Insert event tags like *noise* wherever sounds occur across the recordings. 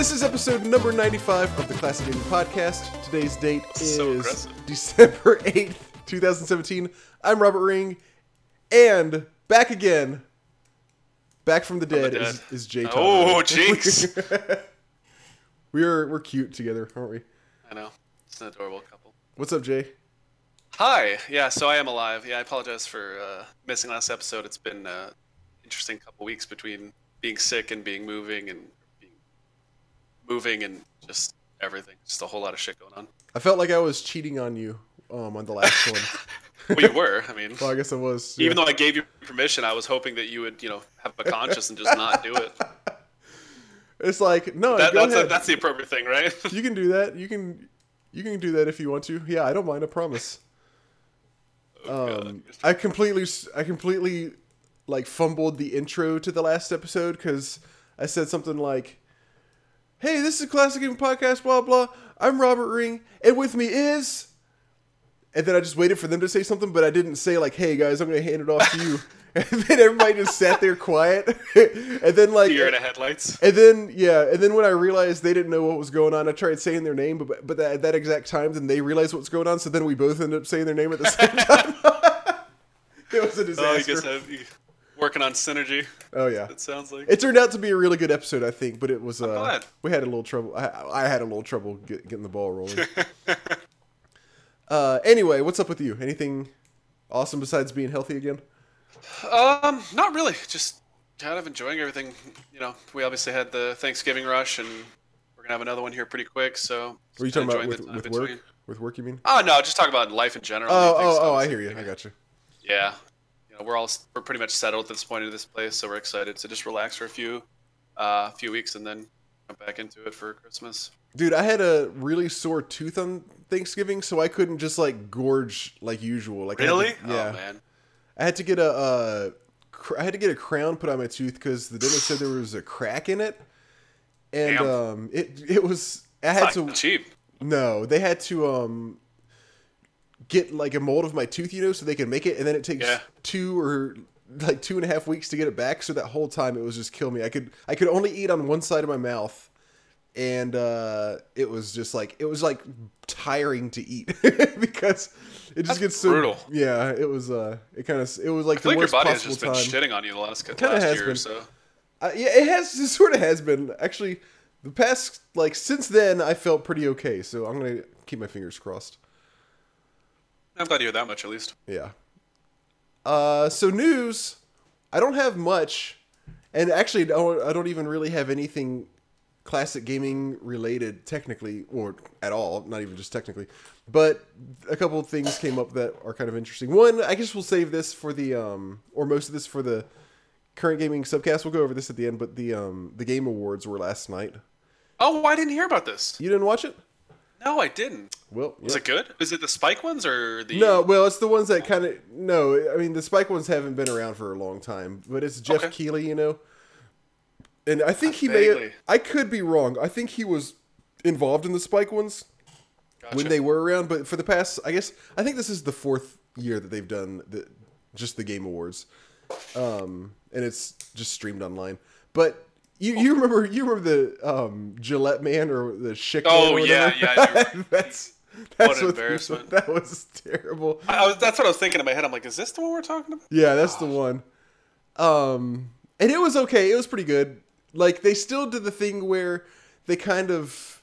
This is episode number 95 of the Classic Gaming Podcast. Today's date is So. December *laughs* 8th, 2017. I'm Robert Ring, and back again, back from the dead, dead. Is, is Jay Oh, *laughs* jinx. *laughs* we're, we're cute together, aren't we? I know. It's an adorable couple. What's up, Jay? Hi. Yeah, so I am alive. Yeah, I apologize for uh, missing last episode. It's been an interesting couple weeks between being sick and being moving and moving and just everything. Just a whole lot of shit going on. I felt like I was cheating on you um, on the last *laughs* one. Well, you were. I mean, well, I guess it was. even though I gave you permission, I was hoping that you would, you know, have a conscience and just not do it. *laughs* It's like, no, That, that's, a, that's the appropriate thing, right? *laughs* You can do that. You can you can do that if you want to. Yeah, I don't mind. I promise. Oh, Um, I completely I completely like fumbled the intro to the last episode because I said something like, "Hey, this is a classic game podcast." Blah blah. I'm Robert Ring, and with me is. And then I just waited for them to say something, but I didn't say like, "Hey guys, I'm gonna hand it off to you." *laughs* and then everybody just sat there quiet, *laughs* and then like Deer in the headlights. and then yeah, and then when I realized they didn't know what was going on, I tried saying their name, but but at that exact time, then they realized what's going on. So then we both ended up saying their name at the same *laughs* time. it was a Oh, disaster. guys have you working on synergy. Oh yeah, It sounds like. it turned out to be a really good episode, I think, but it was uh, we had a little trouble. I, I had a little trouble get, getting the ball rolling. *laughs* uh, anyway, what's up with you? Anything awesome besides being healthy again? Um, not really. Just kind of enjoying everything. You know, we obviously had the Thanksgiving rush, and we're gonna have another one here pretty quick. So, Were you talking about with, with work? With work, you mean? Oh no, just talk about life in general. Oh, oh, oh! I hear you. I got you. Yeah, we're all we're pretty much settled at this point in this place, so we're excited to just relax for a few, uh, few weeks, and then jump back into it for Christmas. Dude, I had a really sore tooth on Thanksgiving, so I couldn't just like gorge like usual. Like I had to- Really? yeah. Oh man. I had to get a uh, cr- I had to get a crown put on my tooth because the dentist said there was a crack in it, and Damn. um, it it was I had It's to cheap. no, they had to um get like a mold of my tooth, you know, so they can make it, and then it takes Yeah. two or like two and a half weeks to get it back. So that whole time it was just kill me. I could I could only eat on one side of my mouth, and uh, it was just like it was like tiring to eat *laughs* because it just That's gets so brutal. Yeah, it was uh, it kind of it was like I the like your worst body has possible just been time. shitting on you the last, last year been. or so. Uh, yeah, it has it sort of has been actually. The past like since then, I felt pretty okay. So I'm gonna keep my fingers crossed. I'm glad you hear that much at least. Yeah. Uh, so news. I don't have much, and actually, I don't, I don't even really have anything classic gaming related technically, or at all. Not even just technically. But a couple of things came up that are kind of interesting. One, I guess we'll save this for the um, or most of this for the current gaming subcast. We'll go over this at the end. But the um, the game awards were last night. Oh, I didn't hear about this. You didn't watch it? No, I didn't. Well, Was it good? Is it the spike ones or the? No, well, it's the ones that kind of no. I mean, the Spike ones haven't been around for a long time, but it's Jeff Okay. Keighley, you know. And I think he Vaguely. may. I could be wrong. I think he was involved in the Spike ones Gotcha. when they were around, but for the past, I guess I think this is the fourth year that they've done the just the Game Awards, um, and it's just streamed online. But you you remember you remember the um, Gillette man or the Schick Oh, yeah, yeah, *laughs* that's That's an what- embarrassment. That was terrible. I, I was, that's what I was thinking in my head. I'm like, is this the one we're talking about? Yeah, that's the one. Um, and it was okay. It was pretty good. Like they still did the thing where they kind of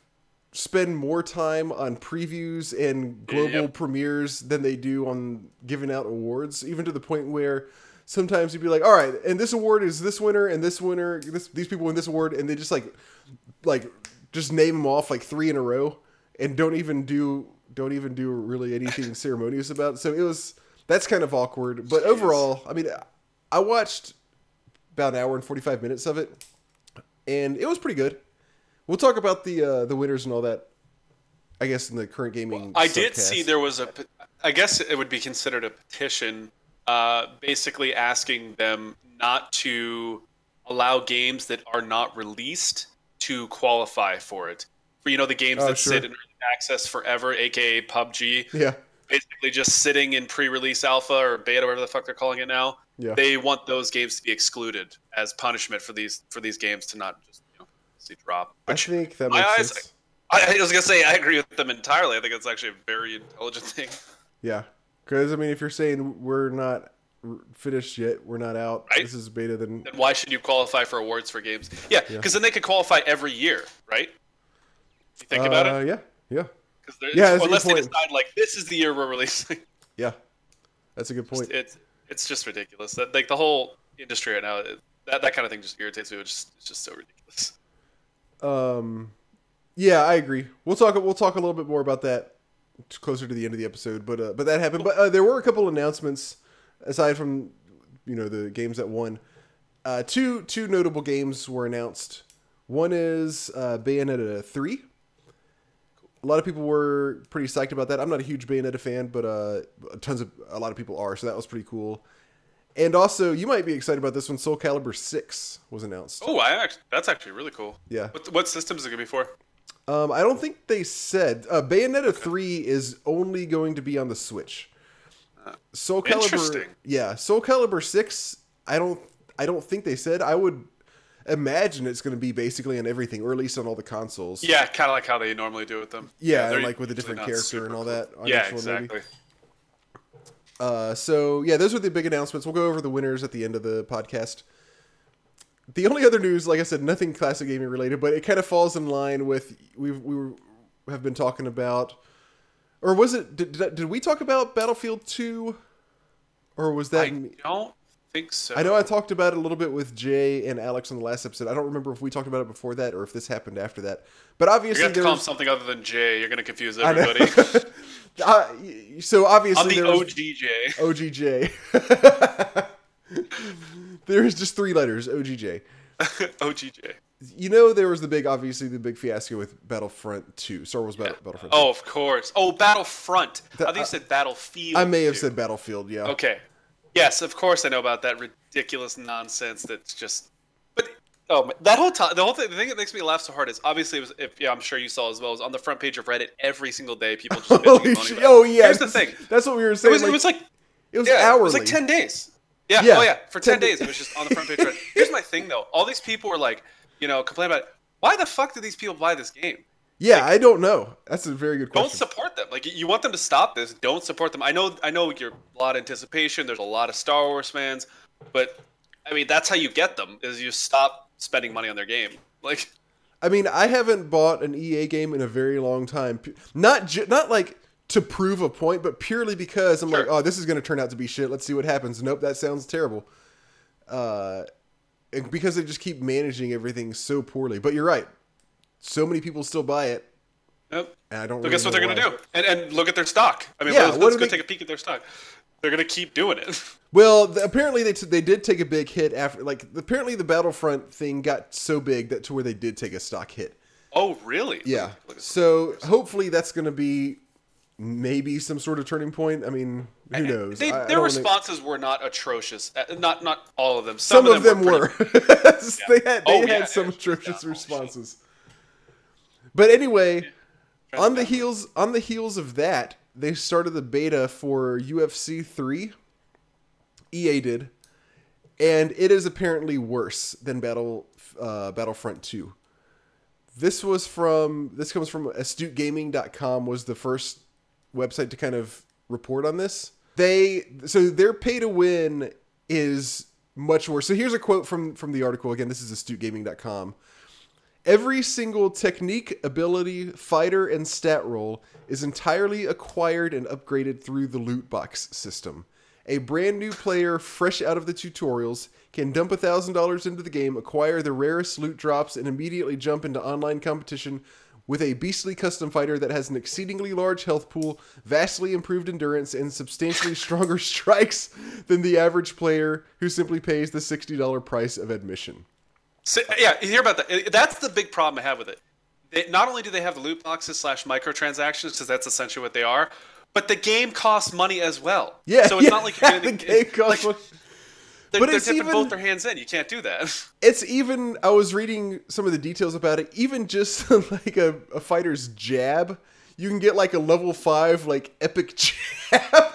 spend more time on previews and global Yep. premieres than they do on giving out awards. Even to the point where sometimes you'd be like, "All right, and this award is this winner, and this winner, this these people win this award," and they just like, like, just name them off like three in a row, and don't even do don't even do really anything *laughs* ceremonious about it. So it was that's kind of awkward. But overall, I mean, I watched about an hour and forty five minutes of it, and it was pretty good. We'll talk about the uh, the winners and all that. I guess in the current gaming. I did see there was a. I guess it would be considered a petition, uh, basically asking them not to allow games that are not released to qualify for it. For you know the games Oh, that sure. sit in access forever, aka PUBG, Yeah. basically just sitting in pre-release alpha or beta, whatever the fuck they're calling it now. Yeah. They want those games to be excluded as punishment for these for these games to not just you know see drop. I think that makes eyes- sense. I, I was gonna say I agree with them entirely. I think it's actually a very intelligent *laughs* thing. Yeah, because I mean, if you're saying we're not finished yet, we're not out. Right. This is beta. Then Then why should you qualify for awards for games? Yeah, because then they could qualify every year, right? You think about uh, it? Yeah. Yeah. yeah, a unless they decide like this is the year we're releasing. *laughs* Yeah. That's a good point. it's it's just ridiculous. That like the whole industry right now, that that kind of thing just irritates me. It's just it's just so ridiculous. Um, yeah, I agree. We'll talk. We'll talk a little bit more about that closer to the end of the episode. But uh, but that happened. But uh, there were a couple announcements aside from you know the games that won. Uh, two two notable games were announced. One is uh, Bayonetta three. A lot of people were pretty psyched about that. I'm not a huge Bayonetta fan, but uh, tons of a lot of people are, so that was pretty cool. And also, you might be excited about this one. Soul Calibur six was announced. Oh, I actually, that's actually really cool. Yeah. What what systems is it gonna be for? Um, I don't think they said. Uh, Bayonetta three is only going to be on the Switch. Soul Calibur, yeah, Soul Calibur six. I don't. I don't think they said. I would imagine it's going to be basically on everything, or at least on all the consoles. Yeah, kind of like how they normally do with them. yeah, and like with a different character and all that. On Yeah, exactly. Uh, so yeah, those were the big announcements. We'll go over the winners at the end of the podcast. The only other news, like I said, nothing classic gaming related, but it kind of falls in line with we we were, have been talking about, or was it? Did, did, we talk about Battlefield Two, or was that? I me? don't think so. I know I talked about it a little bit with Jay and Alex on the last episode. I don't remember if we talked about it before that or if this happened after that. But You're obviously, gonna have to call him something other than Jay. You're gonna confuse I everybody. *laughs* uh, so obviously I'm the was- OGJ. *laughs* OGJ. There's just three letters, OGJ. *laughs* OGJ. You know, there was the big, obviously, the big fiasco with Battlefront 2, Star Wars Battle, Battlefront 2. Oh, of course. Oh, Battlefront. I think uh, you said Battlefield. I may have too. said Battlefield, yeah. Okay. Yes, of course I know about that ridiculous nonsense. That's just. But oh, that whole time, the whole thing, the thing that makes me laugh so hard is obviously, it was, if yeah, I'm sure you saw as well, is on the front page of Reddit every single day. People just *laughs* bitching and Holy moaning shit. about. Oh, yeah. Here's the thing. That's what we were It saying. was, like, it was like it was yeah, hourly. it was like ten days. Yeah, Yeah, oh yeah, for 10 ten days it was just on the front page. Reddit. *laughs* Here's my thing though: all these people were like, you know, complaining about why the fuck did these people buy this game? Yeah, I don't know. That's a very good question. Don't support them. Like you want them to stop this. Don't support them. I know. I know you're a lot of anticipation. There's a lot of Star Wars fans, but I mean that's how you get them is you stop spending money on their game. Like I mean, I haven't bought an EA game in a very long time. Not ju- not like to prove a point, but purely because I'm like, oh, this is going to turn out to be shit. Let's see what happens. Nope, that sounds terrible. Uh, and because they just keep managing everything so poorly. But you're right. So many people still buy it, Yep. and I don't. So really guess what know they're gonna do? And and look at their stock. I mean, Yeah, let's, let's go they- take a peek at their stock. They're gonna keep doing it. *laughs* Well, th- apparently they t- they did take a big hit after. Like apparently the Battlefront thing got so big that to where they did take a stock hit. oh, really? Yeah. So hopefully that's going to be maybe some sort of turning point. I mean, who knows? They, their responses were not atrocious. Uh, Not not all of them. Some, of them, pretty- were. *laughs* they had they Oh, had yeah, some yeah, atrocious yeah. responses. But anyway, on the heels on the heels of that, they started the beta for UFC 3. EA did. And it is apparently worse than Battle uh, Battlefront 2. This was from this comes from astutegaming.com was the first website to kind of report on this. They so their pay to win is much worse. So here's a quote from from the article. Again, this is astutegaming.com. Every single technique, ability, fighter, and stat roll is entirely acquired and upgraded through the loot box system. A brand new player, fresh out of the tutorials, can dump $1,000 into the game, acquire the rarest loot drops, and immediately jump into online competition with a beastly custom fighter that has an exceedingly large health pool, vastly improved endurance, and substantially *laughs* stronger strikes than the average player who simply pays the $60 price of admission. So, yeah, you hear about that. Uh, that's the big problem I have with it. They, not only do they have the loot boxes slash microtransactions, because that's essentially what they are, but the game costs money as well. Yeah, So it's yeah, not like you're *laughs* the game costs like, money. They're, But they're dipping even- both their hands in. You can't do that. *laughs* It's even. I was reading some of the details about it. Even just *laughs* like a, a fighter's jab, you can get like a level five like epic *laughs* jab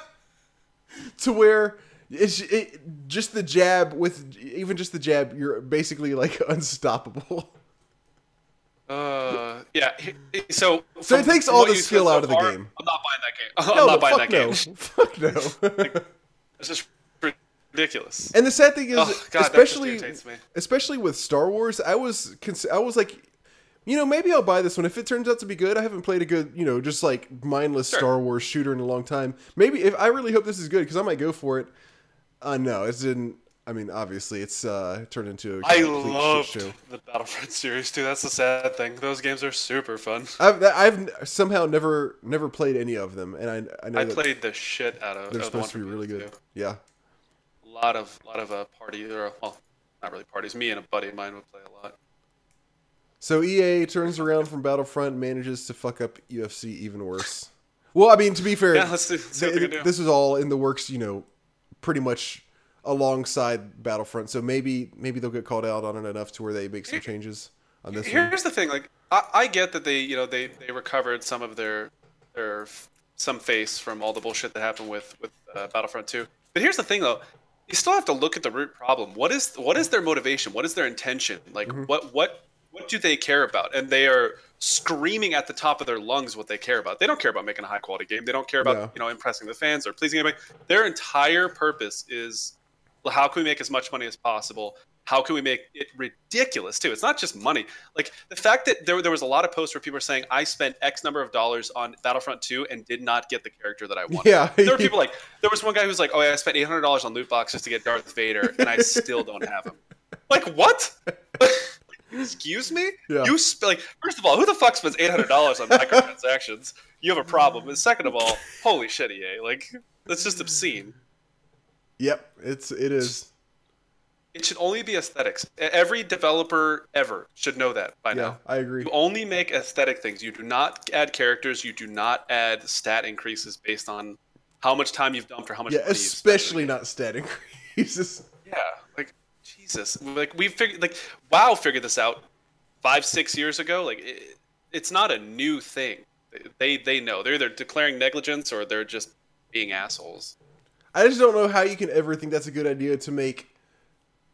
to where it's it, just the jab with even just the jab. You're basically like unstoppable. Uh, yeah. So, So it takes all the skill so out of the far, game. I'm not buying that game. I'm No, not buying fuck that no, game. fuck no. It's just ridiculous. And the sad thing is, Oh, God, especially me. especially with Star Wars, I was cons- I was like, you know, maybe I'll buy this one if it turns out to be good. I haven't played a good, you know, just like mindless Sure. Star Wars shooter in a long time. Maybe if I really hope this is good because I might go for it. Uh, no, it didn't. I mean, obviously, it's uh, turned into a I complete loved shit show. the Battlefront series too. That's the sad thing. Those games are super fun. I've I've somehow never never played any of them, and I I know I played the shit out of. they're supposed to be really good. PS2. Yeah. A lot of lot of uh, party or well, not really parties. Me and a buddy of mine would play a lot. So EA turns around from Battlefront, manages to fuck up UFC even worse. *laughs* Well, I mean, to be fair, Yeah, let's see, see what they th- this was all in the works, you know, pretty much alongside Battlefront. So maybe maybe they'll get called out on it enough to where they make some changes on this one. Here's the thing, like I, I get that they, you know, they they recovered some of their their some face from all the bullshit that happened with with uh, Battlefront 2. But here's the thing, though, you still have to look at the root problem. What is what is their motivation? What is their intention? Like Mm-hmm. what what what do they care about? And they are screaming at the top of their lungs what they care about. They don't care about making a high quality game. They don't care about No. you know impressing the fans or pleasing anybody. Their entire purpose is well, how can we make as much money as possible? How can we make it ridiculous too? It's not just money. Like the fact that there, there was a lot of posts where people were saying, I spent X number of dollars on Battlefront 2 and did not get the character that I wanted. Yeah. There were people like, there was one guy who was like, oh, yeah, I spent $800 on loot boxes to get Darth Vader and I still don't have him. Like, what? *laughs* Excuse me? Yeah. You sp- like first of all, who the fuck spends eight hundred dollars on microtransactions? You have a problem. And second of all, holy shit, EA! Like that's just obscene. Yep, it's it is. It should only be aesthetics. Every developer ever should know that by Yeah, now. I agree. You only make aesthetic things. You do not add characters. You do not add stat increases based on how much time you've dumped or how much. Yeah, money you've spent. especially not stat *laughs* increases. Yeah, like Jesus. Like we figured. Like WoW figured this out five, six years ago. Like it, it's not a new thing. They they know they're either declaring negligence or they're just being assholes. I just don't know how you can ever think that's a good idea to make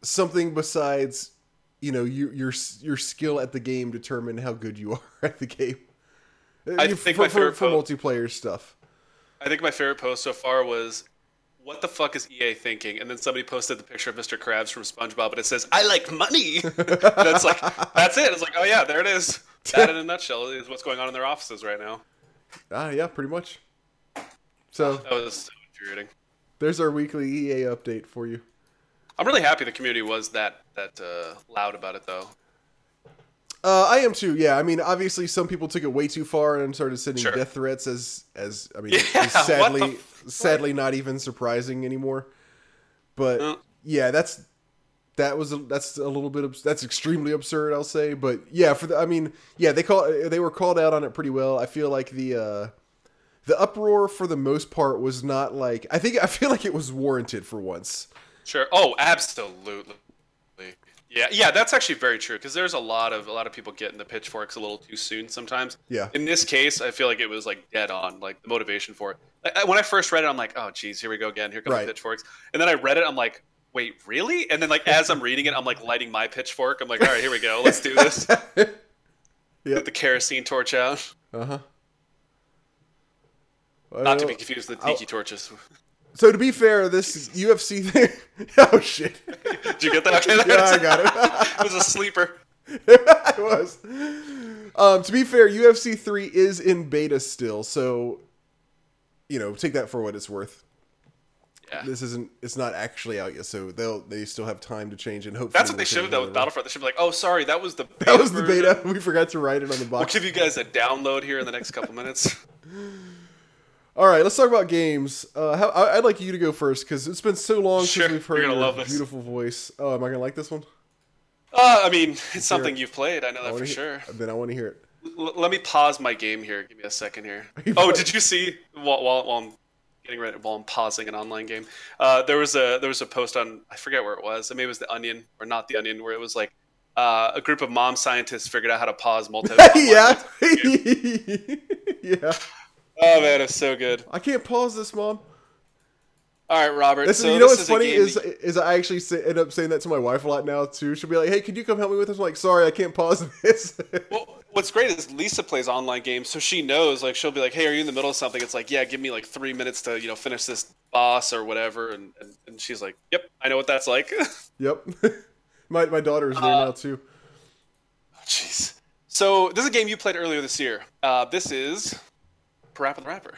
something besides, you know, you, your your skill at the game determine how good you *laughs* are at the game. I You- think for, my for, favorite for po- multiplayer stuff. I think my favorite post so far was, "What the fuck is EA thinking?" And then somebody posted the picture of Mr. Krabs from SpongeBob, and it says, "I like money." *laughs* that's like that's it. It's like, oh yeah, there it is. That in a nutshell is what's going on in their offices right now. Ah, yeah, pretty much. So That was so infuriating. There's our weekly EA update for you. I'm really happy the community was that that uh, loud about it though. Uh, I am too. Yeah, I mean, obviously, some people took it way too far and started sending Sure. death threats. As as I mean, *laughs* Yeah, is what the sadly, f- sadly, not even surprising anymore. But Uh. yeah, that's that was a, that's a little bit abs- that's extremely absurd. I'll say, but yeah, for the I mean, yeah, they call they were called out on it pretty well. I feel like the uh, the uproar for the most part was not like I think I feel like it was warranted for once. Sure. Oh, absolutely. Yeah, yeah, that's actually very true because there's a lot of a lot of people getting the pitchforks a little too soon sometimes. Yeah. In this case, I feel like it was like dead on, like the motivation for it. I, when I first read it, I'm like, oh, geez, here we go again. Here come Right. the pitchforks. And then I read it, I'm like, wait, really? And then like as I'm reading it, I'm like lighting my pitchfork. I'm like, all right, here we go. Let's do this. *laughs* Yep. Get the kerosene torch out. Uh huh. Not to be confused with the Tiki torches. So to be fair, this UFC *laughs* thing. oh shit! Did you get that? Okay, *laughs* Yeah, I got it. *laughs* it was a sleeper. it was. Um, to be fair, UFC three is in beta still, so you know, take that for what it's worth. Yeah. This isn't. It's not actually out yet, so they'll they still have time to change and hopefully. That's what they should have done with. Battlefront. They should be like, "Oh, sorry, that was the beta That was the version. beta. We forgot to write it on the box." We'll give you guys a download here in the next couple minutes." All right, let's talk about games. Uh, how, I, I'd like you to go first because it's been so long Sure, since we've heard your love this. beautiful voice. Oh, am I gonna like this one? Uh, I mean, it's something you've played. I know that wanna for sure. Then I want to hear it. L- let me pause my game here. Give me a second here. *laughs* Oh, did you see while, while, while I'm getting ready, while I'm pausing an online game? Uh, there was a there was a post on I forget where it was. Maybe it was the Onion or not the Onion, where it was like uh, a group of mom scientists figured out how to pause multi. *laughs* *laughs* yeah, yeah. Oh man, it's so good. I can't pause this, mom. All right, Robert. This, so you know what's is funny is that- is I actually say, end up saying that to my wife a lot now too. She'll be like, "Hey, can you come help me with this?" I'm like, "Sorry, I can't pause this." *laughs* Well, what's great is Lisa plays online games, so she knows. Like, she'll be like, "Hey, are you in the middle of something?" It's like, "Yeah, give me like three minutes to you know finish this boss or whatever," and and, and she's like, "Yep, I know what that's like." *laughs* yep. *laughs* my my daughter is there Uh, now too. Jeez. So this is a game you played earlier this year. Uh, this is Parappa the Rapper.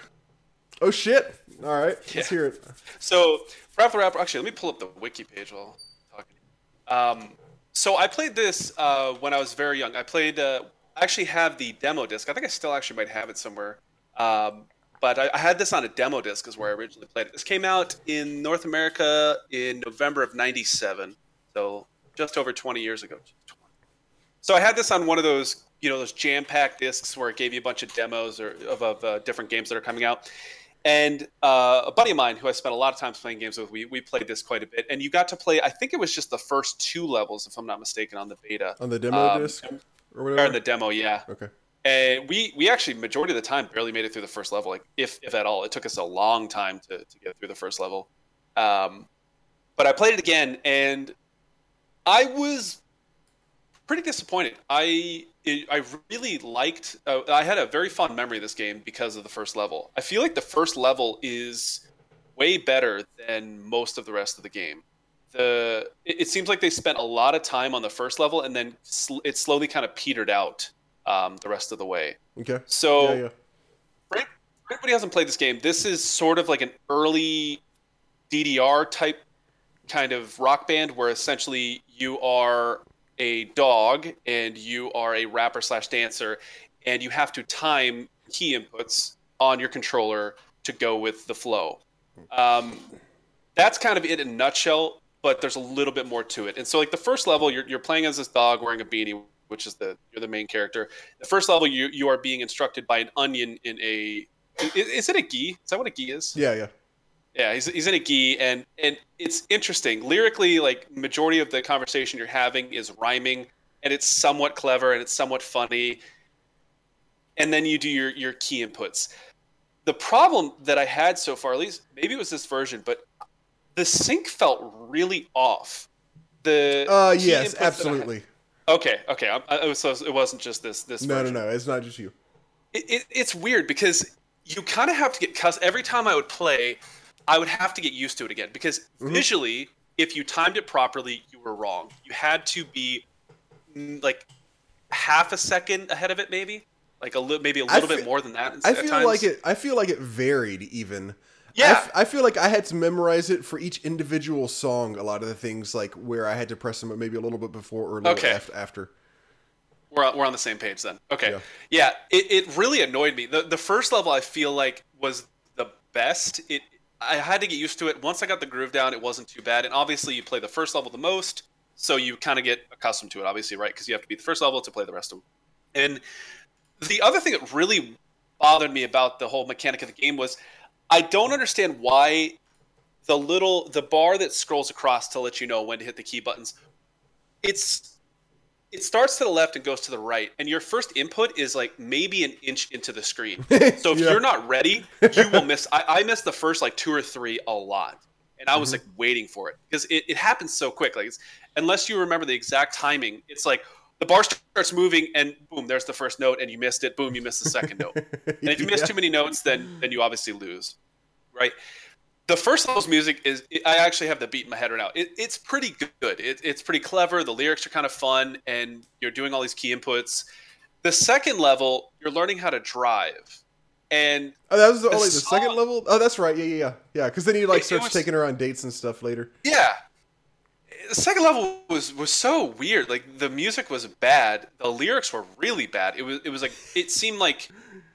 Oh shit! All right, Yeah. let's hear it. So Parappa the Rapper. Actually, let me pull up the wiki page while I'm talking. Um, so I played this uh, when I was very young. I played. Uh, I actually have the demo disc. I think I still actually might have it somewhere. Um, but I, I had this on a demo disc, is where I originally played it. This came out in North America in November of '97, so just over 20 years ago. So I had this on one of those, you know, those jam-packed discs where it gave you a bunch of demos or of, of uh, different games that are coming out. And uh, a buddy of mine who I spent a lot of time playing games with, we, we played this quite a bit. And you got to play, I think it was just the first two levels, if I'm not mistaken, on the beta. On the demo Um, disc or Or whatever. in the demo, yeah. okay. And we, we actually, majority of the time, barely made it through the first level, like if, if at all. It took us a long time to, to get through the first level. Um, but I played it again, and I was pretty disappointed. I it, I really liked. Uh, I had a very fond memory of this game because of the first level. I feel like the first level is way better than most of the rest of the game. The it, it seems like they spent a lot of time on the first level, and then sl- it slowly kind of petered out um, the rest of the way. Okay. So yeah, yeah. for for anybody hasn't played this game, this is sort of like an early DDR type kind of rock band where essentially you are a dog and you are a rapper slash dancer and you have to time key inputs on your controller to go with the flow. Um, that's kind of it in a nutshell, but there's a little bit more to it. And so, like the first level, you're, you're playing as this dog wearing a beanie, which is the you're the main character. The first level, you you are being instructed by an onion in a. Is, is it a gi? Is that what a gi is? Yeah, yeah. Yeah, he's, he's in a gi, and and it's interesting lyrically. Like majority of the conversation you're having is rhyming, and it's somewhat clever and it's somewhat funny. And then you do your your key inputs. The problem that I had so far, at least maybe it was this version, but the sync felt really off. The Uh, yes, absolutely. Okay, okay. I, I, it, was, it wasn't just this this. No, no, version no. It's not just you. it, it, it's weird because you kind of have to get cus every time I would play, I would have to get used to it again because Mm-hmm. visually, if you timed it properly, you were wrong. You had to be mm, like half a second ahead of it, maybe like a little, maybe a little bit more than that. I feel times. like it. I feel like it varied even. Yeah. f- I feel like I had to memorize it for each individual song. A lot of the things, like where I had to press them maybe a little bit before or a little Okay. af- after. We're on, we're on the same page then. Okay. Yeah. Yeah, it, it really annoyed me. The the first level I feel like was the best. It I had to get used to it. Once I got the groove down, it wasn't too bad. And obviously you play the first level the most, so you kind of get accustomed to it, obviously, right? Because you have to be the first level to play the rest of them. And the other thing that really bothered me about the whole mechanic of the game was I don't understand why the little the bar that scrolls across to let you know when to hit the key buttons it's it starts to the left and goes to the right and your first input is like maybe an inch into the screen *laughs* so if Yeah. you're not ready you will miss I, I missed the first like two or three a lot and i was mm-hmm. like waiting for it because it, it happens so quick like it's, unless you remember the exact timing it's like the bar starts moving, and boom, there's the first note, and you missed it. Boom, you missed the second note. *laughs* And if you miss Yeah. too many notes, then then you obviously lose, right? The first level's music is I actually have the beat in my head right now. It, it's pretty good. It, it's pretty clever. The lyrics are kind of fun, and you're doing all these key inputs. The second level, you're learning how to drive, and Oh, that was the, The only the song- second level. Oh, that's right. Yeah, yeah, yeah. Yeah, because then he like starts was- taking her on dates and stuff later. Yeah. The second level was was so weird. Like the music was bad. The lyrics were really bad. It was it was like it seemed like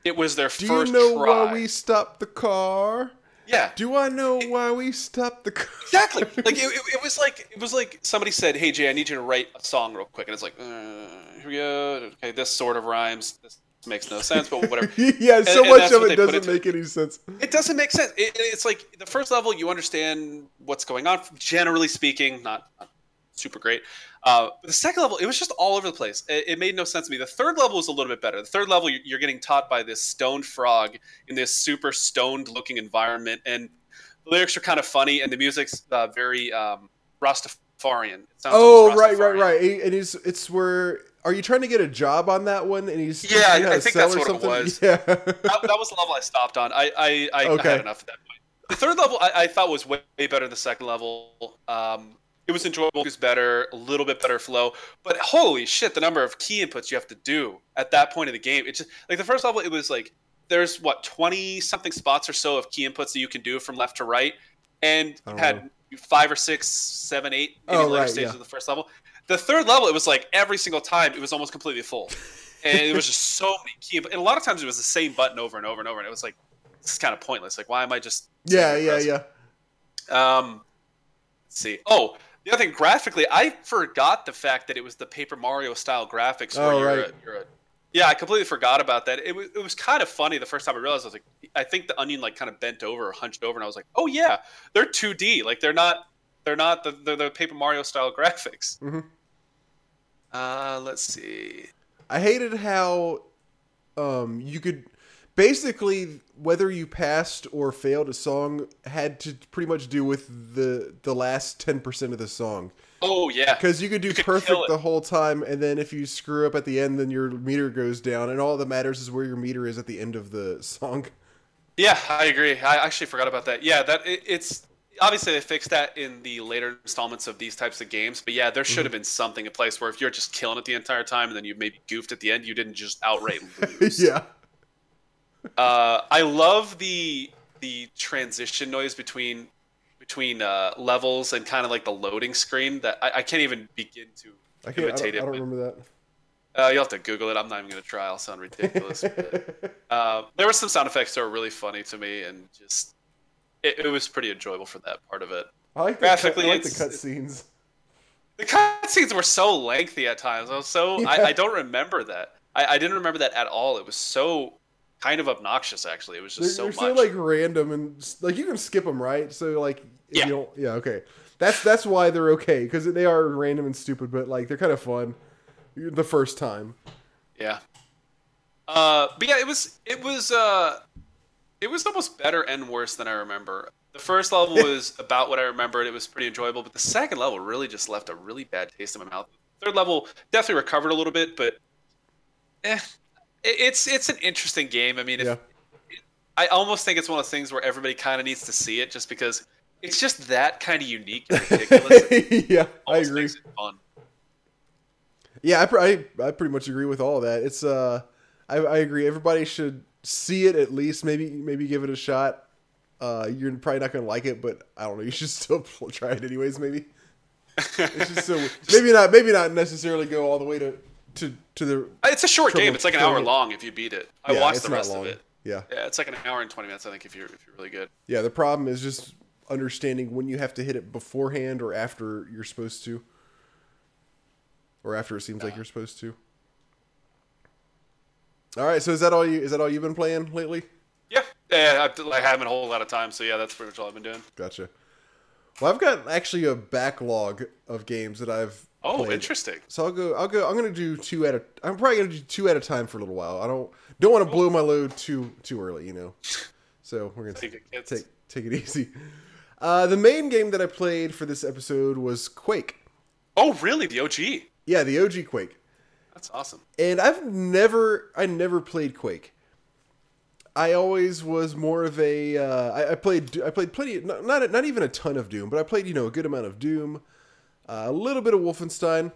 it was their Do first you know try. why we stopped the car? Yeah. Do I know why we stopped the car? Exactly. *laughs* Like it, it, it was like it was like somebody said, "Hey Jay, I need you to write a song real quick," and it's like, uh, "Here we go. Okay, this sort of rhymes. This makes no sense, but whatever." *laughs* yeah, so and much of it doesn't make any sense. It doesn't make sense. It, it's like the first level, you understand what's going on, generally speaking, not, not super great. Uh, but the second level, it was just all over the place. It, it made no sense to me. The third level was a little bit better. The third level, you're, you're getting taught by this stoned frog in this super stoned looking environment, and the lyrics are kind of funny, and the music's uh, very um, Rastafarian. It sounds Oh, right, right, right. He- And he's it's where are you trying to get a job on that one? And he's Yeah, I think that's what it was. *laughs* Yeah. that, that was the level I stopped on. I I, I, I Okay. had enough at that point. The third level I, I thought was way, way better than the second level. Um, it was enjoyable. It was better, a little bit better flow. But holy shit, the number of key inputs you have to do at that point in the game. It's just like the first level. It was like there's what twenty something spots or so of key inputs that you can do from left to right, and I you don't had five or six, seven, eight, maybe Oh, later right, stages yeah. of the first level. The third level, it was like every single time it was almost completely full, and it was just *laughs* so many key. And a lot of times it was the same button over and over and over, and it was like this is kind of pointless. Like why am I just yeah, yeah, yeah. um, let's see. Oh, the other thing, graphically, I forgot the fact that it was the Paper Mario style graphics. Where Oh, you're, right. a, you're a, yeah, I completely forgot about that. It was it was kind of funny the first time I realized. I was like, I think the onion like kind of bent over or hunched over, and I was like, oh yeah, they're 2D. Like they're not they're not the they're the Paper Mario style graphics. Mhm. Uh, let's see. I hated how um you could basically whether you passed or failed a song had to pretty much do with the the last 10% of the song Oh yeah, because you could do You perfect it. the whole time and then if you screw up at the end then your meter goes down and all that matters is where your meter is at the end of the song Yeah, I agree. I actually forgot about that. Yeah, that it, it's obviously they fixed that in the later installments of these types of games. But yeah, there should Mm-hmm. have been something in place where if you're just killing it the entire time and then you maybe goofed at the end, you didn't just outright *laughs* lose. yeah Uh, I love the the transition noise between between uh, levels and kind of like the loading screen that I, I can't even begin to I can't I imitate don't, I don't remember uh, you'll have to Google it. I'm not even going to try. I'll sound ridiculous. but, *laughs* uh, there were some sound effects that were really funny to me, and just it, it was pretty enjoyable for that part of it. I like the cut, I like the it's- cut scenes The cutscenes were so lengthy at times. I was so Yeah. I, I don't remember that. I, I didn't remember that at all. It was so kind of obnoxious. Actually, it was they're, just they're so so like random and like you can skip them right so like Yeah. you don't yeah okay that's that's why they're okay because they are random and stupid but like they're kind of fun the first time Yeah. Uh, but yeah, it was it was uh, it was almost better and worse than I remember. The first level *laughs* was about what I remembered. It was pretty enjoyable, but the second level really just left a really bad taste in my mouth. Third level definitely recovered a little bit, but eh, it's it's an interesting game. I mean, if, yeah. I almost think it's one of those things where everybody kind of needs to see it, just because it's just that kind of unique and ridiculous. *laughs* Yeah i agree. yeah I, I i pretty much agree with all of that. It's uh I, I agree. Everybody should see it at least maybe maybe give it a shot. Uh you're probably not gonna like it but i don't know *laughs* you should still try it anyways maybe. *laughs* It's just so maybe not maybe not necessarily go all the way to to to the It's a short Trouble game. It's like an hour long if you beat it. I yeah, watched the rest of it. yeah Yeah, it's like an hour and twenty minutes. I think if you're if you're really good. Yeah, the problem is just understanding when you have to hit it beforehand or after you're supposed to. Or after it seems like you're supposed to. All right, so is that all you is that all you've been playing lately? Yeah, yeah. I, I haven't a whole lot of time, so yeah, that's pretty much all I've been doing. Gotcha. Well, I've got actually a backlog of games that I've Oh, played. interesting. So I'll go. I'll go. I'm gonna do two at a. I'm probably gonna do two at a time for a little while. I don't don't want to blow my load too too early, you know. So we're gonna Take it, take take it easy. Uh, the main game that I played for this episode was Quake. Oh, really? The OG? Yeah, the OG Quake. That's awesome. And I've never, I never played Quake. I always was more of a. Uh, I, I played, I played plenty, not, not not even a ton of Doom, but I played you know a good amount of Doom, a little bit of Wolfenstein.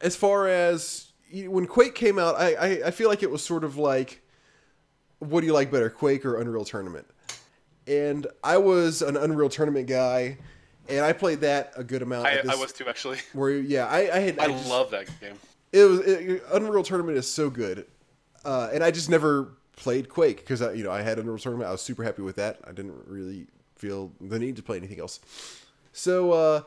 As far as when Quake came out, I, I I feel like it was sort of like, what do you like better, Quake or Unreal Tournament? And I was an Unreal Tournament guy, and I played that a good amount. I, this- I was too actually. *laughs* Where yeah, I, I had I, just- love that game. it was it, Unreal Tournament is so good, uh, and I just never played Quake because I you know I had Unreal Tournament. I was super happy with that. I didn't really feel the need to play anything else. So uh,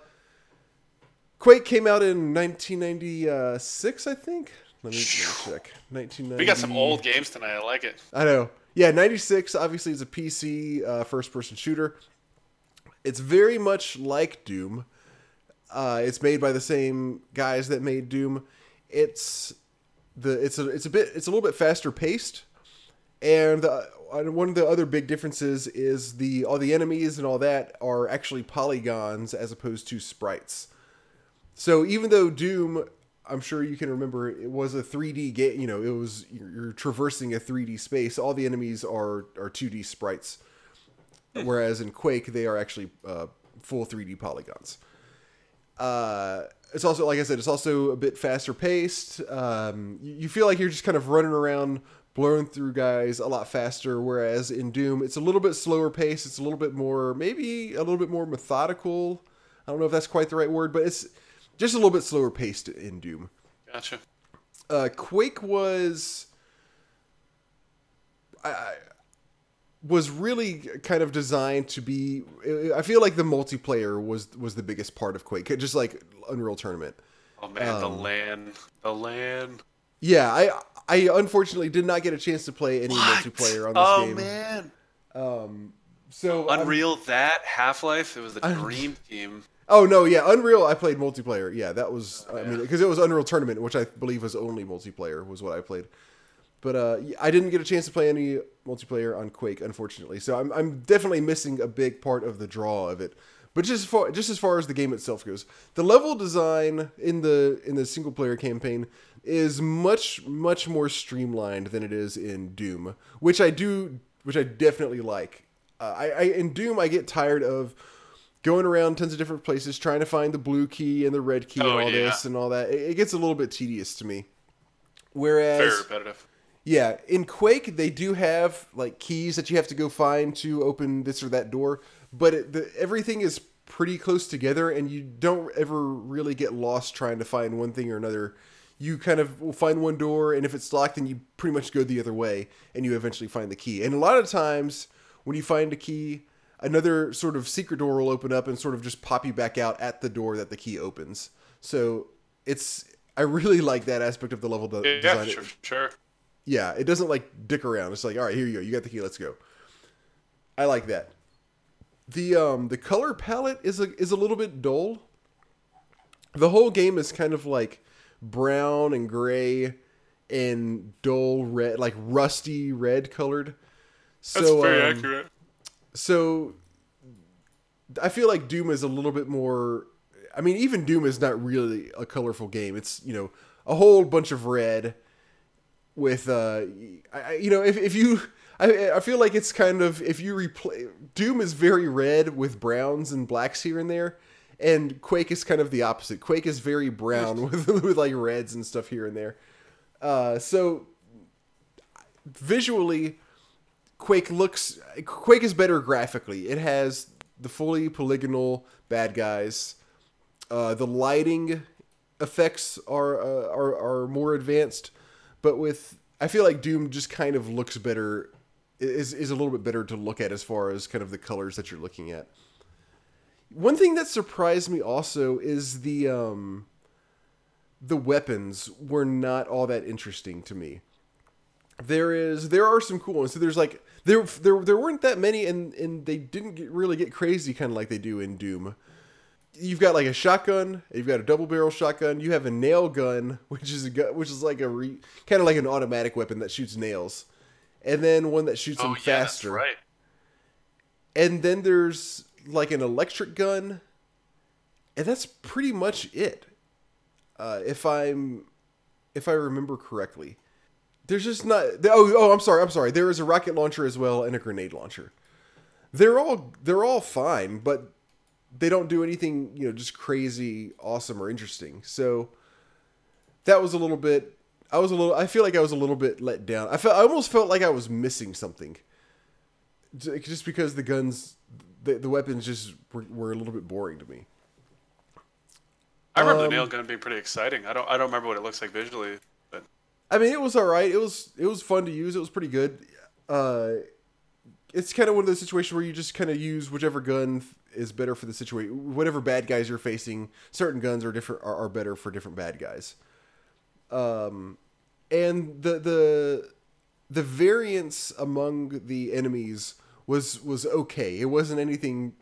Quake came out in 1996, I think. Let me, check. 1990. We got some old games tonight. I like it. I know. Yeah, 96 obviously is a PC uh, first person shooter. It's very much like Doom. Uh, it's made by the same guys that made Doom. It's the it's a it's a bit it's a little bit faster paced, and the, and one of the other big differences is the all the enemies and all that are actually polygons as opposed to sprites. So even though Doom, I'm sure you can remember, it was a 3D game. You know, it was you're, traversing a 3D space. All the enemies are are 2D sprites, whereas in Quake they are actually uh, full 3D polygons. Uh, it's also like I said, it's also a bit faster paced. Um, you, feel like you're just kind of running around, blowing through guys a lot faster. Whereas in Doom, it's a little bit slower paced. It's a little bit more, maybe a little bit more methodical. I don't know if that's quite the right word, but it's just a little bit slower paced in Doom. Gotcha. Uh, Quake was, I, I was really kind of designed to be. I feel like the multiplayer was was the biggest part of Quake, just like Unreal Tournament. Oh man, the Um, LAN, the LAN. Yeah, I I unfortunately did not get a chance to play any multiplayer on this oh game. man, Um So Unreal that Half Life. It was the dream team. Oh no, yeah, Unreal. I played multiplayer. Yeah, that was. I yeah. mean, because it was Unreal Tournament, which I believe was only multiplayer, was what I played. But uh, I didn't get a chance to play any multiplayer on Quake, unfortunately. So I'm, I'm definitely missing a big part of the draw of it. But just as far just as far as the game itself goes, the level design in the in the single player campaign is much much more streamlined than it is in Doom, which I do, which I definitely like. Uh, I, I in Doom I get tired of going around tons of different places trying to find the blue key and the red key Oh, and all yeah. this and all that. It, it gets a little bit tedious to me. Very Whereas, repetitive. yeah, in Quake they do have like keys that you have to go find to open this or that door, but it, the, everything is pretty close together, and you don't ever really get lost trying to find one thing or another. You kind of will find one door, and if it's locked, then you pretty much go the other way, and you eventually find the key. And a lot of times, when you find a key, another sort of secret door will open up and sort of just pop you back out at the door that the key opens. So it's I really *laughs* like that aspect of the level de- Yeah, design. sure, sure. Yeah, it doesn't like dick around. It's like, all right, here you go. You got the key. Let's go. I like that. The um the color palette is a is a little bit dull. The whole game is kind of like brown and gray and dull red, like rusty red colored. That's So very um, accurate. So I feel like Doom is a little bit more. I mean, even Doom is not really a colorful game. It's you know a whole bunch of red with uh, I, you know if if you. I, I feel like it's kind of if you replay Doom is very red with browns and blacks here and there, and Quake is kind of the opposite. Quake is very brown *laughs* with with like reds and stuff here and there. Uh, so visually, Quake looks Quake is better graphically. It has the fully polygonal bad guys. Uh, the lighting effects are, uh, are are more advanced, but with I feel like Doom just kind of looks better is is a little bit better to look at as far as kind of the colors that you're looking at. One thing that surprised me also is the um the weapons were not all that interesting to me there is there are some cool ones. So there's like there there there weren't that many, and and they didn't get, really get crazy kind of like they do in Doom. You've got like a shotgun, you've got a double barrel shotgun, you have a nail gun, *laughs* which is a gun, which is like a re, kind of like an automatic weapon that shoots nails, and then one that shoots Oh them yeah, that's faster. right. And then there's like an electric gun, and that's pretty much it. Uh, if I'm if I remember correctly. There's just not. Oh, oh, I'm sorry. I'm sorry. There is a rocket launcher as well and a grenade launcher. They're all they're all fine, but they don't do anything you know just crazy, awesome, or interesting. So that was a little bit. I was a little. I feel like I was a little bit let down. I felt. I almost felt like I was missing something. Just because the guns, the, the weapons just were, were a little bit boring to me. I remember Um, the nail gun being pretty exciting. I don't I don't remember what it looks like visually, I mean, it was all right. It was it was fun to use. It was pretty good. Uh, it's kind of one of those situations where you just kind of use whichever gun is better for the situation. Whatever bad guys you're facing, certain guns are different are, are better for different bad guys. Um, and the the the variance among the enemies was was okay. It wasn't anything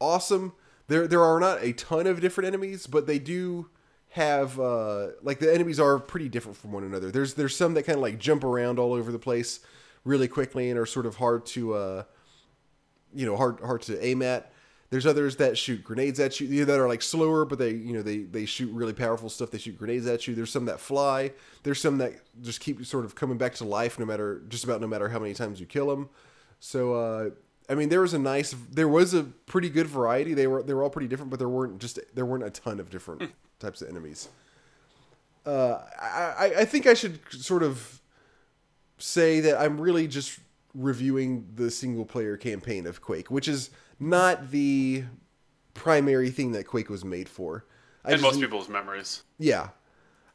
awesome. There there are not a ton of different enemies, but they do have uh like the enemies are pretty different from one another. There's there's some that kind of like jump around all over the place really quickly and are sort of hard to uh you know hard hard to aim at. There's others that shoot grenades at you that are like slower, but they you know they they shoot really powerful stuff. They shoot grenades at you. There's some that fly. There's some that just keep sort of coming back to life no matter just about no matter how many times you kill them. So uh, I mean, there was a nice, there was a pretty good variety. They were they were all pretty different, but there weren't just there weren't a ton of different *laughs* types of enemies. Uh, I I- think I should sort of say that I'm really just reviewing the single player campaign of Quake, which is not the primary thing that Quake was made for. I and most people's memories. yeah,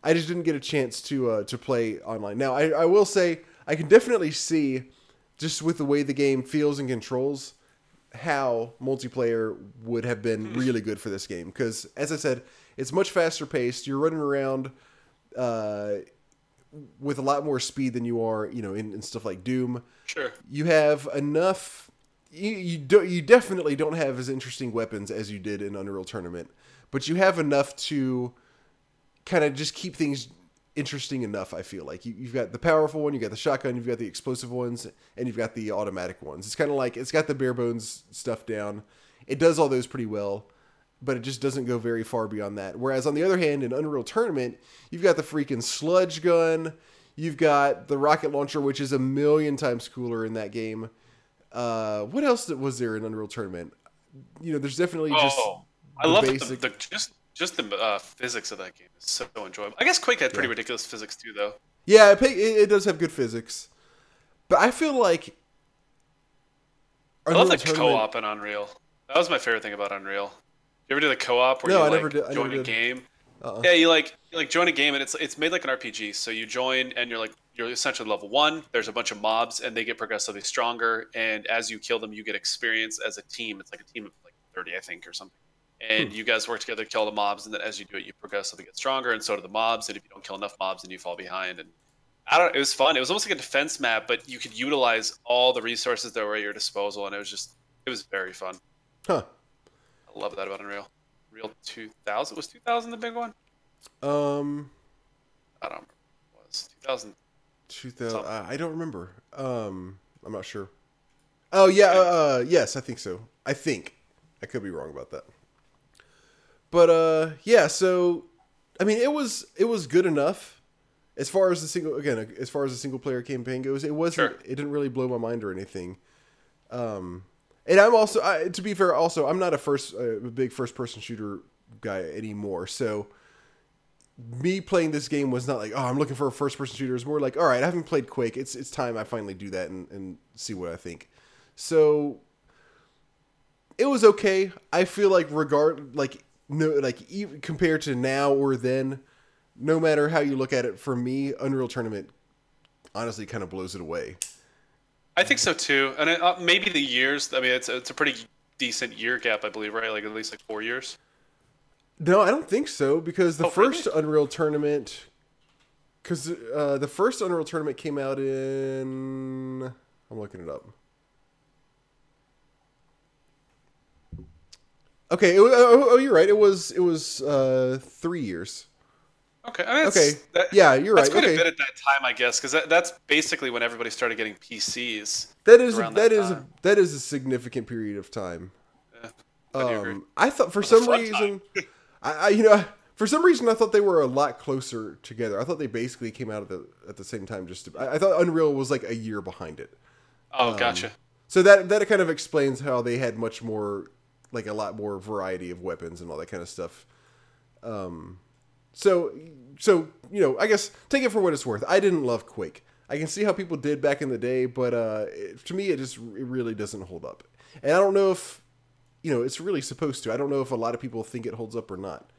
I just didn't get a chance to uh, to play online. Now, I, I will say I can definitely see, just with the way the game feels and controls, how multiplayer would have been *laughs* really good for this game. Because as I said, it's much faster paced. You're running around uh, with a lot more speed than you are, you know, in, in stuff like Doom Sure. you have enough you you, do, you definitely don't have as interesting weapons as you did in Unreal Tournament, but you have enough to kind of just keep things interesting enough. I feel like you, you've got the powerful one, you got the shotgun, you've got the explosive ones, and you've got the automatic ones. It's kind of like it's got the bare bones stuff down. It does all those pretty well, but it just doesn't go very far beyond that. Whereas on the other hand, in Unreal Tournament, you've got the freaking sludge gun. You've got the rocket launcher, which is a million times cooler in that game. Uh, what else was there in Unreal Tournament? You know, there's definitely just oh, I the love basic- the, the just just the uh, physics of that game is so enjoyable. I guess Quake had pretty Yeah. ridiculous physics too, though. yeah, it, it, does have good physics, but I feel like I love the Tournament- co-op in Unreal. That was my favorite thing about Unreal. You ever do the co-op where No, you I like never did- I join never a did. game? Uh-uh. Yeah, you like you like join a game and it's it's made like an RPG. So you join and you're like you're essentially level one. There's a bunch of mobs and they get progressively stronger. And as you kill them, you get experience as a team. It's like a team of like 30, I think, or something. And Hmm. you guys work together to kill the mobs. And then as you do it, you progressively get stronger, and so do the mobs. And if you don't kill enough mobs, then you fall behind. And I don't. It was fun. It was almost like a defense map, but you could utilize all the resources that were at your disposal, and it was just it was very fun. huh? I love that about Unreal. Real 2000 was 2000 the big one. Um, I don't remember. it was 2000? 2000. Uh, I don't remember. Um, I'm not sure. Oh yeah, uh, uh, yes, I think so. I think I could be wrong about that. But uh, yeah. So, I mean, it was it was good enough as far as the single again as far as the single player campaign goes. It wasn't. Sure. It didn't really blow my mind or anything. Um, and I'm also I, to be fair, also I'm not a first a big first person shooter guy anymore. So me playing this game was not like, oh, I'm looking for a first person shooter. It's more like, all right, I haven't played Quake. It's it's time I finally do that and, and see what I think. So it was okay. I feel like regard like no like even compared to now or then, no matter how you look at it, for me, Unreal Tournament honestly kind of blows it away. I think so too, and it, uh, maybe the years. I mean, it's it's a pretty decent year gap, I believe, right? Like at least like four years. No, I don't think so because the Oh, really? first Unreal Tournament, because uh, the first Unreal Tournament came out in. I'm looking it up. Okay, it, oh, oh, you're right. It was it was uh, three years. Okay. I mean, that's, Okay, that- yeah, you're That's right. quite Okay, a bit at that time, I guess, because that, that's basically when everybody started getting PCs. That is that, that is a, that is a significant period of time. Yeah. Um, I thought for some reason, *laughs* I, I you know For some reason, I thought they were a lot closer together. I thought they basically came out at the at the same time. Just to, I, I thought Unreal was like a year behind it. Oh, gotcha. So that that kind of explains how they had much more, like a lot more variety of weapons and all that kind of stuff. Um, so so you know, I guess take it for what it's worth. I didn't love Quake. I can see how people did back in the day, but uh, it, to me, it just it really doesn't hold up. And I don't know if you know it's really supposed to. I don't know if a lot of people think it holds up or not.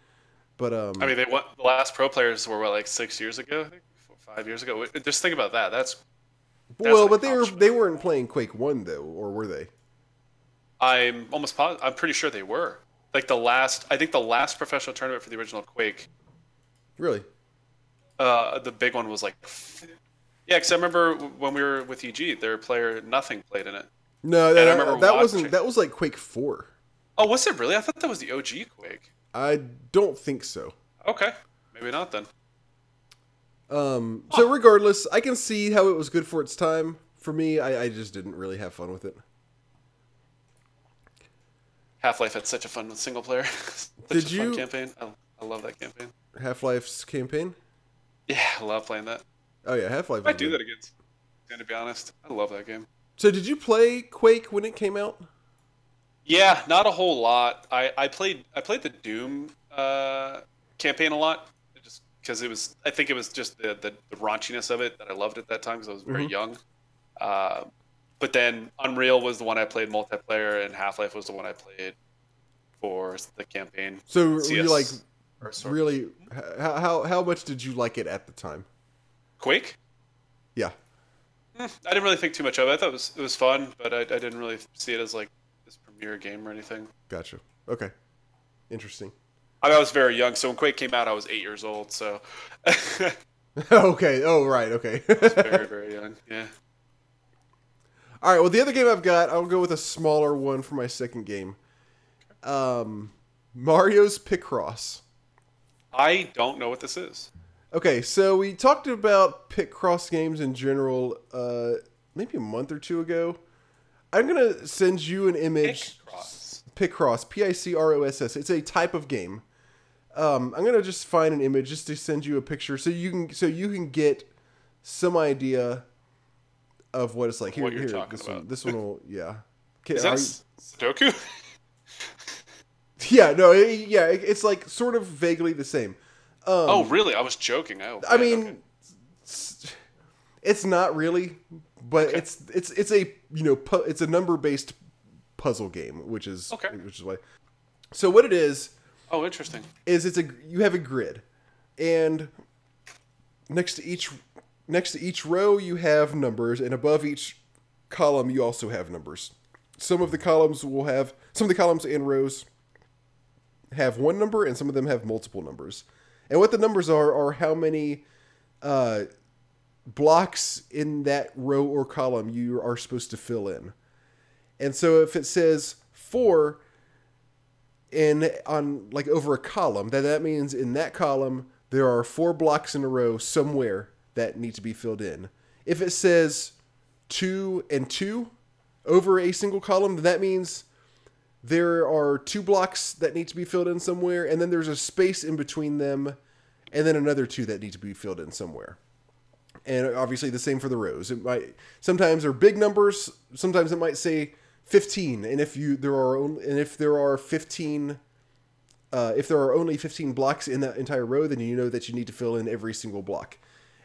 But um, I mean, they went, the last pro players were what, like six years ago, I think, Four, five years ago. Just think about that. That's that's well, but they were they weren't playing Quake One though, or were they? I'm almost positive. I'm pretty sure they were. Like the last, I think the last professional tournament for the original Quake, Really? uh, the big one was like, yeah, because I remember when we were with EG, their player nothing played in it. No, I that, remember that wasn't. That was like Quake Four. Oh, was it really? I thought that was the OG Quake. I don't think so. Okay, maybe not then. Um, so regardless, I can see how it was good for its time. For me, I, I just didn't really have fun with it. Half Life had such a fun single player. *laughs* such Did a you- campaign? I, I love that campaign. Half Life's campaign. Yeah, I love playing that. Oh yeah, Half Life. I do that again. And to be honest, I love that game. So did you play Quake when it came out? Yeah, not a whole lot. I, I played I played the Doom uh, campaign a lot, just because it was. I think it was just the, the, the raunchiness of it that I loved at that time because I was very Mhm. young. Uh, but then Unreal was the one I played multiplayer, and Half Life was the one I played for the campaign. So were you like really? How, how how much did you like it at the time? Quake? Yeah. Eh, I didn't really think too much of it. I thought it was it was fun, but I, I didn't really see it as like this premier game or anything. Gotcha. Okay. Interesting. I, mean, I was very young, so when Quake came out, I was eight years old. So *laughs* *laughs* okay. Oh right. Okay. very *laughs* very young. Yeah. All right. Well, the other game I've got, I'll go with a smaller one for my second game. Um, Mario's Picross. I don't know what this is. Okay, so we talked about Picross games in general, uh, maybe a month or two ago. I'm gonna send you an image. Picross. Picross, P I C R O S S. It's a type of game. Um, I'm gonna just find an image just to send you a picture so you can so you can get some idea of what it's like. Here, What you're here, talking this one, about. this one will, yeah. *laughs* Okay, Is that S- Sudoku? *laughs* yeah, no, it- yeah, it- it's like sort of vaguely the same. Um, oh, really? I was joking. Oh, I man, mean, okay. s- it's not really, but Okay. it's it's it's a you know pu- it's a number based puzzle game, which is Okay. which is why. So what it is oh, interesting. is it's a you have a grid, and next to each next to each row you have numbers, and above each column you also have numbers. Some of the columns will have some of the columns and rows have one number, and some of them have multiple numbers. And what the numbers are are how many uh, blocks in that row or column you are supposed to fill in. And so if it says four in on like over a column, that that means in that column there are four blocks in a row somewhere that need to be filled in. If it says two and two over a single column, then that means there are two blocks that need to be filled in somewhere, and then there's a space in between them, and then another two that need to be filled in somewhere. And obviously the same for the rows. It might sometimes they're big numbers, sometimes it might say 15, and if you there are only, and if there are 15 uh, if there are only 15 blocks in that entire row, then you know that you need to fill in every single block.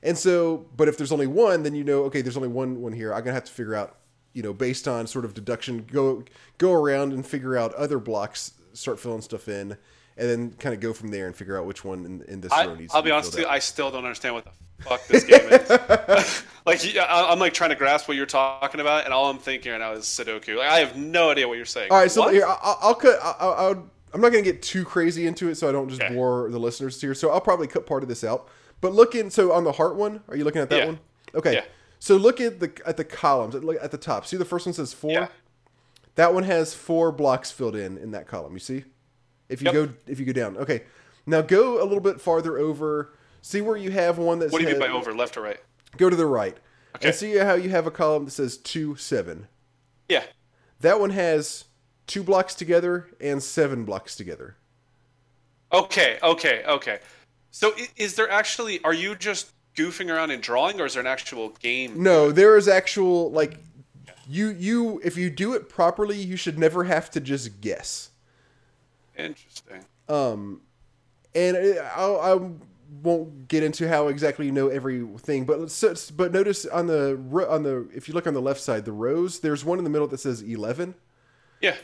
And so, but if there's only one, then you know, okay, there's only one one here. I'm gonna have to figure out, you know, based on sort of deduction, go go around and figure out other blocks, start filling stuff in, and then kind of go from there and figure out which one in, in this row I, needs. I'll to be honest with you. I still don't understand what the fuck this game is. *laughs* like, I- I'm like trying to grasp what you're talking about, and all I'm thinking right now is Sudoku. Like, I have no idea what you're saying. All right, so What? here I'll, I'll cut. I'll, I'll, I'm not going to get too crazy into it, so I don't just Okay. bore the listeners here. So I'll probably cut part of this out. But look in. So on the heart one, are you looking at that Yeah. one? Okay. Yeah. So look at the at the columns. Look at the top. See the first one says four. Yeah. That one has four blocks filled in in that column. You see? If you Yep. go if you go down. Okay. Now go a little bit farther over. See where you have one that's What do you mean by over, left or right? Go to the right. Okay. And see how you have a column that says two seven. Yeah. That one has two blocks together and seven blocks together. Okay, okay, okay. So is there actually? Are you just goofing around and drawing, or is there an actual game? No, there is actual like you you if you do it properly, you should never have to just guess. Interesting. Um, and I, I I won't get into how exactly you know everything, but let's, but notice on the on the if you look on the left side, the rows, there's one in the middle that says 11. Yeah.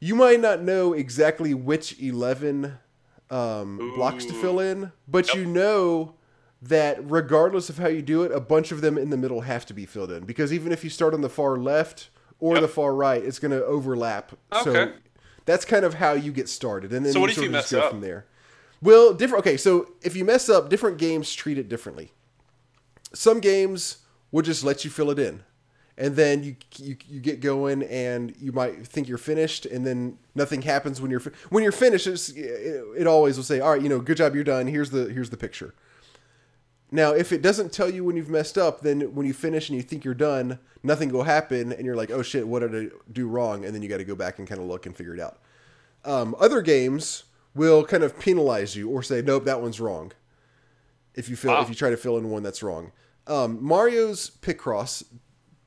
You might not know exactly which 11 um, blocks to fill in, but you know that regardless of how you do it, a bunch of them in the middle have to be filled in because even if you start on the far left or Yep. the far right, it's going to overlap. So Okay. that's kind of how you get started, and then So what if sort you of just mess go up? from there. Well, different. Okay, so if you mess up, different games treat it differently. Some games will just let you fill it in, and then you you, you get going, and you might think you're finished, and then nothing happens when you're when you're finished. It's, it, it always will say, "All right, you know, good job, you're done. Here's the here's the picture." Now, if it doesn't tell you when you've messed up, then when you finish and you think you're done, nothing will happen, and you're like, "Oh shit, what did I do wrong?" And then you got to go back and kind of look and figure it out. Um, other games will kind of penalize you or say, "Nope, that one's wrong." If you fill, Wow. if you try to fill in one that's wrong, um, Mario's Picross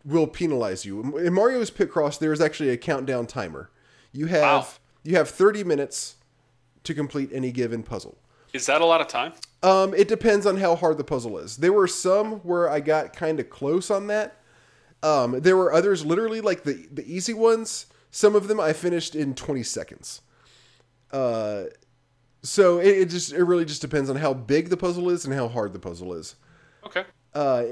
will penalize you. In Mario's Picross, there is actually a countdown timer. You have Wow. you have 30 minutes to complete any given puzzle. Is that a lot of time? Um, it depends on how hard the puzzle is. There were some where I got kind of close on that. Um, there were others, literally like the the easy ones. Some of them I finished in 20 seconds. Uh, so it, it just it really just depends on how big the puzzle is and how hard the puzzle is. Okay. Uh,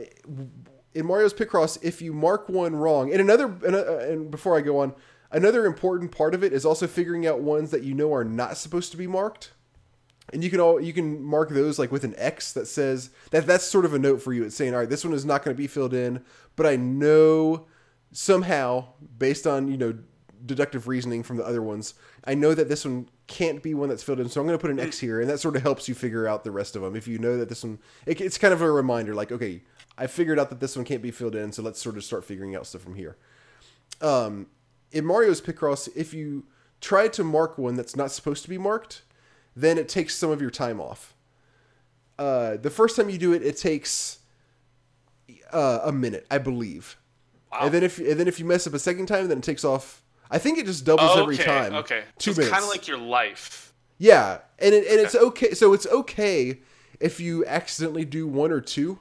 in Mario's Picross, if you mark one wrong, and another, and, uh, and before I go on, another important part of it is also figuring out ones that you know are not supposed to be marked. And you can all you can mark those like with an X that says that that's sort of a note for you. It's saying, all right, this one is not going to be filled in, but I know somehow, based on you know deductive reasoning from the other ones, I know that this one can't be one that's filled in. So I'm going to put an X here, and that sort of helps you figure out the rest of them. If you know that this one, it, it's kind of a reminder, like, okay, I figured out that this one can't be filled in, so let's sort of start figuring out stuff from here. Um, in Mario's Picross, if you try to mark one that's not supposed to be marked, then it takes some of your time off. Uh, the first time you do it, it takes uh, a minute, I believe. Wow. And then if and then if you mess up a second time, then it takes off. I think it just doubles every okay. time. Okay. two so it's kind of like your life. Yeah, and it, and it's okay. So it's okay if you accidentally do one or two,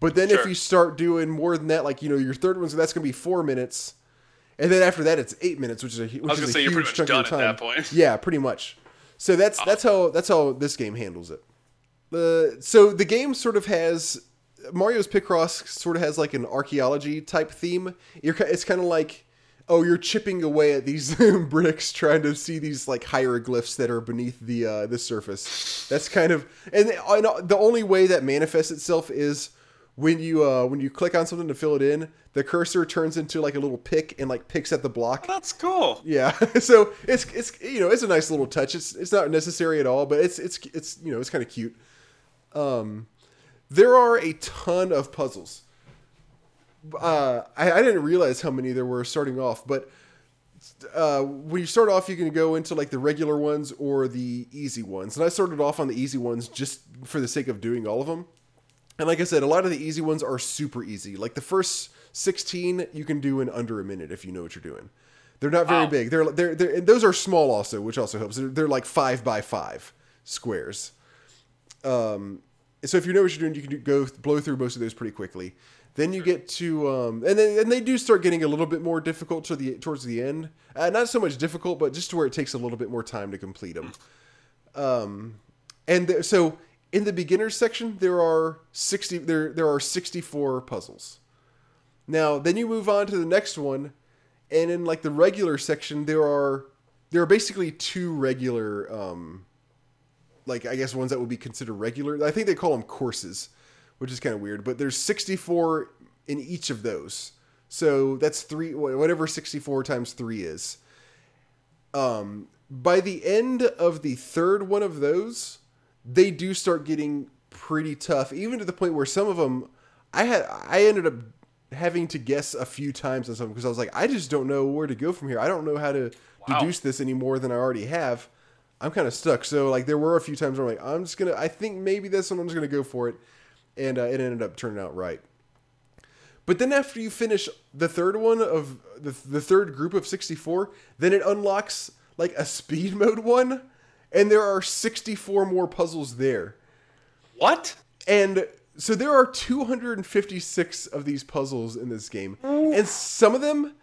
but then if you start doing more than that, like you know, your third one's that's gonna be four minutes, and then after that it's eight minutes, which is a which was is a say, you're huge pretty chunk much of time. at that point. Yeah, pretty much. So that's that's how that's how this game handles it. The so the game sort of has Mario's Picross sort of has like an archaeology type theme. You're it's kind of like oh you're chipping away at these *laughs* bricks trying to see these like hieroglyphs that are beneath the uh, the surface. That's kind of and, and the only way that manifests itself is when you uh, when you click on something to fill it in, the cursor turns into like a little pick and like picks at the block. That's cool. Yeah, *laughs* so it's it's you know it's a nice little touch. It's it's not necessary at all, but it's it's it's you know it's kind of cute. Um, there are a ton of puzzles. Uh, I, I didn't realize how many there were starting off, but uh, when you start off, you can go into like the regular ones or the easy ones. And I started off on the easy ones just for the sake of doing all of them. And like I said, a lot of the easy ones are super easy. Like the first 16 you can do in under a minute if you know what you're doing. They're not very Wow. big. They're they're, they're and those are small also, which also helps. They're, they're like 5 by 5 squares. Um so if you know what you're doing, you can do, go blow through most of those pretty quickly. Then you get to um and then and they do start getting a little bit more difficult to the towards the end. Uh, not so much difficult, but just to where it takes a little bit more time to complete them. Um and th- so in the beginners section there are 60 there there are 64 puzzles. Now, then you move on to the next one, and in like the regular section, there are there are basically two regular, um, like I guess ones that would be considered regular. I think they call them courses, which is kind of weird. But there's 64 in each of those, so that's three whatever 64 times three is. Um, by the end of the third one of those, they do start getting pretty tough, even to the point where some of them, I had I ended up having to guess a few times on something because I was like, I just don't know where to go from here. I don't know how to Wow. deduce this any more than I already have. I'm kind of stuck. So like there were a few times where I'm like, I'm just gonna. I think maybe this one I'm just gonna go for it, and uh, it ended up turning out right. But then after you finish the third one of the the third group of 64, then it unlocks like a speed *laughs* mode one, and there are 64 more puzzles there. What? And so there are 256 of these puzzles in this game. And some of them,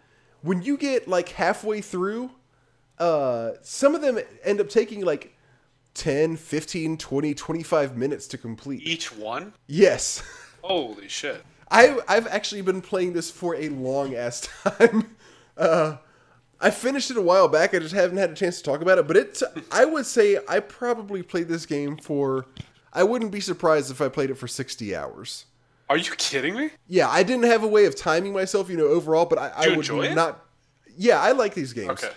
when you get like halfway through, uh, some of them end up taking like 10, 15, 20, 25 minutes to complete. Each one? Yes. *laughs* Holy shit. I, I've actually been playing this for a long ass *laughs* time. Uh, I finished it a while back. I just haven't had a chance to talk about it. But it's, I would say I probably played this game for, I wouldn't be surprised if I played it for 60 hours. Are you kidding me? Yeah, I didn't have a way of timing myself, you know, overall, but I, I you would enjoy it? not. Yeah, I like these games. Okay.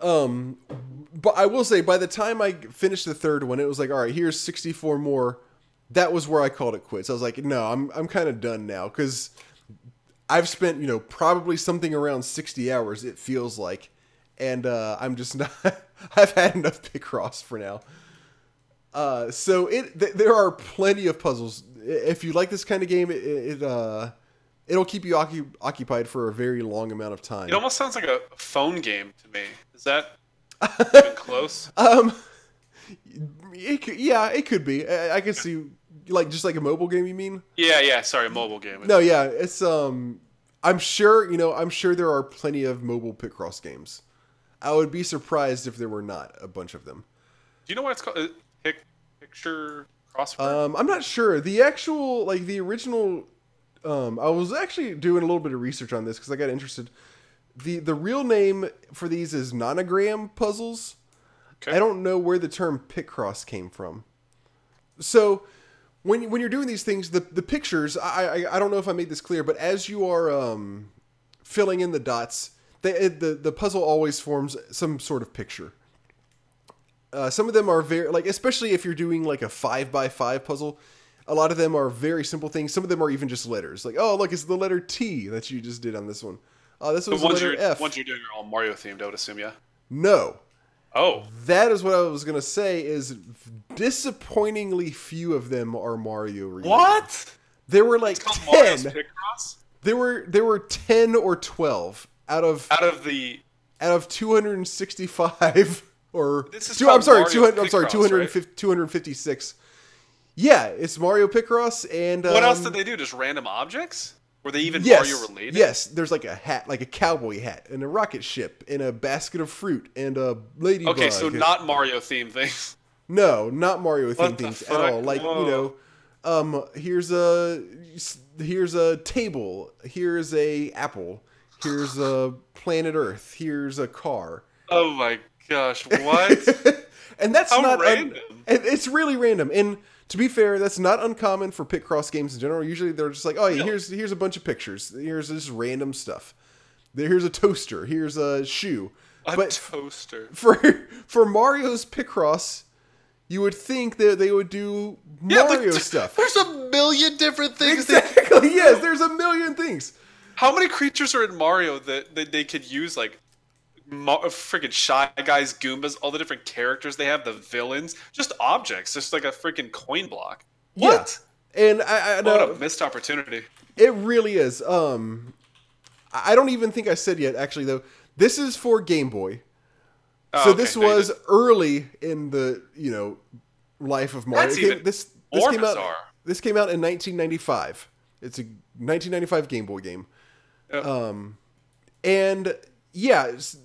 Um, but I will say, by the time I finished the third one, it was like, all right, here's 64 more. That was where I called it quits. I was like, no, I'm I'm kind of done now because I've spent, you know, probably something around 60 hours. It feels like, and uh, I'm just *laughs* not. I've had enough Picross for now. Uh, so it th- there are plenty of puzzles. If you like this kind of game, it, it uh, it'll keep you occu- occupied for a very long amount of time. It almost sounds like a phone game to me. Is that *laughs* even close? Um, it yeah, it could be. I, I could see, like, just like a mobile game. You mean? Yeah, yeah. Sorry, mobile game. No, yeah, it's um. I'm sure you know. I'm sure there are plenty of mobile Picross games. I would be surprised if there were not a bunch of them. Do you know what it's called? Uh, Pic- picture crossword. Um, I'm not sure. The actual, like, the original. Um, I was actually doing a little bit of research on this because I got interested. the The real name for these is nonogram puzzles. okay. I don't know where the term Picross came from. So when when you're doing these things, the the pictures, I I, I don't know if I made this clear, but as you are um, filling in the dots, they, the the puzzle always forms some sort of picture. Uh, some of them are very like, especially if you're doing like a five by five puzzle. A lot of them are very simple things. Some of them are even just letters. Like, oh, look, it's the letter T that you just did on this one. Oh, this the was the letter F. Once you're doing are all Mario themed, I would assume. Yeah. No, Oh, that is what I was gonna say. Is disappointingly few of them are Mario related. what? There were like ten. Picross? There were there were ten or twelve out of Out of the out of two hundred and sixty five *laughs* or This is two, I'm sorry, two hundred. I'm sorry, Picross, 250, 256. Yeah, it's Mario Picross and what else um, did they do? Just random objects? Were they even Yes, Mario related? yes. There's like a hat, like a cowboy hat, and a rocket ship, and a basket of fruit, and a ladybug. Okay, so not Mario themed things. *laughs* No, not Mario themed things at all. Like Whoa. you know, um, here's a here's a table. Here's a apple. Here's a planet Earth. Here's a car. Oh my gosh, what? *laughs* and that's How not random. and it's really random. And to be fair, that's not uncommon for Picross games in general. Usually they're just like, oh, yeah, here's here's a bunch of pictures. Here's just random stuff. Here's a toaster. Here's a shoe. a but toaster. *laughs* for for Mario's Picross, you would think that they would do Mario *laughs* stuff. There's a million different things. that- Exactly. *laughs* yes, there's a million things. How many creatures are in Mario that, that they could use like Freaking shy guys, Goombas, all the different characters they have, the villains, just objects, just like a freaking coin block. What? Yeah. And I, I What know a missed opportunity. it really is. Um, I don't even think I said yet. Actually, though, this is for Game Boy. Oh, so okay, this was early in the you know life of Mario. That's came- even this this came out. This came out in 1995. It's a 1995 Game Boy game. Yep. Um, and yeah, it's-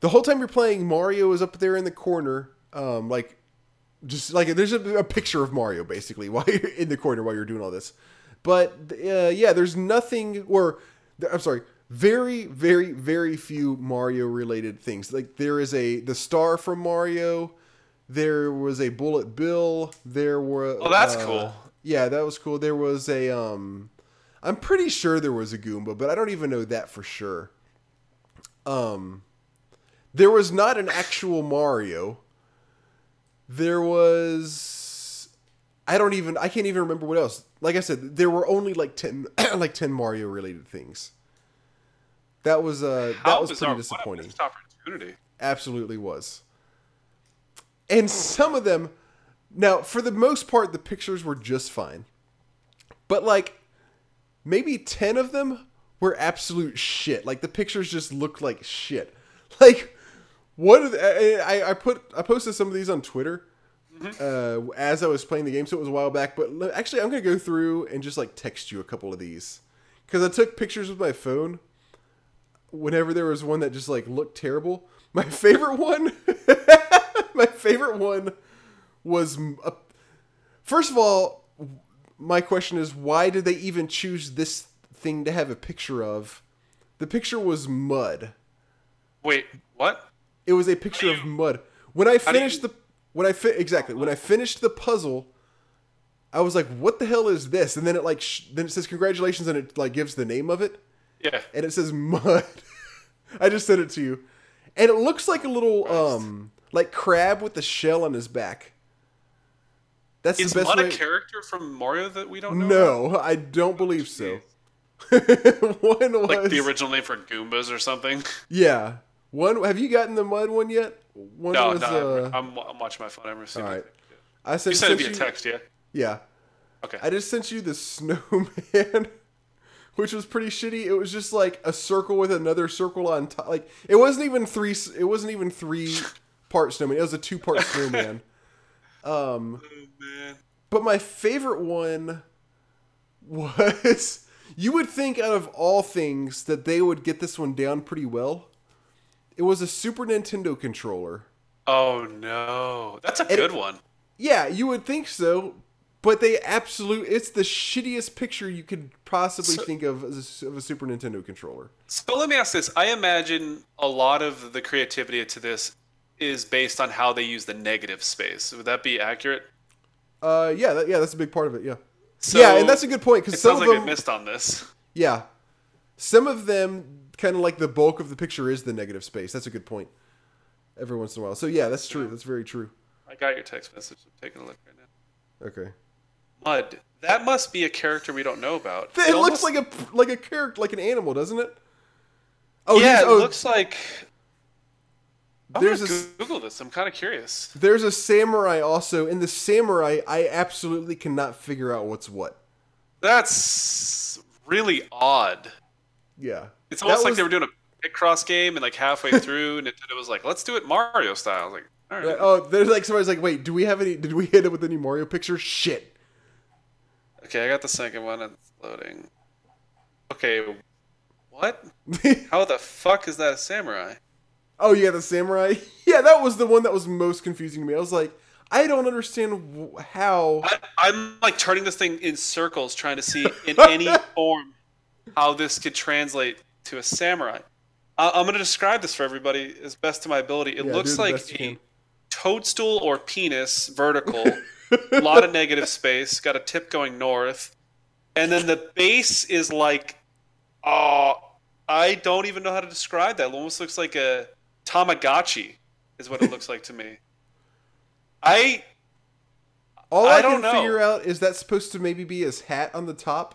the whole time you're playing, Mario is up there in the corner, um, like just like there's a, a picture of Mario basically *laughs* while you're in the corner while you're doing all this. But uh, yeah, there's nothing, or I'm sorry, very, very, very few Mario related things. Like there is a the star from Mario. There was a Bullet Bill. There were. Oh, that's uh, cool. Yeah, that was cool. There was a um I'm pretty sure there was a Goomba, but I don't even know that for sure. Um there was not an actual Mario. There was I don't even I can't even remember what else. Like I said, there were only like 10 *clears throat* like 10 Mario related things. That was uh How that was bizarre. pretty disappointing. What a missed opportunity. absolutely was. And some of them, now for the most part, the pictures were just fine, but like maybe ten of them were absolute shit. Like the pictures just looked like shit. *laughs* Like what? I I put I posted some of these on Twitter. Uh, as I was playing the game, so it was a while back. But actually, I'm gonna go through and just like text you a couple of these because I took pictures with my phone whenever there was one that just like looked terrible. My *laughs* favorite one, *laughs* my favorite one was uh, first of all, my question is why did they even choose this thing to have a picture of? The picture was mud. Wait, what? It was a picture do of mud. When I finished you- the when I fi- exactly when I finished the puzzle, I was like, "What the hell is this?" And then it like sh- then it says congratulations and it like gives the name of it Yeah. and it says mud. *laughs* I just sent it to you, and it looks like a little um like crab with the shell on his back. That's Is the best Mud way. a character from Mario that we don't know? no, I don't believe so. *laughs* one was Like the original name for Goombas or something? *laughs* yeah. One have you gotten the mud one yet? One No, was no. uh, I'm, I'm watching my phone. I'm receiving. all it. right. I sent, You sent it sent via you- text, yeah? Yeah. Okay. I just sent you the *laughs* snowman, which was pretty shitty. It was just like a circle with another circle on top. Like it wasn't even three. It wasn't even three part snowman. It was a two part snowman. Um, Oh, man. but my favorite one was. You would think out of all things that they would get this one down pretty well. It was a Super Nintendo controller. Oh, no. That's a It- good one. Yeah, you would think so, but they absolute it's the shittiest picture you could possibly So- think of as a, of a Super Nintendo controller. So let me ask this. I imagine a lot of the creativity to this is based on how they use the negative space. Would that be accurate? Uh, yeah, that, yeah, that's a big part of it. Yeah, So yeah, and that's a good point It because some sounds of like them, I missed on this. yeah, some of them kind of like the bulk of the picture is the negative space. That's a good point. Every once in a while, so yeah, that's true. That's very true. I got your text message. I'm taking a look right now. Okay, Mud. That must be a character we don't know about. it, looks almost- like a like a character, like an animal, doesn't it? Oh, yeah, here's- it oh, looks like. I'm There's gonna a Google this. I'm kind of curious. There's a samurai also. In the samurai, I absolutely cannot figure out what's what. That's really odd. Yeah. It's That almost like was- they were doing a Picross game, and like halfway *laughs* through, Nintendo was like, "Let's do it Mario style." I was like, all right. Right, Oh, there's like somebody's like, wait, do we have any? Did we hit it with any Mario pictures? Shit. Okay, I got the second one. It's loading. Okay, what? *laughs* How the fuck is that a samurai? Oh yeah, the samurai. *laughs* Yeah, that was the one that was most confusing to me. I was like, I don't understand w- how. I, I'm like turning this thing in circles, trying to see in *laughs* any form how this could translate to a samurai. I, I'm going to describe this for everybody as best to my ability. It Yeah, looks like a toadstool or penis, vertical, a *laughs* lot of negative space, got a tip going north, and then the base is like, oh, I don't even know how to describe that. It almost looks like a Tamagotchi, is what it looks like to me. I All I, I can know. figure out is that supposed to maybe be his hat on the top.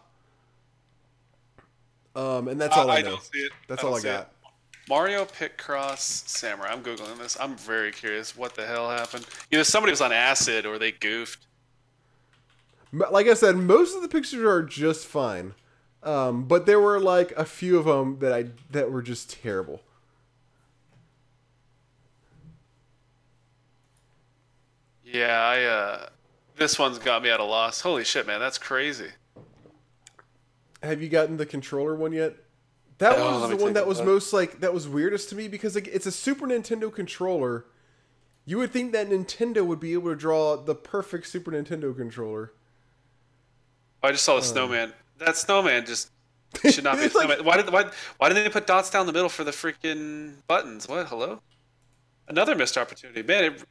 Um, and that's all I, know. don't see it. That's don't all I see it. got. Mario Picross Samurai. I'm googling this. I'm very curious. What the hell happened? You know, somebody was on acid or they goofed. Like I said, most of the pictures are just fine, um, but there were like a few of them that I that were just terrible. Yeah, I. uh This one's got me at a loss. Holy shit, man, that's crazy. Have you gotten the controller one yet? That Oh, was the one that was look. most like that was weirdest to me because like, it's a Super Nintendo controller. You would think that Nintendo would be able to draw the perfect Super Nintendo controller. I just saw the snowman. That snowman just *laughs* should not be a It's like- snowman. Why did why why didn't they put dots down the middle for the freaking buttons? What? Hello? Another missed opportunity, man. It,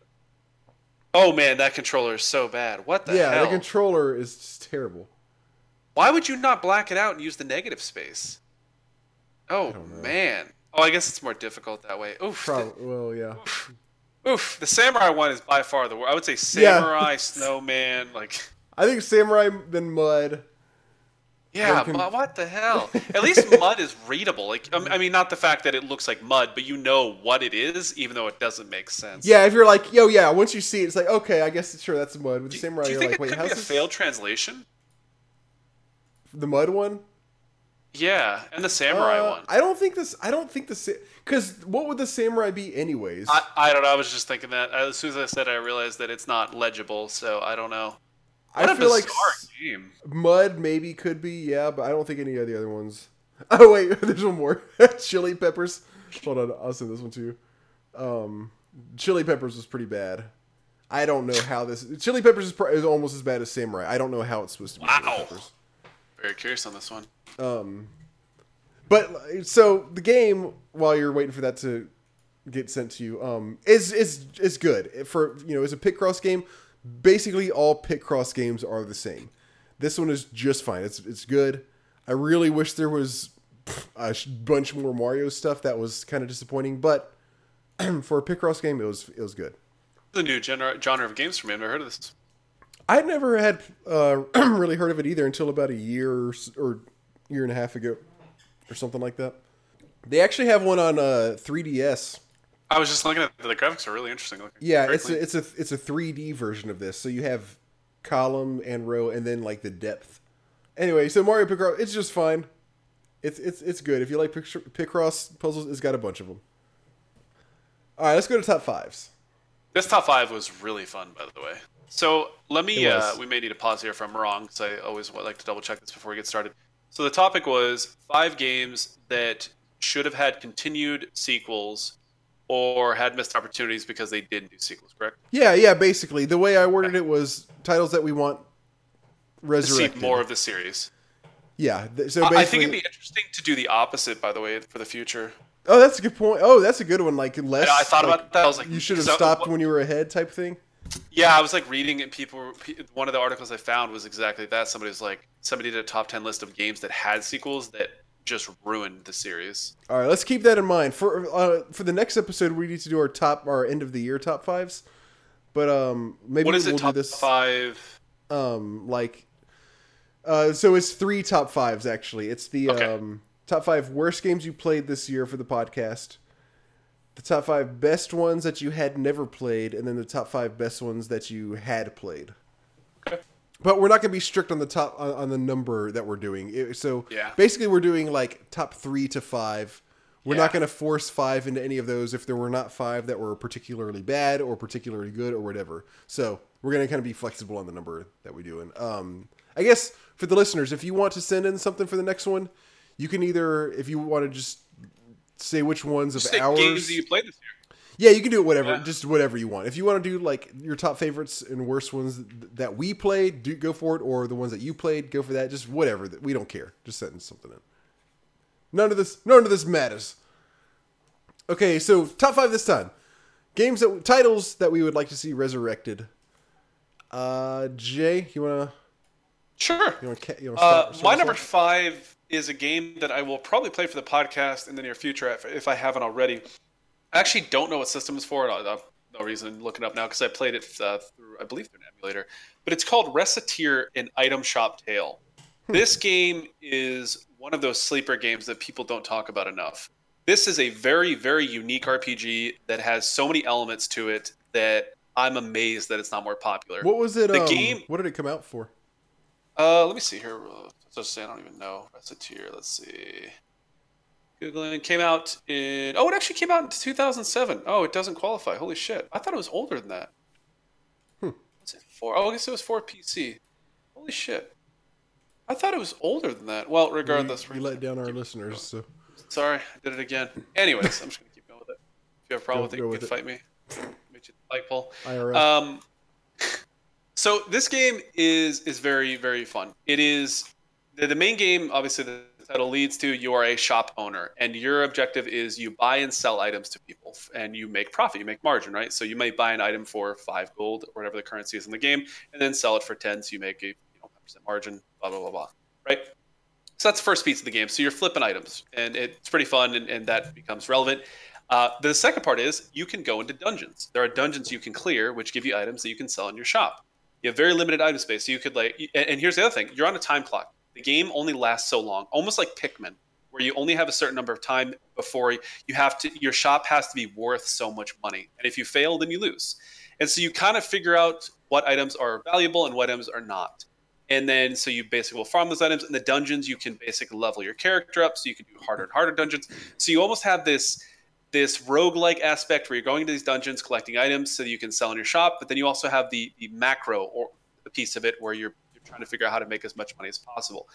oh man, that controller is so bad. What the hell? yeah, hell? the controller is just terrible. Why would you not black it out and use the negative space? Oh man. Oh, I guess it's more difficult that way. Oof. Probably. Well, yeah. The, oof. The samurai one is by far the worst. I would say Yeah. samurai, *laughs* snowman, like I think Samurai then Mud. Yeah, can- but what the hell? At least *laughs* mud is readable. Like, I mean, not the fact that it looks like mud, but you know what it is, even though it doesn't make sense. Yeah, if you're like, yo, yeah, once you see it, it's like, okay, I guess sure that's mud. With the Do, samurai, do you you're think like, it wait, could how's be a this failed translation? the mud one? Yeah, and the samurai Uh, one. I don't think this. I don't think the because what would the samurai be anyways? I, I don't know. I was just thinking that as soon as I said, it, I realized that it's not legible. So I don't know. What I feel like game. mud maybe could be yeah, but I don't think any of the other ones. *laughs* Oh wait, *laughs* there's one more. *laughs* Chili peppers. Hold on, I'll send this one to you. Um, chili peppers was pretty bad. I don't know how this chili peppers is, pr- is almost as bad as samurai. I don't know how it's supposed to be. Wow. Very curious on this one. Um, but so the game, while you're waiting for that to get sent to you, um, is is is good for you know as a Picross game. Basically, all Picross games are the same. This one is just fine. It's it's good. I really wish there was a bunch more Mario stuff. That was kind of disappointing, but *clears throat* for a Picross game, it was it was good. The new genre, genre of games for me. I've never heard of this. I'd never had uh, *clears throat* really heard of it either until about a year or, or year and a half ago, or something like that. They actually have one on uh, 3DS. I was just looking at the graphics are really interesting looking. Yeah, Very it's clean. a, it's a it's a 3D version of this. So you have column and row, and then like the depth. Anyway, so Mario Picross, it's just fine. It's it's it's good if you like picture, Picross puzzles. It's got a bunch of them. All right, let's go to top fives. This top five was really fun, by the way. So let me. Uh, we may need to pause here if I'm wrong, because I always like to double check this before we get started. So the topic was five games that should have had continued sequels or had missed opportunities because they didn't do sequels. Correct? Yeah, yeah. Basically, the way I worded it was titles that we want To see resurrected. more of the series. Yeah. th- So I- basically, I think it'd be interesting to do the opposite, by the way, for the future. oh, that's a good point. Oh, that's a good one. Like less. I thought like, about that. I was like, you should have stopped when you were ahead, type thing. Yeah, I was like reading and people. One of the articles I found was exactly that. Somebody was like, somebody did a top ten list of games that had sequels that just ruined the series. All right, let's keep that in mind for uh, for the next episode. We need to do our top, our end of the year top fives. But um, maybe What is we'll it? Top do this five. um like uh so it's three top fives actually. It's the Okay. um top five worst games you played this year for the podcast. The top five best ones that you had never played, and then the top five best ones that you had played. But we're not going to be strict on the top on, on the number that we're doing. It- so Yeah. basically, we're doing like top three to five. We're Yeah. not going to force five into any of those if there were not five that were particularly bad or particularly good or whatever. So we're going to kind of be flexible on the number that we do. And um, I guess for the listeners, if you want to send in something for the next one, you can either if you want to just say which ones of ours. games that you played this year. Yeah, you can do it whatever, Yeah. just whatever you want. If you want to do like your top favorites and worst ones that we played, do go for it, or the ones that you played, go for that. Just whatever. We don't care. Just send something in. None of this, none of this matters. Okay, so top five this time. Games that titles that we would like to see resurrected. Uh, Jay, you wanna Sure. you wanna you wanna Uh, start, start my number five is a game that I will probably play for the podcast in the near future if, if I haven't already. I actually don't know what system it's for. have no reason to look it up now because I played it uh, through, I believe, through an emulator. But it's called Recettear in Item Shop Tale. This game is one of those sleeper games that people don't talk about enough. This is a very, very unique RPG that has so many elements to it that I'm amazed that it's not more popular. What was it? the um, game- What did it come out for? Uh, let me see here. Just say I don't even know. Recettear. Let's see. Googling came out in. Oh, it actually came out in 2007. Oh, it doesn't qualify. Holy shit! I thought it was older than that. Hmm. Was it for? Oh, I guess it was for PC. Holy shit! I thought it was older than that. Well, regardless, we, we let down our listeners. So Sorry, I did it again. Anyways, I'm just gonna keep going with it. If you have a problem Go- with it, you can it. fight me. Make you fight Paul. IRL. Um, so this game is is very very fun. It is the, the main game. Obviously, the title leads to you are a shop owner, and your objective is you buy and sell items to people, and you make profit. You make margin, right? So you might buy an item for five gold or whatever the currency is in the game, and then sell it for ten. So you make a you know percent margin. Blah blah blah blah. Right. So that's the first piece of the game. So you're flipping items, and it's pretty fun, and, and that becomes relevant. Uh, the second part is you can go into dungeons. There are dungeons you can clear, which give you items that you can sell in your shop. You have very limited item space, so you could like. And here's the other thing: you're on a time clock. The game only lasts so long, almost like Pikmin, where you only have a certain number of time before you have to your shop has to be worth so much money, and if you fail, then you lose. And so you kind of figure out what items are valuable and what items are not. And then so you basically will farm those items. In the dungeons, you can basically level your character up, so you can do harder and harder dungeons. So you almost have this this roguelike aspect where you're going into these dungeons collecting items so that you can sell in your shop, but then you also have the, the macro or piece of it where you're trying to figure out how to make as much money as possible.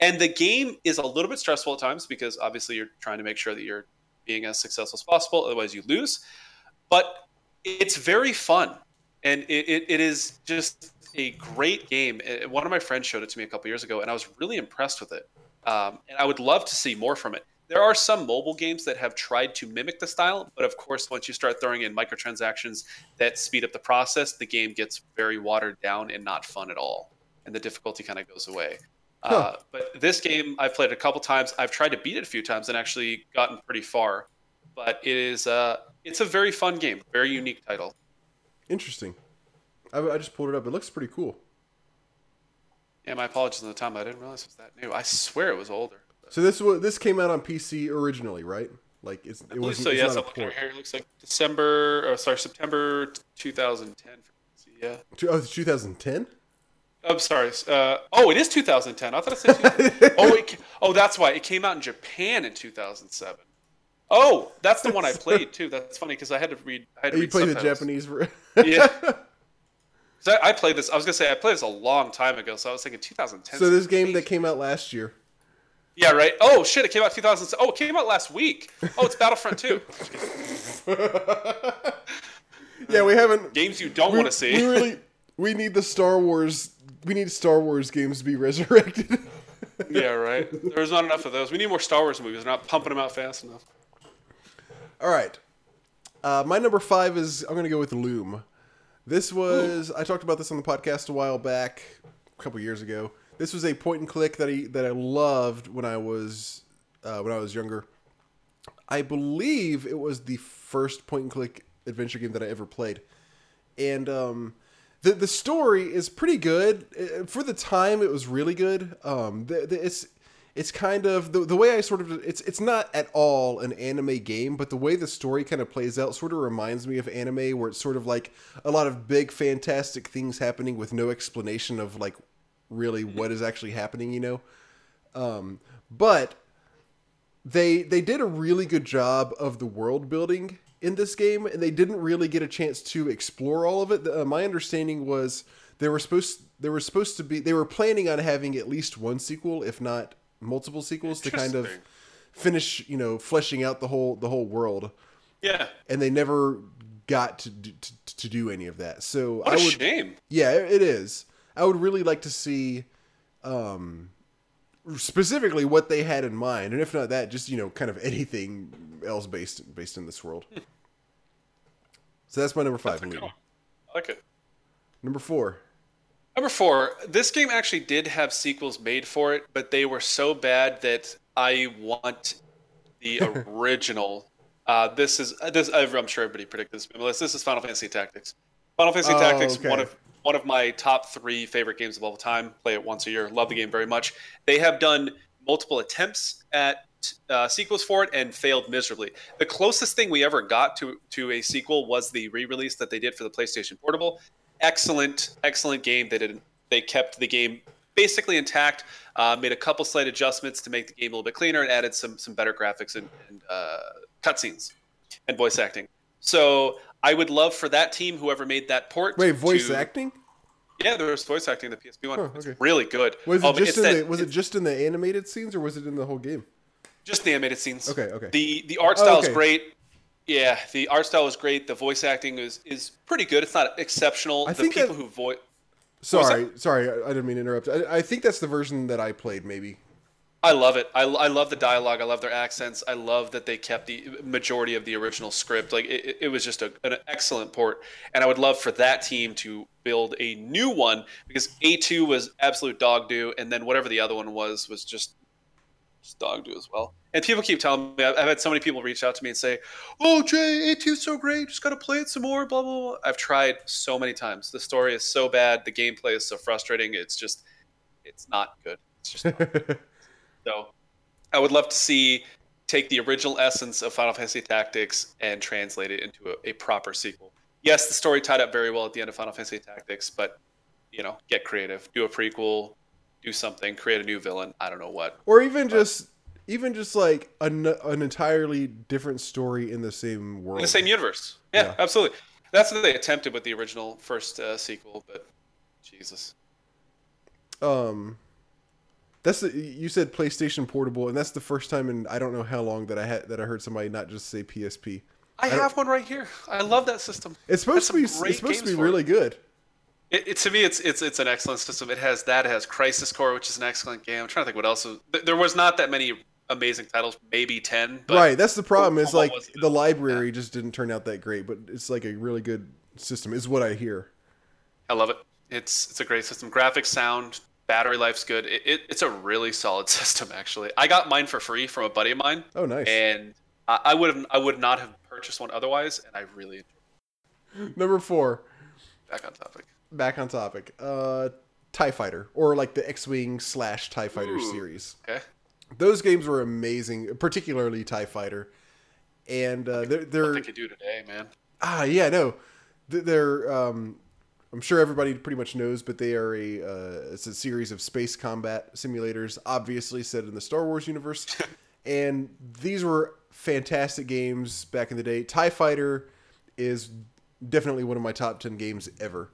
And the game is a little bit stressful at times because obviously you're trying to make sure that you're being as successful as possible, otherwise you lose. But it's very fun. And it, it, it is just a great game. One of my friends showed it to me a couple years ago, and I was really impressed with it. Um, and I would love to see more from it. There are some mobile games that have tried to mimic the style, but of course, once you start throwing in microtransactions that speed up the process, the game gets very watered down and not fun at all, and the difficulty kind of goes away. Huh. Uh, but this game, I've played a couple times. I've tried to beat it a few times and actually gotten pretty far. But it is, uh, it's a very fun game, very unique title. Interesting. I, I just pulled it up. It looks pretty cool. Yeah, my apologies on the time. I didn't realize it was that new. I swear it was older. So this was this came out on PC originally, right? Like it's it was so. Yes, I'm looking here. It looks like December. Oh, sorry, September 2010 for PC. Yeah. Oh, 2010. I'm sorry. Uh, oh, it is 2010. I thought it said. *laughs* oh, it, oh, that's why it came out in Japan in 2007. Oh, that's the one I played too. That's funny because I had to read. I had to you read played the Japanese. version. yeah. *laughs* I, I played this. I was gonna say I played this a long time ago, so I was thinking 2010. So this game that came out last year. Yeah, right. Oh shit! It came out 2000. Oh, it came out last week. Oh, it's Battlefront 2. *laughs* yeah, we haven't games you don't want to see. We really we need the Star Wars. We need Star Wars games to be resurrected. *laughs* yeah, right. There's not enough of those. We need more Star Wars movies. They're not pumping them out fast enough. All right. Uh, my number five is I'm going to go with Loom. This was Ooh. I talked about this on the podcast a while back, a couple years ago. This was a point and click that I that I loved when I was uh, when I was younger. I believe it was the first point and click adventure game that I ever played, and um, the the story is pretty good uh, for the time. It was really good. Um, the, the, it's it's kind of the, the way I sort of it's it's not at all an anime game, but the way the story kind of plays out sort of reminds me of anime, where it's sort of like a lot of big fantastic things happening with no explanation of like really what is actually happening, you know. Um, but they they did a really good job of the world building in this game, and they didn't really get a chance to explore all of it. Uh, my understanding was they were supposed they were supposed to be they were planning on having at least one sequel, if not multiple sequels, to kind of finish you know fleshing out the whole the whole world. Yeah, and they never got to do, to, to do any of that. So what I would, shame. Yeah, it is. I would really like to see um, specifically what they had in mind, and if not that, just you know, kind of anything else based based in this world. So that's my number five. Cool. I like it. Number four. Number four. This game actually did have sequels made for it, but they were so bad that I want the *laughs* original. uh, this is this. I'm sure everybody predicted this. This is Final Fantasy Tactics. Final Fantasy oh, Tactics, okay. one of one of my top three favorite games of all time. Play it once a year. Love the game very much. They have done multiple attempts at uh, sequels for it and failed miserably. The closest thing we ever got to to a sequel was the re-release that they did for the PlayStation Portable. Excellent, excellent game. They did they kept the game basically intact. Uh, made a couple slight adjustments to make the game a little bit cleaner and added some some better graphics and, and uh, cutscenes and voice acting. So I would love for that team, whoever made that port. Wait, voice to, acting? Yeah, there was voice acting in the PSP one. Oh, okay. It's really good. Was it um, just in that, the Was it just in the animated scenes, or was it in the whole game? Just the animated scenes. Okay, okay. The the art style oh, okay. is great. Yeah, the art style is great. The voice acting is is pretty good. It's not exceptional. I the think people that, who voice. Sorry, sorry, I didn't mean to interrupt. I, I think that's the version that I played, maybe. I love it. I, I love the dialogue. I love their accents. I love that they kept the majority of the original script. Like it, it was just a, an excellent port, and I would love for that team to build a new one because A2 was absolute dog do, and then whatever the other one was was just, just dog do as well. And people keep telling me I've, I've had so many people reach out to me and say, "Oh, Jay, A2's so great. Just got to play it some more." Blah blah blah. I've tried so many times. The story is so bad. The gameplay is so frustrating. It's just, it's not good It's just *laughs* so. I would love to see take the original essence of Final Fantasy Tactics and translate it into a, a proper sequel. Yes, the story tied up very well at the end of Final Fantasy Tactics, but you know, get creative, do a prequel, do something, create a new villain. I don't know what. Or even just even just like an, an entirely different story in the same world. In the same universe. Yeah, Yeah. absolutely. That's what they attempted with the original first uh, sequel, but Jesus. um that's the you said PlayStation Portable and that's the first time in I don't know how long that I had that I heard somebody not just say PSP. I, don't- have one right here. I love that system. It's supposed to be it's supposed to be for it. really good. It, it, to me, it's it's it's an excellent system. It has that. It has Crisis Core, which is an excellent game. I'm trying to think what else. There was not that many amazing titles, maybe ten. Right, that's the problem. Is like the library just didn't turn out that great, but it's like a really good system is what I hear. I love it. It's it's a great system. Graphics, sound, battery life's good. It, it, it's a really solid *laughs* system. Actually, I got mine for free from a buddy of mine, Oh, nice. and I, I would have I would not have purchased one otherwise, and I really enjoyed *laughs* Number 4, back on topic. back on topic. Uh TIE Fighter or like the X-Wing slash TIE Fighter Ooh. series. Okay, Those games were amazing, particularly TIE Fighter. And uh, they're, they're they could do today, man. Ah, yeah, no, they're. Um, I'm sure everybody pretty much knows, but they are a. Uh, it's a series of space combat simulators, obviously set in the Star Wars universe, *laughs* and these were fantastic games back in the day. Tie Fighter is definitely one of my top ten games ever.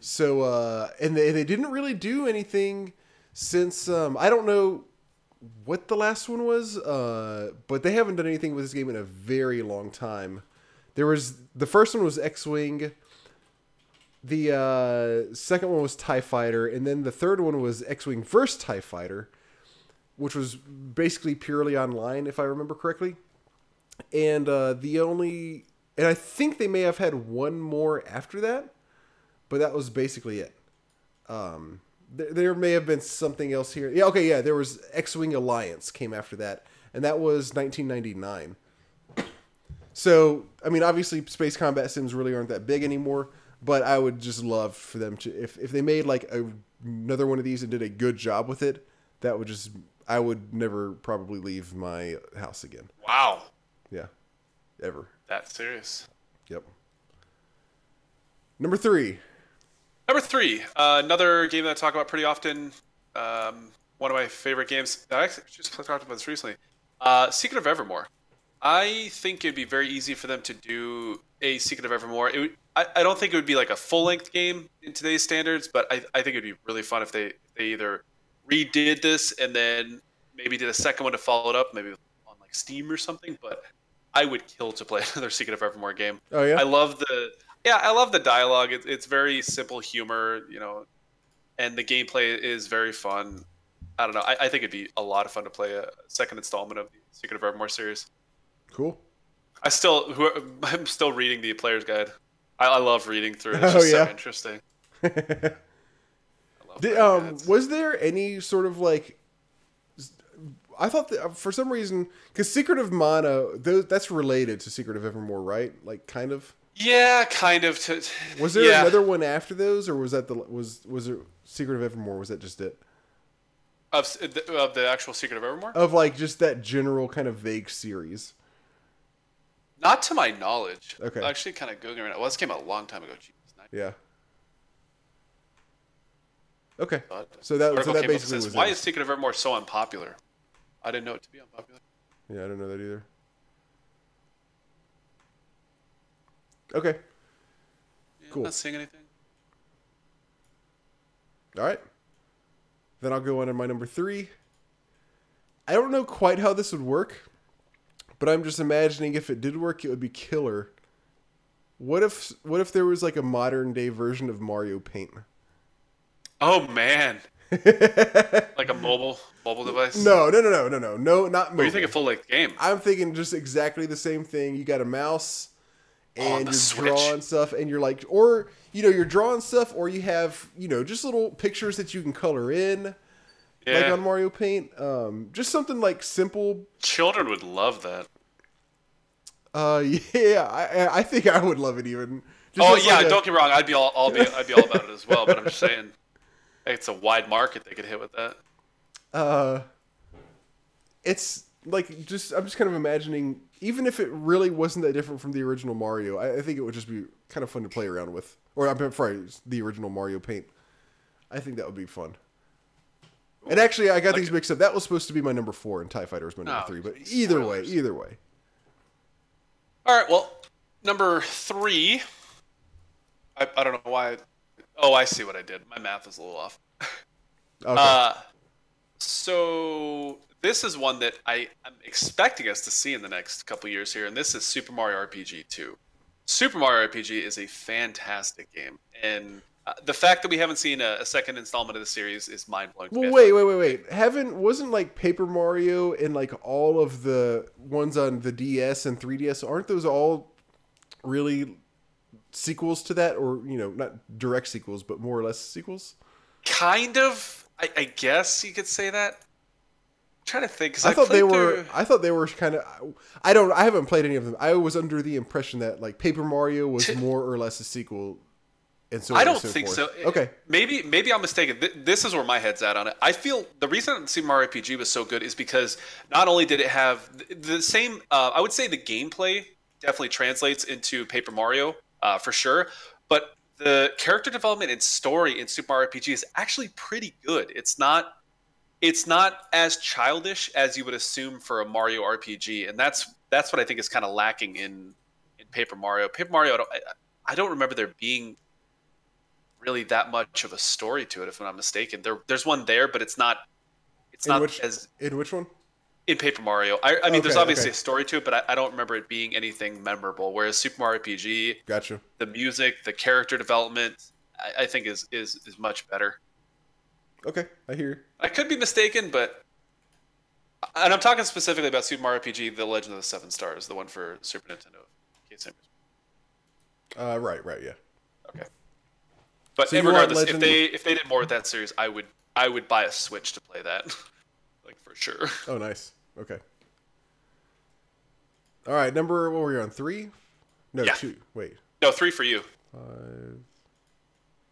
So, uh, and they they didn't really do anything since um, I don't know what the last one was, uh, but they haven't done anything with this game in a very long time. There was the first one was X Wing. The uh, second one was Tie Fighter, and then the third one was X Wing versus Tie Fighter, which was basically purely online, if I remember correctly. And uh, the only, and I think they may have had one more after that, but that was basically it. Um, there, there may have been something else here. Yeah, okay, yeah, there was X Wing Alliance came after that, and that was 1999. So, I mean, obviously, space combat sims really aren't that big anymore. But I would just love for them to, if, if they made like a, another one of these and did a good job with it, that would just, I would never probably leave my house again. Wow, Yeah, ever. that's serious. Yep. Number three. Number three, uh, another game that I talk about pretty often. Um, one of my favorite games. I actually just talked about this recently. Uh, Secret of Evermore. I think it'd be very easy for them to do a Secret of Evermore. It would, I, I don't think it would be like a full length game in today's standards, but I, I think it'd be really fun if they, they either redid this and then maybe did a second one to follow it up, maybe on like Steam or something. But I would kill to play *laughs* another Secret of Evermore game. Oh, yeah? I love the yeah, I love the dialogue. It's it's very simple humor, you know, and the gameplay is very fun. I don't know. I, I think it'd be a lot of fun to play a second installment of the Secret of Evermore series. Cool. I still, who, *laughs* I'm still reading the player's guide. I, I love reading through it. It's *laughs* Oh, yeah? so interesting. *laughs* I love Did, um, was there any sort of like? I thought that uh, for some reason, because Secret of Mana, those, that's related to Secret of Evermore, right? Like, kind of. yeah, kind of. To, Was there yeah. another one after those, or was that the was was it Secret of Evermore? Was that just it? of, of the actual Secret of Evermore? Of like just that general kind of vague series. Not to my knowledge. Okay. Actually, kind of googling right now. Well, this came out a long time ago. Nine- Yeah. Okay. So that so that basically says, was why it. is Secret of Evermore so unpopular? I didn't know it to be unpopular. Yeah, I don't know that either. Okay. Yeah, Cool. I'm not seeing anything. All right. Then I'll go on to my number three. I don't know quite how this would work, but I'm just imagining if it did work, it would be killer. What if what if there was like a modern day version of Mario Paint? Oh man, *laughs* like a mobile mobile device. No, no, no, no, no, no, no, not. What do you think a full length game? I'm thinking just exactly the same thing. You got a mouse, and the you're Switch. drawing stuff, and you're like, or you know, you're drawing stuff, or you have you know just little pictures that you can color in. Yeah, like on Mario Paint. Um, just something like simple. children would love that. Uh, *laughs* yeah, I, I think I would love it even. Just oh yeah, like a- don't get me wrong. I'd be all, I'll be, *laughs* I'd be all about it as well. But I'm just saying, it's a wide market they could hit with that. uh, it's like just I'm just kind of imagining, even if it really wasn't that different from the original Mario, I, I think it would just be kind of fun to play around with. Or I'm sorry, the original Mario Paint. I think that would be fun. And actually, I got these mixed up. That was supposed to be my number four, and Tie Fighter was my number Oh, three. But either way, either way. All right. Well, number three. I, I don't know why. Oh, I see what I did. My math is a little off. Okay. Uh, so this is one that I am expecting us to see in the next couple years here, and this is Super Mario RPG 2. Super Mario RPG is a fantastic game, and uh, the fact that we haven't seen a, a second installment of the series is mind blowing. well, wait, wait, wait, wait. Haven't wasn't like Paper Mario and like all of the ones on the DS and 3DS? Aren't those all really sequels to that, or you know, not direct sequels, but more or less sequels? Kind of. I, I guess you could say that. I'm trying to think. 'cause I thought they were. through- I thought they were kind of. I don't. I haven't played any of them. I was under the impression that like Paper Mario was more or less a sequel, and so I don't so think forth. so. Okay. Maybe maybe I'm mistaken. This is where my head's at on it. I feel the reason Super Mario RPG was so good is because not only did it have the same, uh, I would say the gameplay definitely translates into Paper Mario uh, for sure, but the character development and story in Super Mario RPG is actually pretty good. It's not it's not as childish as you would assume for a Mario RPG, and that's that's what I think is kind of lacking in in Paper Mario. Paper Mario, I don't, I, I don't remember there being really that much of a story to it, if I'm not mistaken. There, there's one there, but it's not it's In not which as in which one? in Paper Mario. I, I mean, there's obviously okay. a story to it, but I, I don't remember it being anything memorable. Whereas Super Mario RPG, Gotcha. the music, the character development, I, I think is is is much better. Okay, I hear. you. I could be mistaken, but and I'm talking specifically about Super Mario RPG: The Legend of the Seven Stars, the one for Super Nintendo. in case I'm- Uh, right, right, yeah. But So regardless, if they if they did more with that series, I would I would buy a Switch to play that, *laughs* like for sure. Oh, nice. Okay. All right, number what were you on? Three? No, Yeah. two. Wait. No, three for you. Five.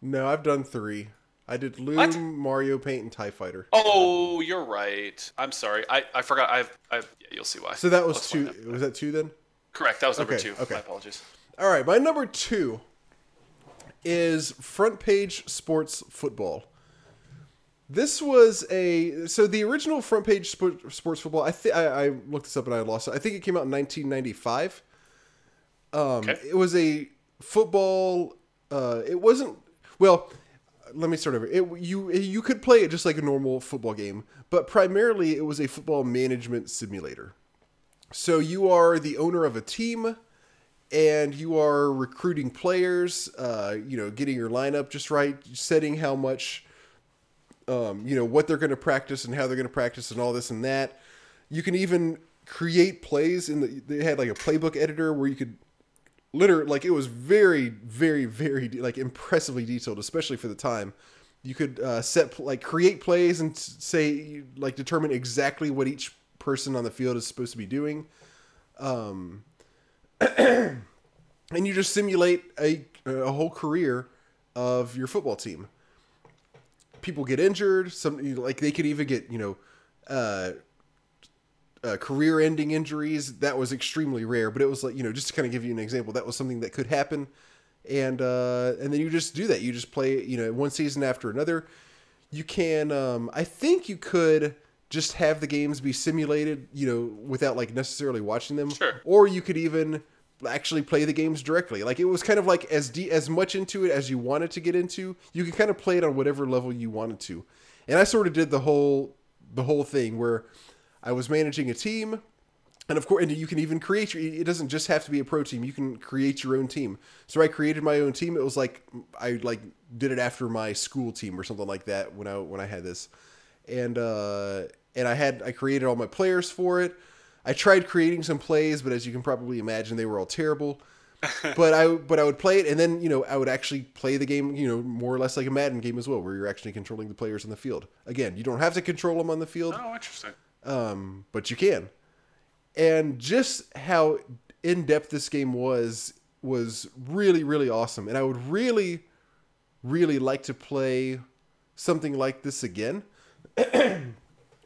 No, I've done three. I did Loom, What? Mario Paint, and Tie Fighter. Oh, you're right. I'm sorry. I, I forgot. I've I've yeah, you'll see why. So that was Let's two. Was that two then? Correct. That was number Okay, two. okay. My apologies. All right, my number two is Front Page Sports Football. This was a so the original Front Page Sport, Sports Football. I think I looked this up and I lost it. I think it came out in 1995. Um, Okay. It was a football. Uh, it wasn't well. Let me start over. It, you you could play it just like a normal football game, but primarily it was a football management simulator. So you are the owner of a team, and you are recruiting players. Uh, you know, getting your lineup just right, setting how much, um, you know, what they're going to practice and how they're going to practice and all this and that. You can even create plays in the. They had like a playbook editor where you could literally like it was very very very like impressively detailed especially for the time you could uh, set like create plays and say like determine exactly what each person on the field is supposed to be doing um *clears throat* and you just simulate a a whole career of your football team people get injured some like they could even get you know uh uh, career-ending injuries. That was extremely rare, but it was like you know just to kind of give you an example, that was something that could happen, and uh, and then you just do that. You just play you know one season after another. You can, um, I think you could just have the games be simulated, you know, without like necessarily watching them, Sure. or you could even actually play the games directly. Like it was kind of like as de- as much into it as you wanted to get into. You could kind of play it on whatever level you wanted to, and I sort of did the whole the whole thing where I was managing a team, and of course, and you can even create your. It doesn't just have to be a pro team. You can create your own team. So I created my own team. It was like I like did it after my school team or something like that when I when I had this, and uh, and I had I created all my players for it. I tried creating some plays, but as you can probably imagine, they were all terrible. *laughs* but I but I would play it, and then you know I would actually play the game, you know, more or less like a Madden game as well, where you're actually controlling the players on the field. Again, you don't have to control them on the field Oh, interesting. um, but you can. And just how in depth this game was was really really awesome, and I would really really like to play something like this again. *clears throat*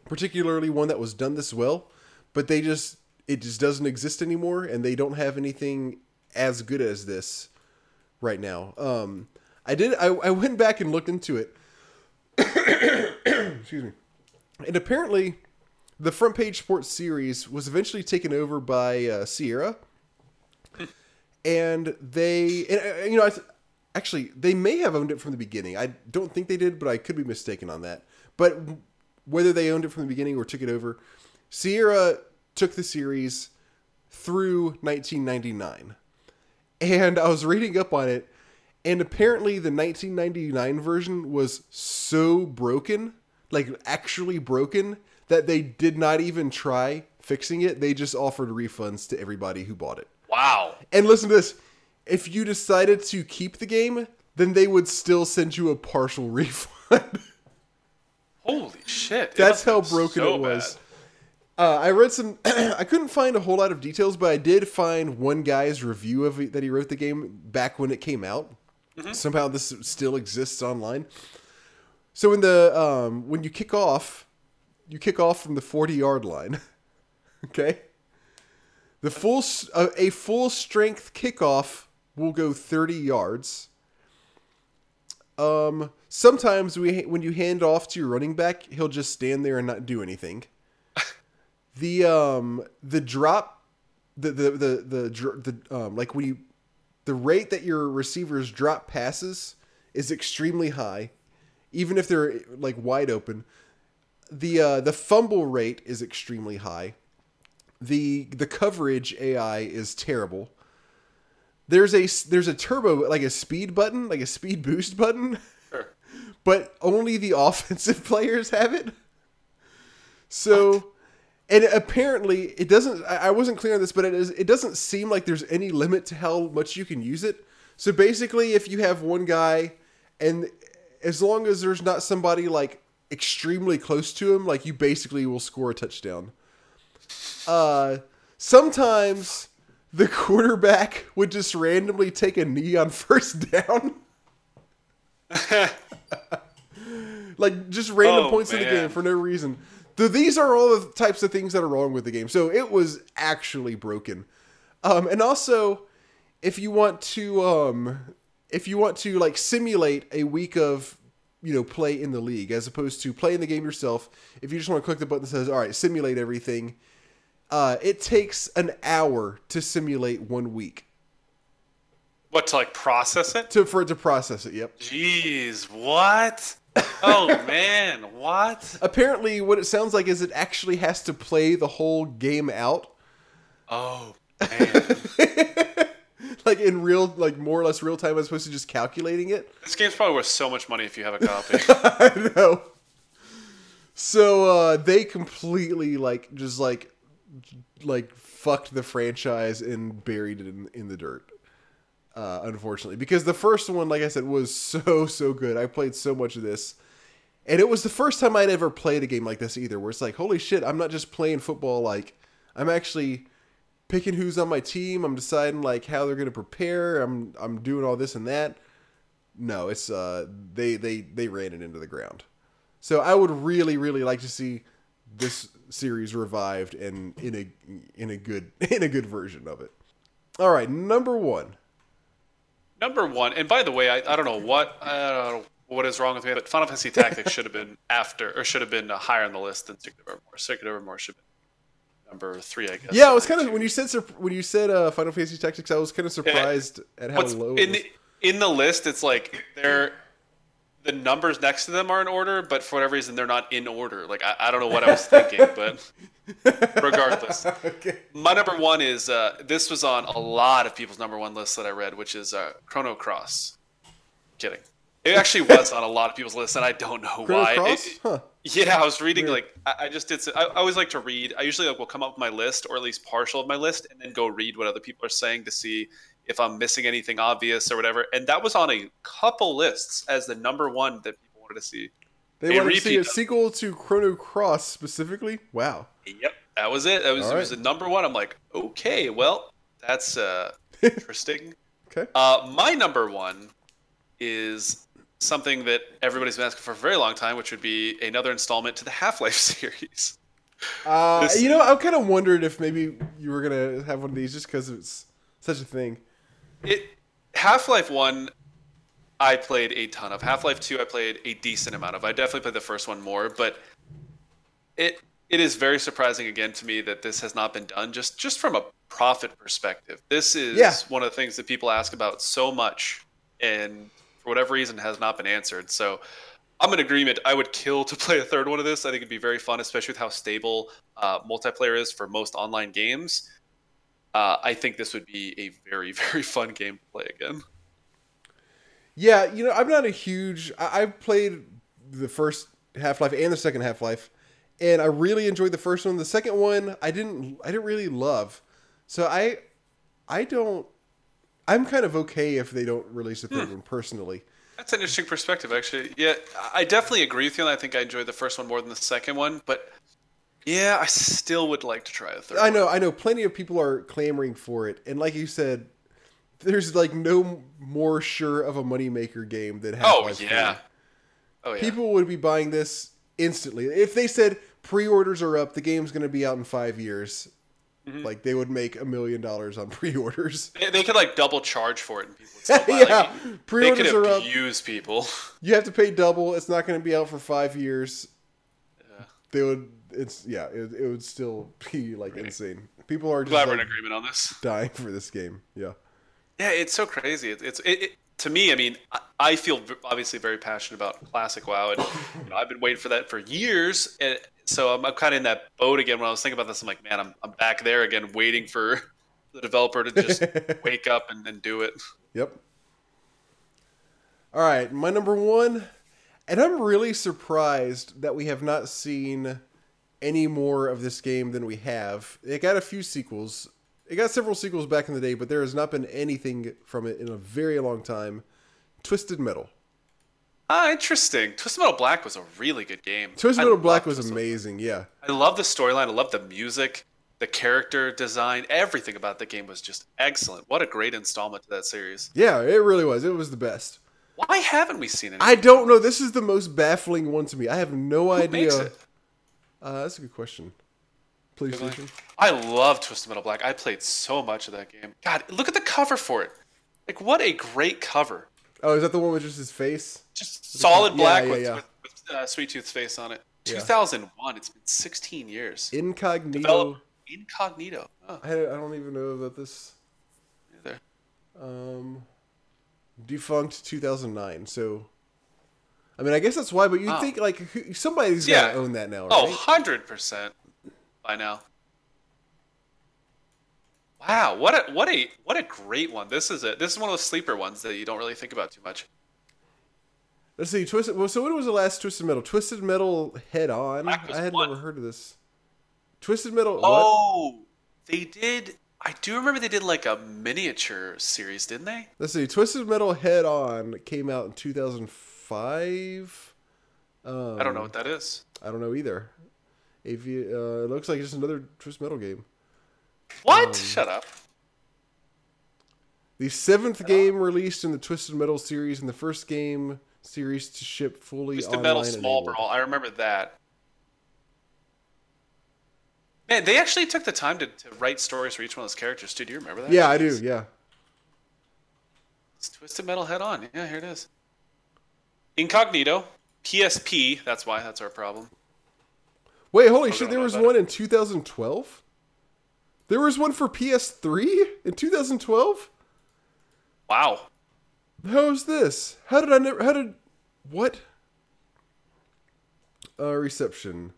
particularly one that was done this well, but they just it just doesn't exist anymore, and they don't have anything as good as this right now. Um, I did. I, I went back and looked into it. *coughs* Excuse me. And apparently, the front page sports series was eventually taken over by uh, Sierra, and they, and, uh, you know, actually they may have owned it from the beginning. I don't think they did, but I could be mistaken on that. But whether they owned it from the beginning or took it over, Sierra took the series through 1999. And I was reading up on it, and apparently the 1999 version was so broken, like actually broken, that they did not even try fixing it. They just offered refunds to everybody who bought it. Wow. And listen to this if you decided to keep the game, then they would still send you a partial *laughs* refund. Holy shit. That's how broken so it was. bad. Uh, I read some. *clears throat* I couldn't find a whole lot of details, but I did find one guy's review of it that he wrote the game back when it came out. Somehow this still exists online. So in the um, when you kick off, you kick off from the forty yard line. *laughs* okay. The full uh, a full strength kickoff will go thirty yards. Um, sometimes we when you hand off to your running back, he'll just stand there and not do anything. *laughs* the um the drop, the the the the, the um like when you the rate that your receivers drop passes is extremely high, even if they're like wide open. The uh, the fumble rate is extremely high. The the coverage AI is terrible. There's a there's a turbo like a speed button, like a speed boost button. *laughs* but only the *laughs* offensive players have it. So, and apparently it doesn't. I I wasn't clear on this, but it is. It doesn't seem like there's any limit to how much you can use it. So basically, if you have one guy, and as long as there's not somebody like extremely close to him, like you basically will score a touchdown. Uh, sometimes the *laughs* quarterback would just randomly take a knee on first down. *laughs* *laughs* like just random Oh, points in the game for no reason. Th- These are all the types of things that are wrong with the game. So it was actually broken. Um, and also, if you want to, um, if you want to like simulate a week of, you know, play in the league as opposed to playing the game yourself, if you just want to click the button that says, "All right, simulate everything," uh, it takes an hour to simulate one week What to like process it? to for it to process it. Yep. Jeez, what? *laughs* Oh man, what? Apparently, what it sounds like is it actually has to play the whole game out, Oh man, *laughs* like in real, like more or less real time, as opposed to just calculating it. this game's probably worth so much money if you have a copy. *laughs* I know. So uh, they completely like just like like fucked the franchise and buried it in, in the dirt. Uh, unfortunately, because the first one, like I said, was *laughs* so so good. I played so much of this, and it was the first time I'd ever played a game like this either. Where it's like, holy shit, I'm not just playing football. Like, I'm actually picking who's on my team. I'm deciding like how they're gonna prepare. I'm I'm doing all this and that. No, it's uh they they they ran it into the ground. So I would really really like to see this series revived and in a in a good *laughs* in a good version of it. All right, number 1. Number one, and by the way, I, I don't know what I don't know what is wrong with me, but Final Fantasy Tactics should have been after or should have been uh, higher on the list than Secret of Evermore. Secret of Evermore should have been number three, I guess. Yeah, I was kind of when you said when you said uh, Final Fantasy Tactics, I was kind of surprised at how What's low it in was. the in the list? It's like they're the numbers next to them are in order, but for whatever reason they're not in order. Like I, I don't know what I was thinking, but *laughs* regardless, okay. my number one is uh, this was on a lot of people's number one lists that I read, which is uh, Chrono Cross. Kidding. It actually *laughs* was on a lot of people's lists, and I don't know Chrono why. Cross? It- Huh. yeah, I was reading like I, I just did. some- I, I always like to read. I usually like will come up with my list or at least partial of my list, and then go read what other people are saying to see if I'm missing anything obvious or whatever. And that was on a couple lists as the number one that people wanted to see. They A wanted to see a repeat. sequel to Chrono Cross specifically. Wow. Yep, that was it. That was, it was the number one. I'm like, okay, well, that's uh, *laughs* interesting. Okay. Uh, my number one is something that everybody's been asking for a very long time, which would be another installment to the Half Life *laughs* series. Uh, This- you know, I kind of wondered if maybe you were gonna have one of these just because it's such a thing. It Half Life One, I played a ton of. Half Life Two, I played a decent amount of. I definitely played the first one more, but it it is very surprising again to me that this has not been done. Just just from a profit perspective, this is Yeah. one of the things that people ask about so much, and for whatever reason has not been answered. So. I'm in agreement. I would kill to *laughs* play a third one of this. I think it'd be very fun, especially with how stable uh, multiplayer is for most online games. Uh, I think this would be a very, *laughs* very fun game to play again. Yeah, you know, I'm not a huge. I, I've played the first Half Life and the second Half Life, and I really enjoyed the first one. The second one, I didn't. I didn't really love. So I, I don't. I'm kind of okay if they don't release a third one personally. That's an interesting perspective, actually. Yeah, I definitely agree with you. And I think I enjoyed the first one more than the second one, but yeah, I still would like to try a third. I one. know, I know. Plenty of people are clamoring for it, and like you said, there's like no more sure of a moneymaker game than Oh Life. yeah. Oh yeah. people would be buying this instantly if they said pre-orders are up. The game's going to be out in five years. Mm-hmm. Like they would make a million dollars on *laughs* pre-orders. They, they could like double charge for it, and people would *laughs* yeah, Like, pre-orders could are up. abuse people. *laughs* You have to pay double. It's not going to be out for five years. They would. It's yeah. It, it would still *laughs* be like insane. People are just Glad we're in agreement on this. dying for this game. Yeah. Yeah, it's so crazy. It's, it's it, it, to me. I mean, I, I feel obviously very passionate about classic WoW, and you know, I've been waiting for that for years. And so I'm, I'm kind of in that boat again. When I was thinking about this, I'm like, man, I'm I'm back there again, waiting for *laughs* the developer to just *laughs* wake up and, and do it. Yep. All right, my number one, and I'm really surprised that we have not seen any more of this game than we have. It got a few sequels. It got several sequels back in the day, but there has not been anything from it in a very long time. Twisted Metal. Ah, interesting. Twisted Metal Black was a really good game. Twisted Metal love Black was Twisted- amazing. Yeah. I love the storyline. I love the music, the character design. Everything about the game was just excellent. What a great installment to that series. Yeah, it really was. It was the best. Why haven't we seen it? I don't know. This is the most baffling one to me. I have no Who idea. Uh, that's a good question. PlayStation. I love Twisted Metal Black. I played so much of that game. God, look at the cover for it. Like, what a great cover. Oh, is that the one with just his face? Just solid yeah, black yeah, with, yeah. with, with uh, Sweet Tooth's face on it. Yeah. 2001. It's been 16 years. Incognito. Incognito. Oh, I, I don't even know about this. there. Um, defunct 2009. So, I mean, I guess that's why. But you'd Oh. think like who, somebody's Yeah. gotta own that now, oh, right? Oh, 100% by now. Wow, what a what a what a great one. This is a this is one of those sleeper ones that you don't really think about too much. Let's see. Twisted. Well, so when was the last Twisted Metal? Twisted Metal Head On. I had one. never heard of this. Twisted Metal. what? Oh, they did. I do remember they did like a miniature series, didn't they? Let's see. Twisted Metal Head On came out in 2005. Um, I don't know what that is. I don't know either. Uh, it looks like just another Twisted Metal game. What? Um, Shut up. The seventh game released in the Twisted Metal series, and the first game series to ship fully Twisted online. Metal Small enabled. Brawl. I remember that. Man, they actually took the time to, to write stories for each one of those characters too. Do you remember that? Yeah, I do. Yeah. It's Twisted Metal Head On. Yeah, here it is. Incognito. PSP. That's why. That's our problem. Wait, holy shit! There was one in 2012. There was one for PS3 in 2012. Wow. How's this? How did I never? How did? What? Uh, reception.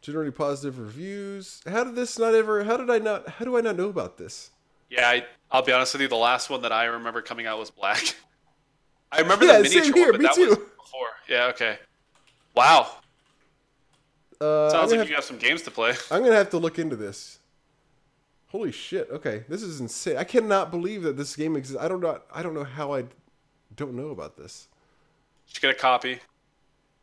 Generally positive reviews. How did this not ever? How did I not? How do I not know about this? Yeah, I, I'll be honest with you. The last one that I remember coming out was black. *laughs* I remember Yeah, the same miniature here, one, me that too. was before. Yeah. Okay. Wow. Uh, Sounds like have, you have some games to play. I'm gonna have to look into this. Holy shit! Okay, this is insane. I cannot believe that this game exists. I don't know. I don't know how I don't know about this. Just get a copy.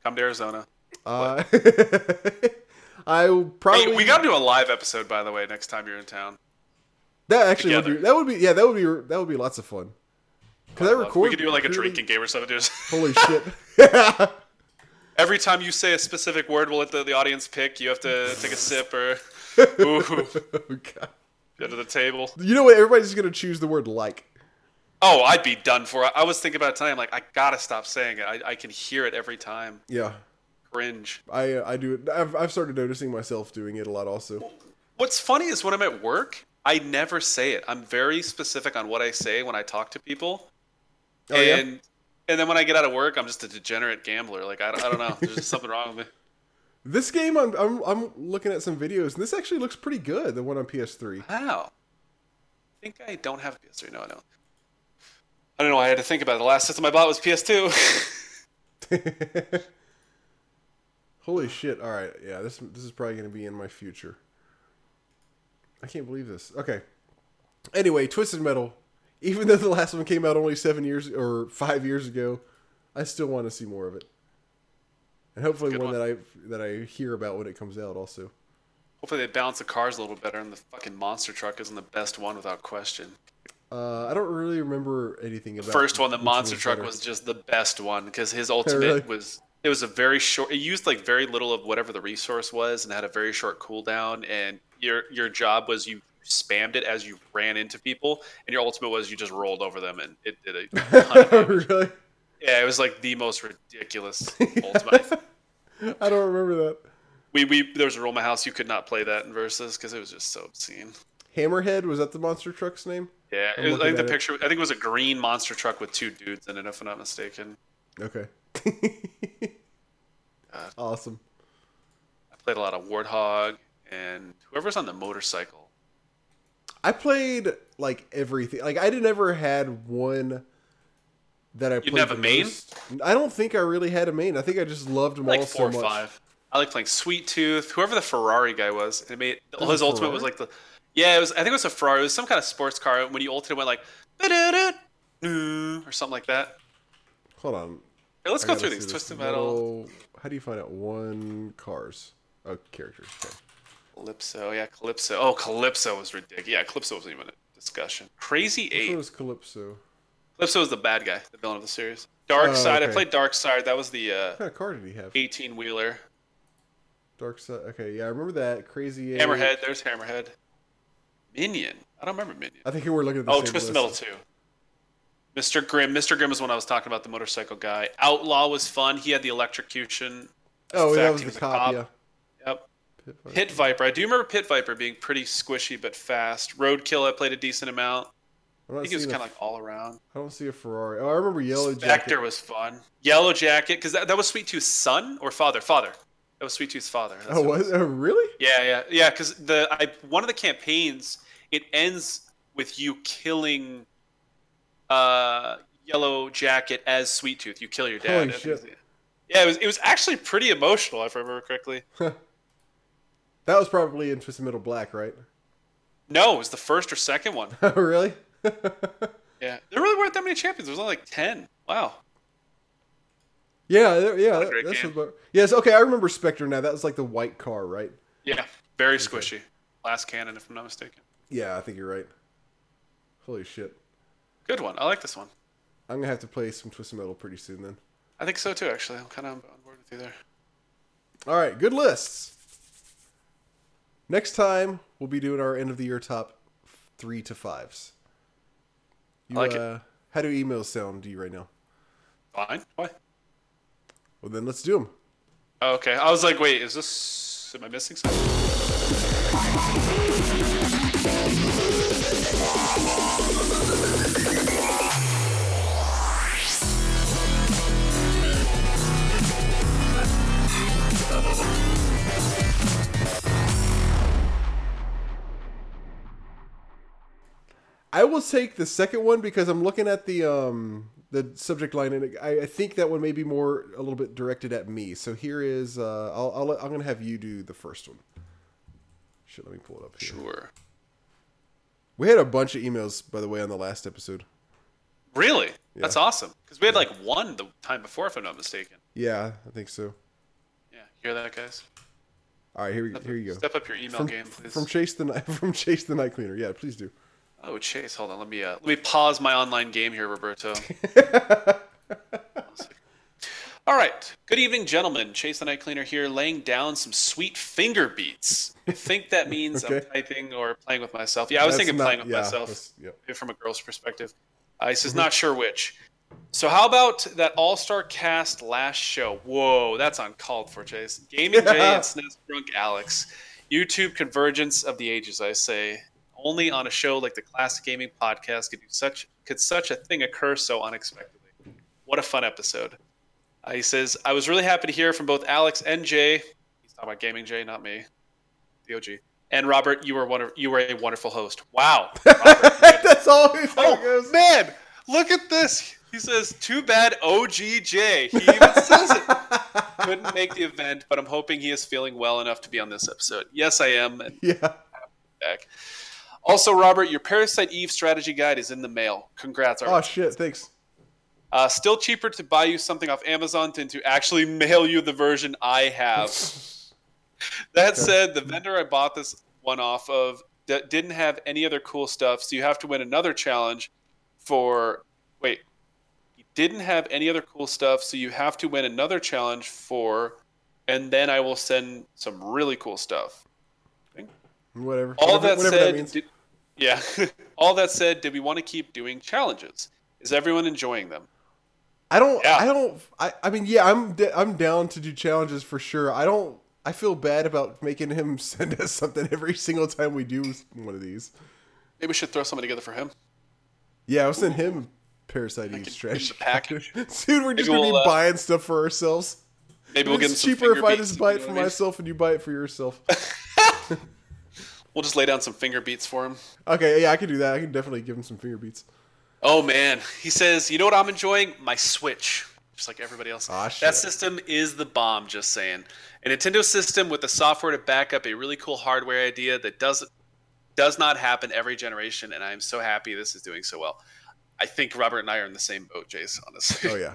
Come to Arizona. Uh, *laughs* I will probably. Hey, we got to do a live episode, by the way, next time you're in town. That actually would be that would be yeah that would be that would be lots of fun. Because I record. We could do like a drinking game or something. Just Holy *laughs* shit! *laughs* every time you say a specific word, we'll let the, the audience pick. You have to take a sip or *laughs* ooh Oh, God. under the table. You know what? Everybody's gonna choose the word like. Oh, I'd be done for. I, I was thinking about it tonight. I'm like, I gotta stop saying it. I, I can hear it every time. Yeah. Cringe. I uh, I do it. I've I've started noticing myself doing it a lot also. What's funny is when I'm at work, I never say it. I'm very specific on what I say when I talk to people. Oh, yeah? and and then when I get out of work, I'm just a degenerate gambler. Like I, don't- I don't know. There's just something wrong with me. *laughs* This game, I'm, I'm I'm looking at some videos, and this actually looks pretty good. The one on PS3. Wow. I think I don't have a PS3. No, I don't. I don't know. I had to think about it. The last system I bought was PS2. *laughs* Holy shit! All right, yeah, this this is probably gonna be in my future. I can't believe this. Okay. Anyway, Twisted Metal. Even though the last one came out only seven years or five years ago, I still want to see more of it. And hopefully one, one. that I that I hear about when it comes out also. Hopefully they balance the cars a little better, and the fucking monster truck isn't the best one without question. Uh, I don't really remember anything about First one, the monster truck better. was just the best one because his *laughs* ultimate really? was it was a very short. It used like very little of whatever the resource was, and had a very short cooldown. And your your job was you spammed it as you ran into people, and your ultimate was you just rolled over them, and it did a *laughs* ton of damage. really? Yeah, it was like the most ridiculous *laughs* ultimate. I don't remember that. we we there was a rule in my house you could not play that in versus because it was just so obscene. Hammerhead was that the monster truck's name? Yeah, was, I think the it. picture. I think it was a green monster truck with two dudes in it, if I'm not mistaken. Okay. *laughs* Uh, awesome. I played a lot of Warthog and whoever's on the motorcycle. I played like everything. Like I didn't ever had one that I played. didn't have a main? most. I don't think I really had a main. I think I just loved them like all four so much. five. I like playing Sweet Tooth. Whoever the Ferrari guy was, and it made was his ultimate was like the. Yeah, it was. I think it was a Ferrari. It was some kind of sports car. When you ulted, it went like, or something like that. Hold on. Hey, let's I go through these. Twisted Metal, How do you find out one cars? Oh, characters. Okay. Calypso. Yeah, Calypso. Oh, Calypso was ridiculous. Yeah, Calypso wasn't even a discussion. Crazy Eight. one was Calypso? Calypso was the bad guy, the villain of the series. Dark Oh, Side. okay. I played Dark Side. That was the uh, What kind of car did he have? 18 wheeler. Dark side. Okay, yeah, I remember that. Crazy. Eight. Hammerhead. There's Hammerhead. Minion. I don't remember Minion. I think we were looking at the Oh, same Twisted. Metal 2. Mr. Grimm. Mr. Grimm is when I was talking about the motorcycle guy. Outlaw was fun. He had the electrocution. Oh, that effect. was He the a cop. Yeah. Pit Viper. Pit Viper. I do remember Pit Viper being pretty squishy but fast. Roadkill, I played a decent amount. I think it was kind of like all around. I don't see a Ferrari. Oh, I remember Yellow Spectre Jacket. was fun. Yellow Jacket, because that, that was Sweet Tooth's son or father? Father. That was Sweet Tooth's father. That's Oh, was it oh, really? Yeah, yeah, yeah. Because the I one of the campaigns it ends with you killing uh, Yellow Jacket as Sweet Tooth. You kill your dad. Holy shit. Yeah, it was it was actually pretty emotional if I remember correctly. That was probably in Twisted Metal Black, right? No, it was the first or second one. *laughs* Oh, really? *laughs* Yeah, there really weren't that many champions. There was only like ten. Wow. yeah, yeah. That- that's about, yes, okay. I remember Spectre now. That was like the white car, right? Yeah, very squishy. Last cannon, if I'm not mistaken. Yeah, I think you're right. Holy shit! Good one. I like this one. I'm gonna have to play some Twisted Metal pretty soon then. I think so too. Actually, I'm kind of on board with you there. All right, good lists. Next time we'll be doing our end of the year top three to fives. You, I like it. uh, How do emails sound to you right now? Fine. Why? Well, then let's do them. Oh, okay. I was like, wait, is this? Am I missing something? I will take the second one because I'm looking at the um the subject line and I, I think that one may be more a little bit directed at me. So here is uh I'll, I'll I'm gonna have you do the first one. Shit, let me pull it up here. Sure. We had a bunch of emails by the way on the last episode. Really? That's awesome. Because we had like one the time before, if I'm not mistaken. Yeah, I think so. Yeah. Hear that, guys? All right, here we here you go. Step up your email From, game, please. from Chase the Night *laughs* from Chase the Night Cleaner. Yeah, please do. Oh, Chase, hold on. Let me uh, let me pause my online game here, Roberto. *laughs* All right. Good evening, gentlemen. Chase the Night Cleaner here, laying down some sweet finger beats. I think that *laughs* means Okay. I'm typing or playing with myself. Yeah, I was That's thinking not- playing with yeah, myself from a girl's perspective. Uh, he says, not sure which. So, how about that All Star cast last show? Whoa, that's uncalled for, Chase. Gaming Jay and SNES Drunk Alex. YouTube convergence of the ages, I say. Only on a show like the Classic Gaming Podcast could such could such a thing occur so unexpectedly. What a fun episode. Uh, he says, I was really happy to hear from both Alex and Jay. He's talking about Gaming Jay, not me. The OG. And Robert, you were one of, you were a wonderful host. Wow. *laughs* Robert, *laughs* That's always how it Oh goes. man, look at this. He says, "Too bad OGJ." He even says it. *laughs* Couldn't make the event, but I'm hoping he is feeling well enough to be on this episode. Yes, I am. Yeah. back. Also, Robert, your Parasite Eve strategy guide is in the mail. Congrats. Oh shit! Thanks. Uh, still cheaper to buy you something off Amazon than to actually *laughs* mail you the version I have. *laughs* that said, the vendor I bought this one off of d- didn't have any other cool stuff, so you have to win another challenge for. Wait. He didn't have any other cool stuff, so you have to win another challenge for. And then I will send some really cool stuff. Whatever. All whatever, that whatever said, that did- yeah. *laughs* All that said, did we want to keep doing challenges? Is everyone enjoying them? I don't. Yeah. I don't. I. I mean, yeah, I'm. I'm down to do challenges for sure. I don't. I feel bad about making him *laughs* send us something every single time we do one of these. Maybe we should throw something together for him. Yeah, I'll send him Parasite Eve give strategy. him the package. *laughs* Dude, we're just Maybe gonna be we'll, uh, buying stuff for ourselves. Maybe we'll it's some cheaper if I just buy it for what I mean? myself and you buy it for yourself. We'll just lay down some finger beats for him. okay, yeah, I can do that. I can definitely give him some finger beats. Oh man, he says, you know what I'm enjoying? My Switch, just like everybody else. Aw, shit. that system is the bomb. Just saying, a Nintendo system with the software to back up a really cool hardware idea that does does not happen every generation, and I'm so happy this is doing so well. I think Robert and I are in the same boat, Jace. Honestly. Oh yeah.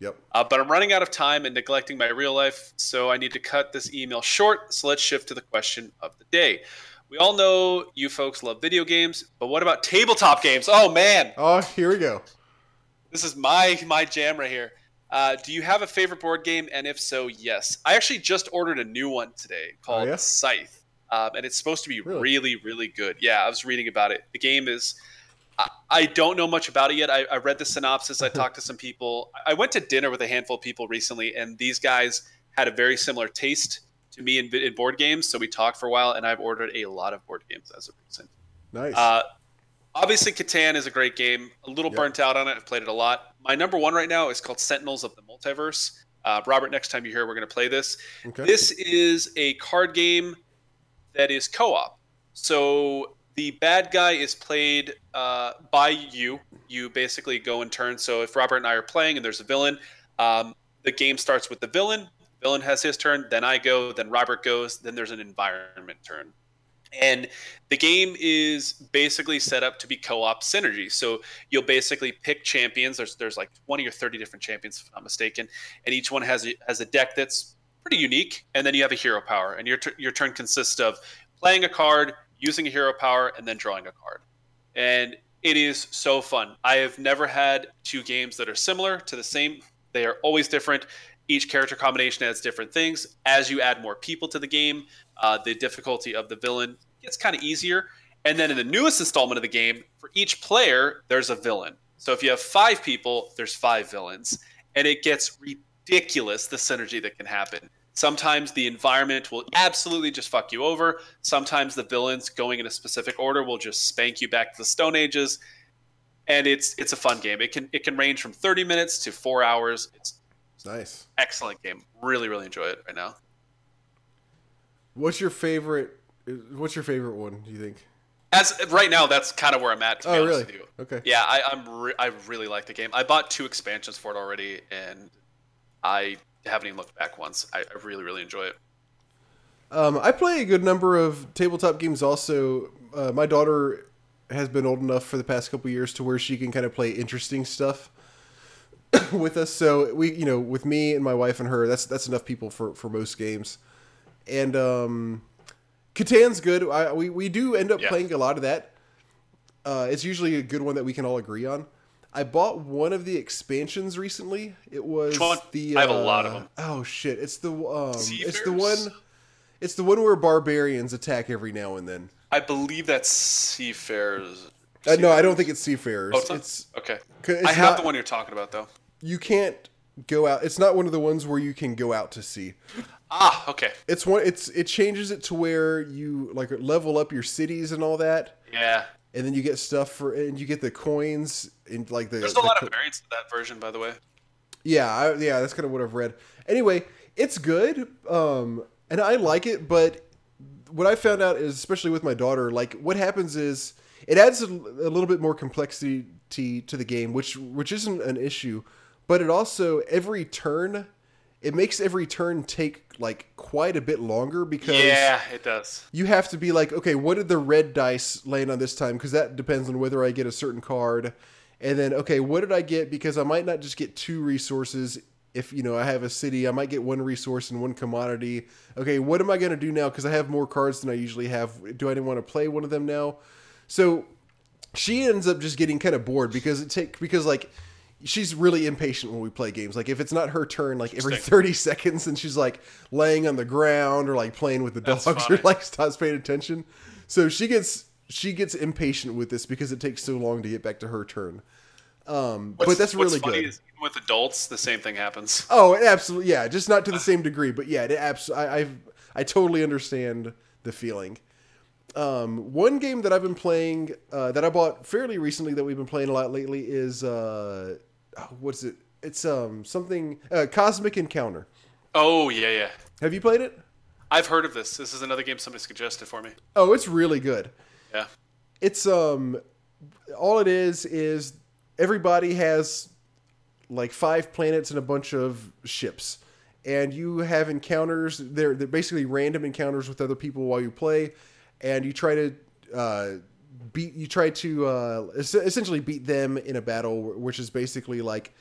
Yep. Uh, but I'm running out of time and neglecting my real life, so I need to cut this email short. So let's shift to the question of the day. We all know you folks love video games, but what about tabletop games? Oh man, Oh, here we go. this is my my jam right here. Uh, do you have a favorite board game? And if so, yes. I actually just ordered a new one today called Oh, yeah? Scythe, um, and it's supposed to be Really? really, really good. Yeah, I was reading about it. The game is. I- I don't know much about it yet. I, I read the synopsis. I *laughs* talked to some people. I went to dinner with a handful of people recently, and these guys had a very similar taste to me in, in board games. So we talked for a while, and I've ordered a lot of board games as of recent. Nice. Uh, obviously, Catan is a great game. A little Yep. burnt out on it. I've played it a lot. My number one right now is called Sentinels of the Multiverse. Uh, Robert, next time you're here, we're going to play this. okay. This is a card game that is co-op. So the bad guy is played uh, by you. You basically go in turn. So if Robert and I are playing and there's a villain, um, the game starts with the villain. Villain has his turn. Then I go. Then Robert goes. Then there's an environment turn. And the game is basically set up to be co-op synergy. So you'll basically pick champions. There's there's like 20 or 30 different champions, if I'm not mistaken, and each one has a, has a deck that's pretty unique. And then you have a hero power, and your your turn consists of playing a card, using a hero power, and then drawing a card. And it is so fun. I have never had two games that are similar to the same. They are always different. Each character combination adds different things. As you add more people to the game, uh, the difficulty of the villain gets kind of easier. And then in the newest installment of the game, for each player, there's a villain. So if you have five people, there's five villains. And it gets ridiculous the synergy that can happen. Sometimes the environment will absolutely just fuck you over. Sometimes the villains going in a specific order will just spank you back to the Stone Ages. And it's it's a fun game. It can it can range from 30 minutes to four hours. It's nice. excellent game. Really, really enjoy it right now. What's your favorite? What's your favorite one? Do you think? As right now, that's kind of where I'm at. To be Oh, honest really? with you. Okay. Yeah, I, I'm re- I really like the game. I bought two expansions for it already, and I haven't even looked back once. I, I really, really enjoy it. Um, I play a good number of tabletop games. Also, uh, my daughter has been old enough for the past couple years to where she can kind of play interesting stuff *coughs* with us. So we, you know, with me and my wife and her, that's that's enough people for for most games. And um, Catan's good. I, we we do end up Yeah. playing a lot of that. Uh, it's usually a good one that we can all agree on. I bought one of the expansions recently. It was the. I have a lot of uh, them. Oh shit! It's the um, it's the one. It's the one where barbarians attack every now and then. I believe that's Seafarers. Uh, no, I don't think it's seafarers. Oh, it's, not? it's okay. it's I have not- the one you're talking about though. you can't go out. It's not one of the ones where you can go out to sea. Ah, okay. It's one. It's it changes it to where you like level up your cities and all that, Yeah. and then you get stuff for and you get the coins and like the. There's a the lot co- of variants to that version, by the way. Yeah, I, yeah, that's kind of what I've read. Anyway, it's good, um, and I like it. But what I found out is, especially with my daughter, like what happens is it adds a, a little bit more complexity to the game, which which isn't an issue, but it also every turn, it makes every turn take like quite a bit longer because Yeah, it does. you have to be like, okay, what did the red dice land on this time? Because that depends on whether I get a certain card. And then, okay, what did I get? Because I might not just get two resources. If you know I have a city, I might get one resource and one commodity. Okay, what am I going to do now? Because I have more cards than I usually have. Do I want to play one of them now? So she ends up just getting kind of bored because it take because like she's really impatient when we play games. Like if it's not her turn, like every thirty seconds, and she's like laying on the ground or like playing with the That's dogs or like stops paying attention. So she gets she gets impatient with this because it takes so long to get back to her turn. Um, but that's what's really funny good. Is even with adults, the same thing happens. Oh, absolutely, yeah, just not to the *laughs* same degree, but yeah, it abs- I, I, I totally understand the feeling. Um, one game that I've been playing uh, that I bought fairly recently that we've been playing a lot lately is uh, oh, what's it? It's um something uh, Cosmic Encounter. Oh yeah, yeah. Have you played it? I've heard of this. This is another game somebody suggested for me. Oh, it's really good. Yeah. It's um all it is is everybody has like five planets and a bunch of ships and you have encounters they're, they're basically random encounters with other people while you play and you try to uh, beat you try to uh, es- essentially beat them in a battle which is basically like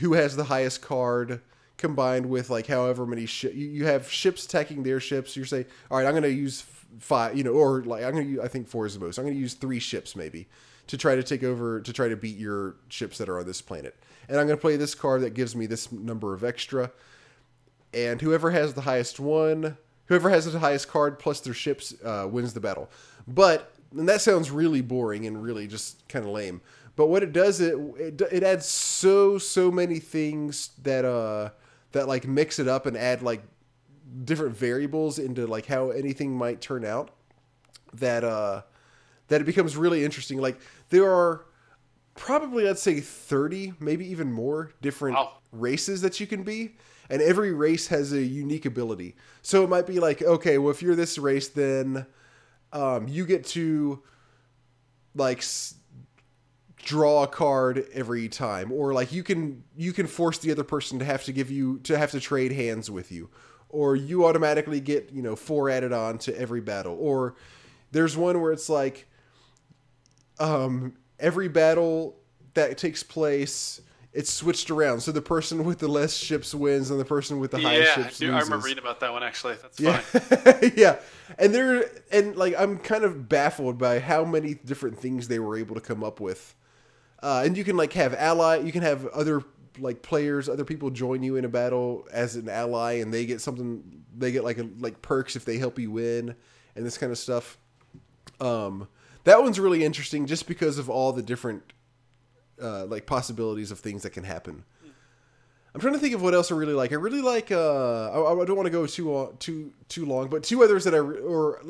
who has the highest card combined with like however many shi you, have ships attacking their ships. You say all right i'm going to use five you know or like i'm going to i think four is the most. I'm going to use three ships maybe to try to take over to try to beat your ships that are on this planet. And i'm going to play this card that gives me this number of extra. And whoever has the highest one, whoever has the highest card plus their ships uh, wins the battle. But and that sounds really boring and really just kind of lame. But what it does it, it it adds so so many things that uh that like mix it up and add like different variables into like how anything might turn out that uh that it becomes really interesting. Like there are probably I'd say 30, maybe even more different Wow. races that you can be. And every race has a unique ability. So it might be like, okay, well, if you're this race, then um, you get to like s- draw a card every time, or like you can you can force the other person to have to give you to have to trade hands with you, or you automatically get you know four added on to every battle, or there's one where it's like um, every battle that takes place, it's switched around. So the person with the less ships wins, and the person with the highest yeah, ships dude, I loses. remember reading about that one actually. That's yeah, *laughs* yeah, and there and like I'm kind of baffled by how many different things they were able to come up with. Uh, and you can like have ally, you can have other like players, other people join you in a battle as an ally, and they get something. They get like a, like perks if they help you win, and this kind of stuff. Um, that one's really interesting just because of all the different uh, like possibilities of things that can happen. I'm trying to think of what else I really like. I really like. Uh, I, I don't want to go too long, too too long, but two others that I re- or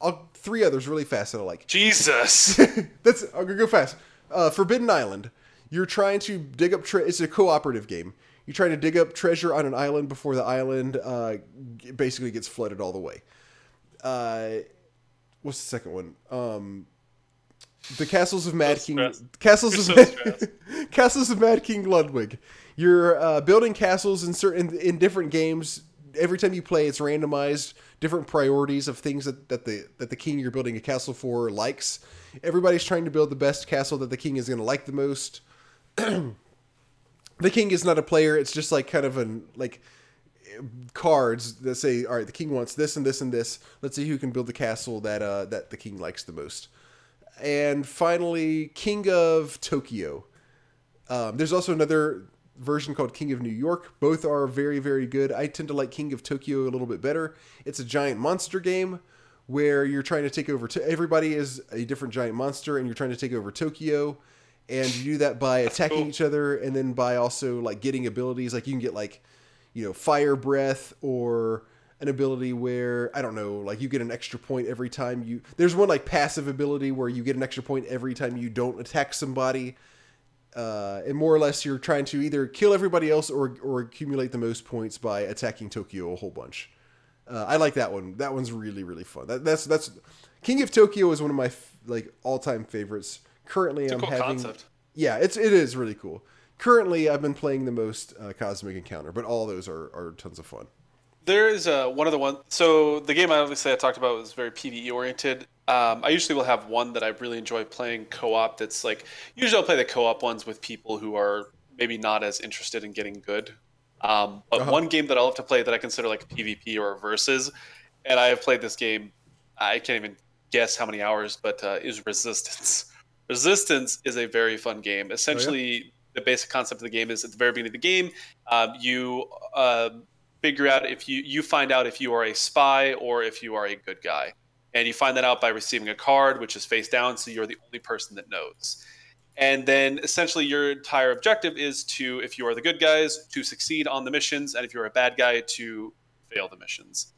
uh, three others really fast that I like. Jesus. *laughs* That's I'm gonna go fast. Uh, Forbidden Island. You're trying to dig up. Tre- it's a cooperative game. You're trying to dig up treasure on an island before the island uh, basically gets flooded all the way. Uh, what's the second one? Um, the castles of Mad So King. Castles You're of so Mad, *laughs* castles of Mad King Ludwig. You're uh, building castles in certain in different games. Every time you play, it's randomized. Different priorities of things that, that the that the king you're building a castle for likes. Everybody's trying to build the best castle that the king is going to like the most. *clears throat* the king is not a player. It's just like kind of an like cards that say, all right, the king wants this and this and this. Let's see who can build the castle that uh, that the king likes the most. And finally King of Tokyo. Um, there's also another version called King of New York. Both are very, very good. I tend to like King of Tokyo a little bit better. It's a giant monster game where you're trying to take over. To- everybody is a different giant monster, and you're trying to take over Tokyo. And you do that by attacking cool. each other, and then by also like getting abilities. Like you can get like, you know, fire breath or an ability where I don't know, like you get an extra point every time you. There's one like passive ability where you get an extra point every time you don't attack somebody uh, and more or less you're trying to either kill everybody else or or accumulate the most points by attacking Tokyo a whole bunch. Uh, I like that one. That one's really really fun. That, that's that's King of Tokyo is one of my f- like all time favorites. Currently, It's I'm cool having concept. yeah, it's it is really cool. Currently, I've been playing the most uh, Cosmic Encounter, but all those are are tons of fun. There is uh, one of the one. So the game I obviously I talked about was very PVE oriented. Um, I usually will have one that I really enjoy playing co-op. That's like usually I'll play the co-op ones with people who are maybe not as interested in getting good. Um, but Uh-huh. one game that I'll have to play that I consider like PvP or versus, and I have played this game. I can't even guess how many hours, but uh, is Resistance. *laughs* Resistance is a very fun game. Essentially, the basic concept of the game is at the very beginning of the game, um, you uh, figure out if you you find out if you are a spy or if you are a good guy, and you find that out by receiving a card which is face down, so you're the only person that knows. And then essentially your entire objective is to, if you are the good guys, to succeed on the missions, and if you're a bad guy, to fail the missions.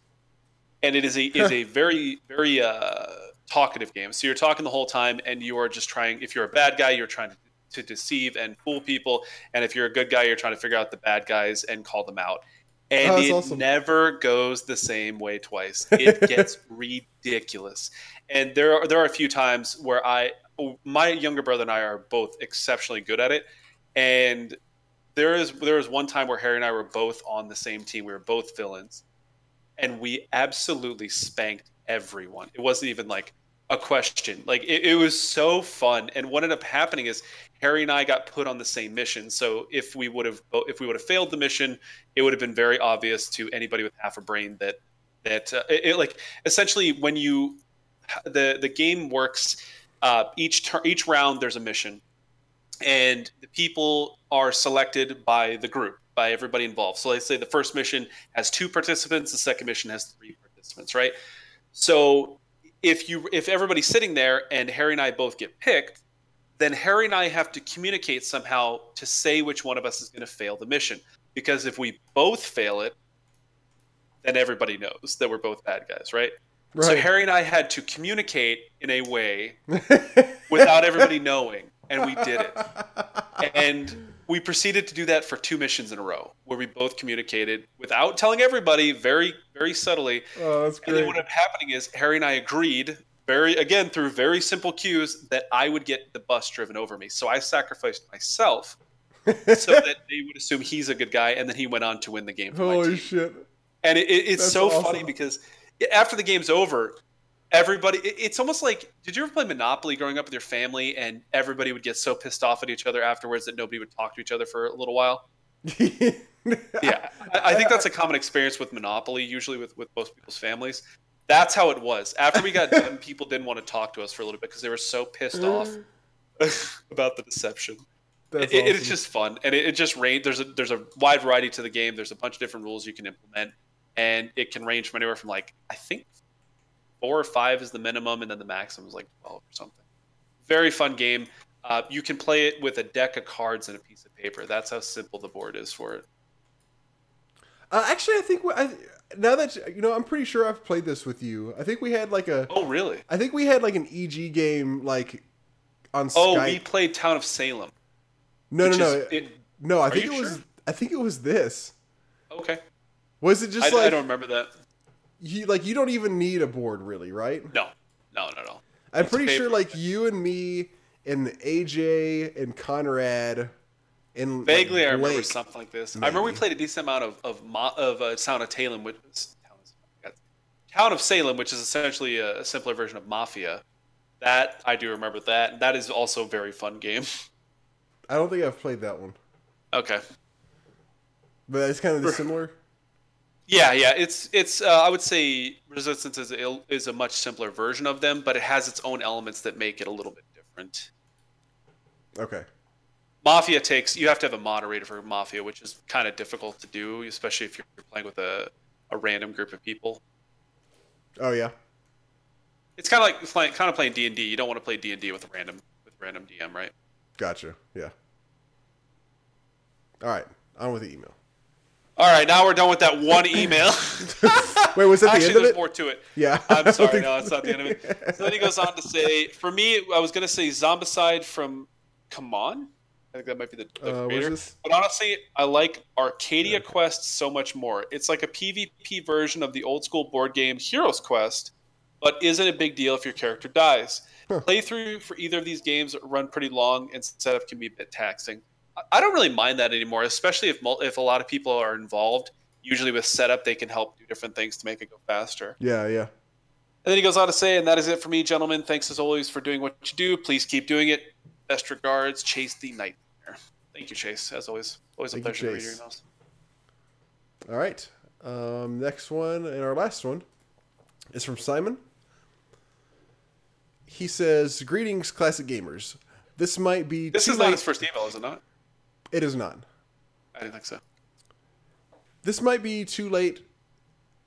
And it is a is a very very uh, talkative game. So you're talking the whole time, and you are just trying. If you're a bad guy, you're trying to, to deceive and fool people, and if you're a good guy, you're trying to figure out the bad guys and call them out. Oh, and Oh, it awesome. never goes the same way twice. It gets *laughs* ridiculous. And there are there are a few times where I oh, my younger brother and I are both exceptionally good at it. And there is there was one time where Harry and I were both on the same team. We were both villains, and we absolutely spanked everyone. It wasn't even like a question. Like it, it was so fun. And what ended up happening is Harry and I got put on the same mission. So if we would have if we would have failed the mission, it would have been very obvious to anybody with half a brain that that uh, it, it, like essentially when you the the game works uh, each tur- each round there's a mission. And the people are selected by the group by everybody involved. So let's say the first mission has two participants the second mission has three participants right? So if you if everybody's sitting there and harry and i both get picked then harry and i have to communicate somehow to say which one of us is going to fail the mission. Because if we both fail it then everybody knows that we're both bad guys right? So harry and i had to communicate in a way *laughs* without everybody knowing and we did it. *laughs* And we proceeded to do that for two missions in a row where we both communicated without telling everybody very very subtly. Oh, that's great. and then what ended up happening is harry and i agreed very again through very simple cues that i would get the bus driven over me. So i sacrificed myself *laughs* so that they would assume he's a good guy and then he went on to win the game for my Holy shit! and it, it, it's That's so awesome. funny because after the game's over everybody it, it's almost like did you ever play monopoly growing up with your family and everybody would get so pissed off at each other afterwards that nobody would talk to each other for a little while? *laughs* Yeah. I, I think that's a common experience with monopoly usually with, with most people's families that's how it was. After we got done *laughs* people didn't want to talk to us for a little bit because they were so pissed off *laughs* about the deception. It, it's just fun and it, it just range there's a there's a wide variety to the game. There's a bunch of different rules you can implement and it can range from anywhere from like i think four or five is the minimum and then the maximum is like 12 or something. Very fun game. Uh, you can play it with a deck of cards and a piece of paper. That's how simple the board is for it. Uh, actually, I think I, now that you know, I'm pretty sure I've played this with you. I think we had like a, oh really I think we had like an EG game like on oh, Skype. oh Skype. we played town of salem no, no, no, is- it- no. I think it was. sure? I think it was this. okay Was it just I, like I don't remember that you like you don't even need a board really, right? no no no no I'm It's pretty sure like you and me and AJ and Conrad like, Vaguely, I remember Blake. something like this. I remember we played a decent amount of of, of uh, Town of Salem, which is Town of Salem, which is essentially a, a simpler version of Mafia. That I do remember that. That is also a very fun game. *laughs* I don't think I've played that one, okay, but it's kind of similar. Yeah, yeah, it's it's. Uh, I would say Resistance is a, is a much simpler version of them, but it has its own elements that make it a little bit different. Okay. Mafia takes you have to have a moderator for Mafia, which is kind of difficult to do, especially if you're playing with a, a random group of people. Oh yeah. It's kind of like playing kind of playing D and D. You don't want to play D and D with a random with random DM, right? Gotcha. Yeah. All right. On with the email. All right, now we're done with that one email. *laughs* Wait, was that the Actually, end of there's it? more to it. Yeah. I'm *laughs* sorry, no, it's not the end of it. So then he goes on to say, for me, I was going to say Zombicide from Come On. I think that might be the, the Uh, creator. But honestly, I like Arcadia Quest so much more. It's like a PvP version of the old school board game Heroes Quest, but isn't a big deal if your character dies. Playthrough for either of these games run pretty long, and setup can be a bit taxing. I- don't really mind that anymore, especially if if a lot of people are involved. Usually with setup, they can help do different things to make it go faster. Yeah, yeah. And then he goes on to say, and that is it for me, gentlemen. Thanks as always for doing what you do. Please keep doing it. Best regards, Chase the Nightmare. Thank you, Chase. As always, always a Thank you, pleasure to read your emails. All right. Um, next one and our last one is from Simon. He says, "Greetings, classic gamers. This might be This is late. not his first email, is it not? It is not. I didn't think so. This might be too late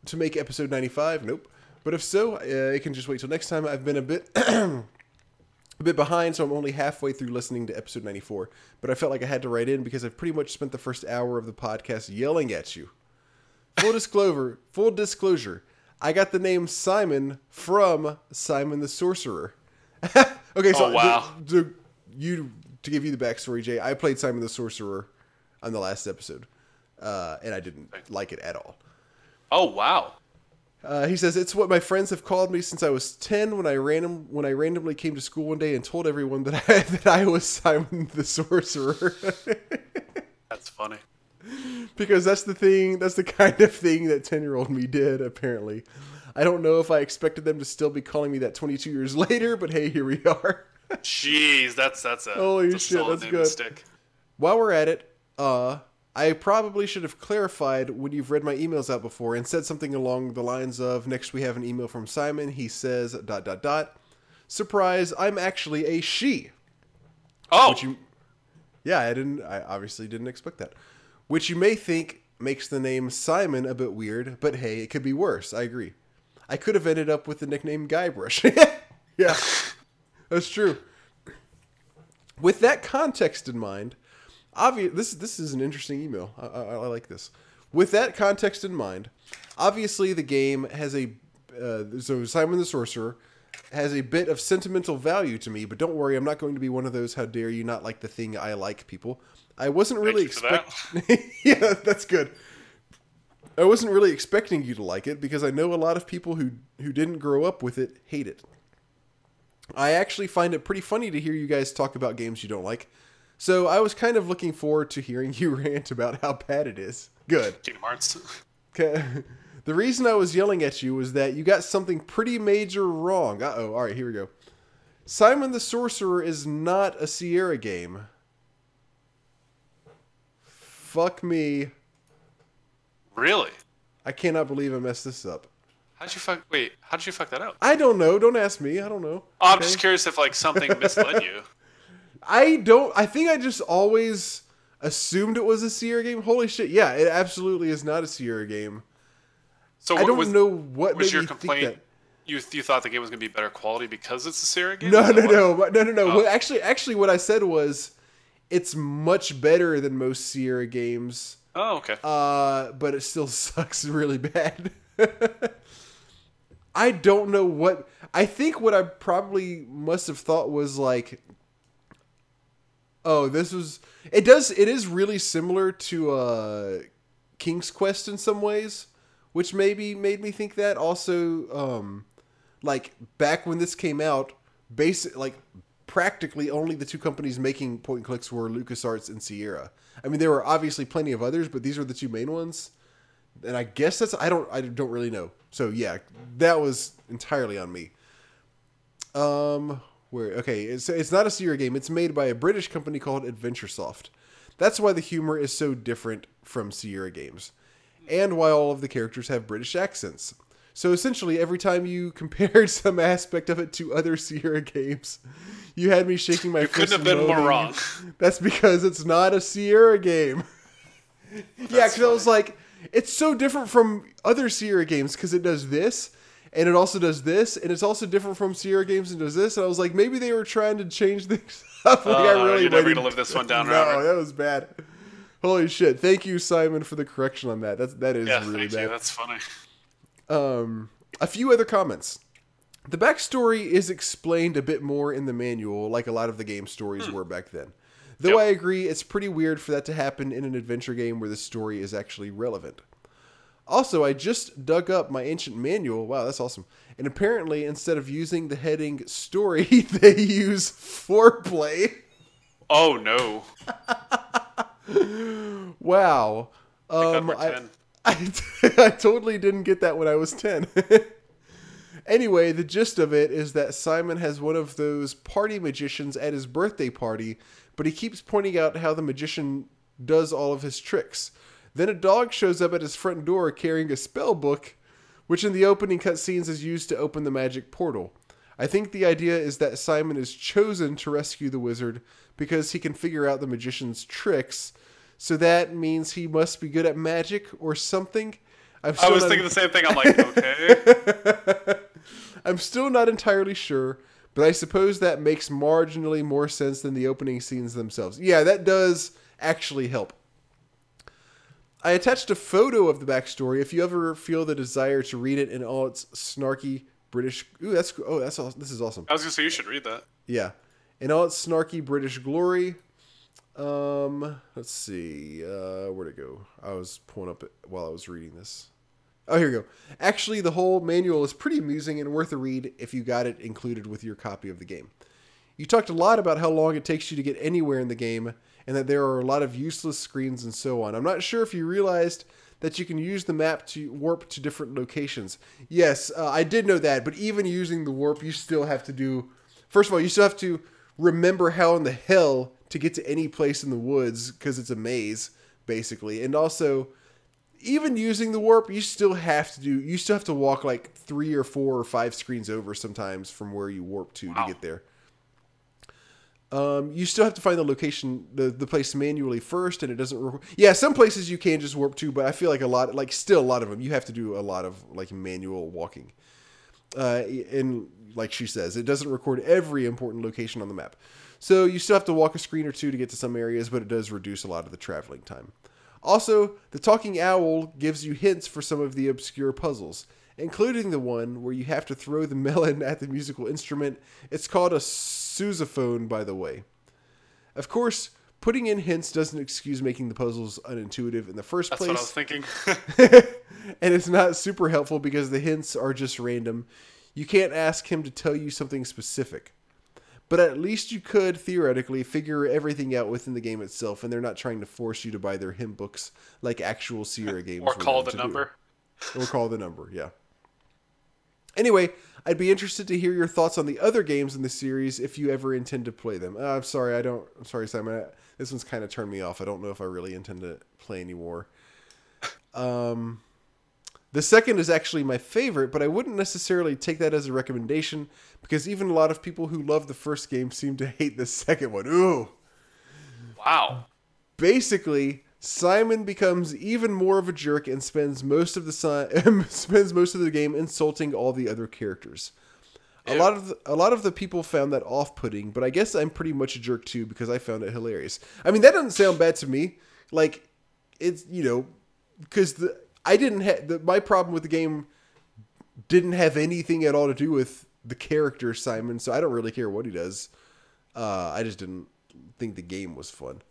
to make episode 95. Nope. But if so, uh, it can just wait till next time. I've been a bit *clears throat* a bit behind, so I'm only halfway through listening to episode 94. But I felt like I had to write in because I've pretty much spent the first hour of the podcast yelling at you. Full disclosure, full disclosure. I got the name Simon from Simon the Sorcerer. *laughs* okay, so Oh, wow. to, to- you to give you the backstory, Jay, I played Simon the Sorcerer on the last episode, uh, and I didn't like it at all. Oh wow. Uh, he says it's what my friends have called me since I was ten. When I random when I randomly came to school one day and told everyone that I *laughs* that I was Simon the Sorcerer, *laughs* That's funny. because that's the thing. That's the kind of thing that ten year old me did. Apparently, I don't know if I expected them to still be calling me that twenty two years *laughs* later, but hey, here we are. Jeez, that's that's a Holy that's shit, solid that's good. Stick. While we're at it, uh, I probably should have clarified when you've read my emails out before and said something along the lines of next we have an email from Simon. He says dot dot dot. Surprise! I'm actually a she. Oh, Which you, yeah, I didn't. I obviously didn't expect that. Which you may think makes the name Simon a bit weird, but hey, it could be worse. I agree. I could have ended up with the nickname Guybrush. *laughs* yeah, that's true. With that context in mind, obvious. This this is an interesting email. I, I, I like this. With that context in mind, obviously the game has a uh, so Simon the Sorcerer has a bit of sentimental value to me. But don't worry, I'm not going to be one of those "How dare you not like the thing I like" people. I wasn't really for that. expecting. *laughs* yeah, that's good. I wasn't really expecting you to like it because I know a lot of people who who didn't grow up with it hate it. I actually find it pretty funny to hear you guys talk about games you don't like. So I was kind of looking forward to hearing *laughs* you rant about how bad it is. Good. Kingdom Hearts. Okay. The reason I was yelling at you was that you got something pretty major wrong. Uh oh. All right, here we go. Simon the Sorcerer is not a Sierra game. Fuck me. really? I cannot believe I messed this up. How'd you fuck? Wait, how'd you fuck that up? I don't know. Don't ask me. I don't know. Oh, I'm Okay? just curious if like something misled you. *laughs* I don't. I think I just always assumed it was a Sierra game. Holy shit! Yeah, it absolutely is not a Sierra game. So I don't was, know what was made your complaint? You you thought the game was gonna be better quality because it's a Sierra game? No, that no, no, no, no, no. Oh. Actually, actually, what I said was, it's much better than most Sierra games. Oh, okay. Uh, but it still *laughs* sucks really bad. *laughs* I don't know what. I think what I probably must have thought was like, oh, this was. It does. It is really similar to uh, King's Quest in some ways, which maybe made me think that. Also, um, like back when this came out, basic like practically only the two companies making point and clicks were LucasArts and Sierra. I mean, there were obviously plenty of others, but these were the two main ones. And I guess that's I don't I don't really know. So yeah, that was entirely on me. Um, where okay, it's it's not a Sierra game. It's made by a British company called AdventureSoft. That's why the humor is so different from Sierra games. and why all of the characters have British accents. So essentially, every time you *laughs* compared some aspect of it to other Sierra games, you had me shaking my You fist. couldn't have been more wrong. *laughs* That's because it's not a Sierra game. *laughs* yeah, because I was like, it's so different from other Sierra games because it does this, and it also does this, and it's also different from Sierra games and does this. And I was like, maybe they were trying to change things *laughs* up. Like, I Oh, really you're never gonna live this one down, *laughs* no, Robert. that was bad. Holy shit! Thank you, Simon, for the correction on that. That's that is Yeah, really bad you. That's funny. um, a few other comments. The backstory is explained a bit more in the manual, like a lot of the game stories were back then. Though Yep. I agree, it's pretty weird for that to happen in an adventure game where the story is actually relevant. Also, I just dug up my ancient manual. Wow, that's awesome. And apparently, instead of using the heading story, *laughs* they use foreplay. Oh no. *laughs* Wow. Um, I, *laughs* I, I totally didn't get that when I was 10. anyway, the gist of it is that Simon has one of those party magicians at his birthday party, but he keeps pointing out how the magician does all of his tricks. Then a dog shows up at his front door carrying a spell book, which in the opening cutscenes is used to open the magic portal. I think the idea is that Simon is chosen to rescue the wizard because he can figure out the magician's tricks. So that means he must be good at magic or something. I was not- thinking the same thing. I'm like, *laughs* okay. *laughs* I'm still not entirely sure, but I suppose that makes marginally more sense than the opening scenes themselves. Yeah, that does actually help. I attached a photo of the backstory if you ever feel the desire to read it in all its snarky British. Ooh, that's oh, that's aw- this is awesome. I was gonna say you should read that. Yeah, in all its snarky British glory. Um, let's see, uh, where'd it go? I was pulling up it while I was reading this. Oh, here we go. Actually, the whole manual is pretty amusing and worth a read if you got it included with your copy of the game. You talked a lot about how long it takes you to get anywhere in the game, and that there are a lot of useless screens and so on. I'm not sure if you realized that you can use the map to warp to different locations. Yes, uh, I did know that, but even using the warp, you still have to do. First of all, you still have to remember how in the hell to get to any place in the woods because it's a maze, basically. And also, even using the warp, you still have to do. You still have to walk like three or four or five screens over sometimes from where you warp to Wow. to get there. Um, you still have to find the location, the, the place manually first, and it doesn't. Re- yeah, some places you can just warp to, but I feel like a lot, like still a lot of them, you have to do a lot of like manual walking. Uh, and like she says, it doesn't record every important location on the map, so you still have to walk a screen or two to get to some areas, but it does reduce a lot of the traveling time. Also, the talking owl gives you hints for some of the obscure puzzles, including the one where you have to throw the *laughs* melon at the musical instrument. It's called a sousaphone, by the way. Of course, putting in hints doesn't excuse making the puzzles unintuitive in the first That's place That's what I was thinking. *laughs* and it's not super helpful because the hints are just random. You can't ask him to tell you something specific. But at least you could theoretically figure everything out within the game itself, and they're not trying to force you to buy their hint books like actual Sierra *laughs* games. or call the do. number. Or call the number, yeah. Anyway, I'd be interested to hear your thoughts on the other games in the series if you ever intend to play them. Uh, I'm sorry, I don't. I'm sorry, Simon. I, this one's kind of turned me off. I don't know if I really intend to play anymore. Um, the second is actually my favorite, but I wouldn't necessarily take that as a recommendation because even a lot of people who love the first game seem to hate the second one. Ooh. Wow. Basically, Simon becomes even more of a jerk and spends most of the si- *laughs* spends most of the game insulting all the other characters. A lot of the, a lot of the people found that off-putting, but I guess I'm pretty much a jerk too because I found it hilarious. I mean, that doesn't sound bad to me. Like it's you know because the I didn't have my problem with the game didn't have anything at all to do with the character Simon, so I don't really care what he does. Uh, I just didn't think the game was fun.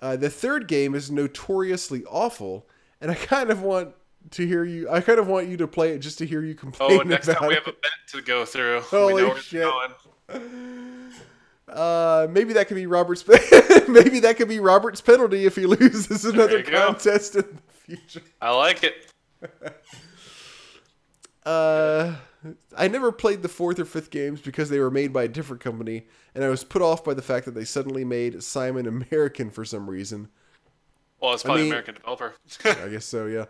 Uh, the third game is notoriously awful, and I kind of want to hear you. I kind of want you to play it just to hear you complain Oh, next about time we have a bet to go through. Holy we know where shit. going. *laughs* Uh, maybe that could be Robert's. *laughs* maybe that could be Robert's penalty if he *laughs* loses another you go. contest in the future. I like it. Uh, I never played the fourth or fifth games because they were made by a different company, and I was put off by the fact that they suddenly made Simon American for some reason. Well, it's probably mean- American developer. *laughs* I guess so, yeah.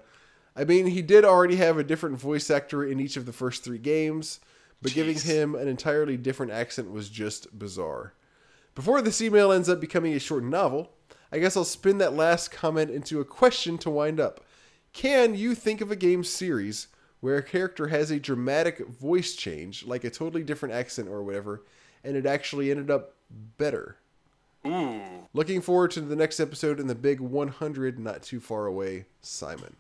I mean, he did already have a different voice actor in each of the first three games, but giving him an entirely different accent was just bizarre. Before this email ends up becoming a short novel, I guess I'll spin that last comment into a question to wind up. Can you think of a game series where a character has a dramatic voice change, like a totally different accent or whatever, and it actually ended up better? Ooh. Looking forward to the next episode in the big 100 not too far away, Simon.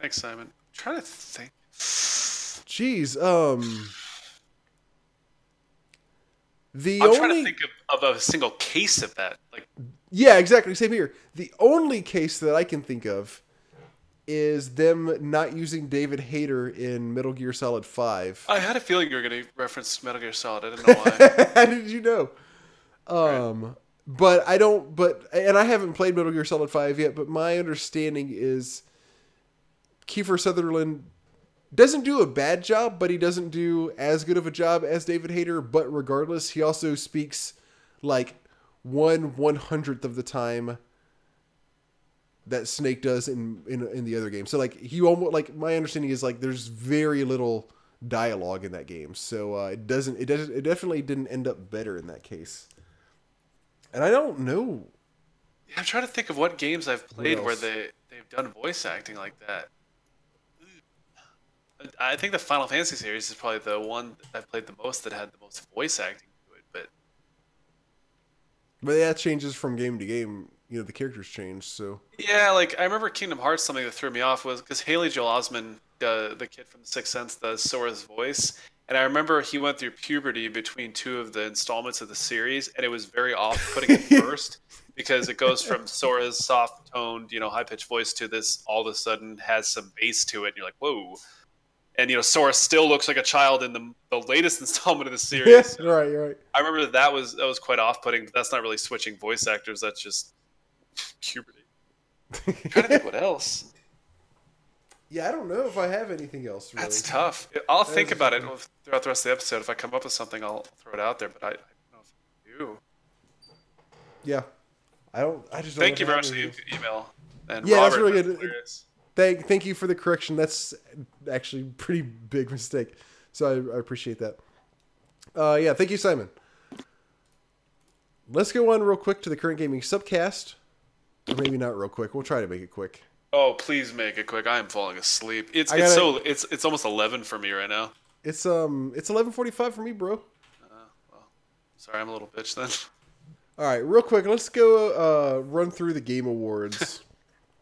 Thanks, Simon. I'm trying to think. Jeez, um the I'm only trying to think of, of a single case of that. Like, Yeah, exactly, same here. The only case that I can think of is them not using David Hayter in Metal Gear Solid 5. I had a feeling you were going to reference Metal Gear Solid. I didn't know why. *laughs* How did you know? Um but I don't but and I haven't played Metal Gear Solid 5 yet, but my understanding is Kiefer Sutherland doesn't do a bad job, but he doesn't do as good of a job as David Hayter. But regardless, he also speaks like one one hundredth of the time that Snake does in, in in the other game. So like he almost like my understanding is like there's very little dialogue in that game. So uh, it doesn't it doesn't it definitely didn't end up better in that case. And I don't know. I'm trying to think of what games I've played where they they've done voice acting like that. I think the Final Fantasy series is probably the one that I played the most that had the most voice acting to it. But But that changes from game to game. You know, the characters change. So yeah, like I remember Kingdom Hearts. Something that threw me off was because Haley Joel Osment, uh, the kid from The Sixth Sense, does Sora's voice. And I remember he went through puberty between two of the installments of the series, and it was very off-putting at *laughs* first because it goes from Sora's soft-toned, you know, high-pitched voice to this all of a sudden has some bass to it, and you're like, whoa. And you know, Sora still looks like a child in the, the latest *laughs* installment of the series. *laughs* right. Right. I remember that, that was that was quite off-putting, but that's not really switching voice actors. That's just puberty. I'm *laughs* trying to think what else. Yeah, I don't know if I have anything else. Really. That's tough. I'll think is about it throughout the rest of the episode. If I come up with something, I'll throw it out there. But I, I don't know if I do. Yeah, I don't. I just don't Thank you very have much for the email. And Yeah, that's really good. hilarious. Thank, thank you for the correction. That's actually a pretty big mistake. So I, I appreciate that. Uh, yeah, thank you, Simon. Let's go on real quick to the current gaming subcast. Maybe not real quick. We'll try to make it quick. Oh, please make it quick. I am falling asleep. It's I it's gotta- so it's it's almost eleven for me right now. It's um, it's eleven forty-five for me, bro. Sorry, I'm a little bitch then. *laughs* All right, real quick. Let's go uh, run through the game awards. *laughs*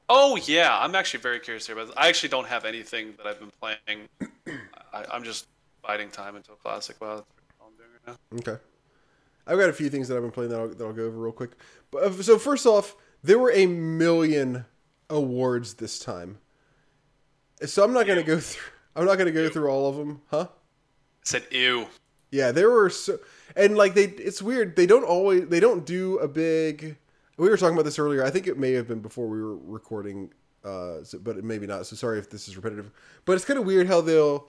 Oh yeah, I'm actually very curious here about this. I actually don't have anything that I've been playing. *coughs* I, I'm just biding time until classic. Wow, that's all I'm doing right now. Okay. I've got a few things that I've been playing that I'll, that I'll go over real quick. But uh, so first off, there were a million awards this time. So I'm not going to go through. I'm not going to go through all of them, huh? I said ew. Yeah, there were so, and like they. It's weird. They don't always. They don't do a big. We were talking about this earlier. I think it may have been before we were recording, uh, so, but maybe not. So sorry if this is repetitive. But it's kind of weird how they'll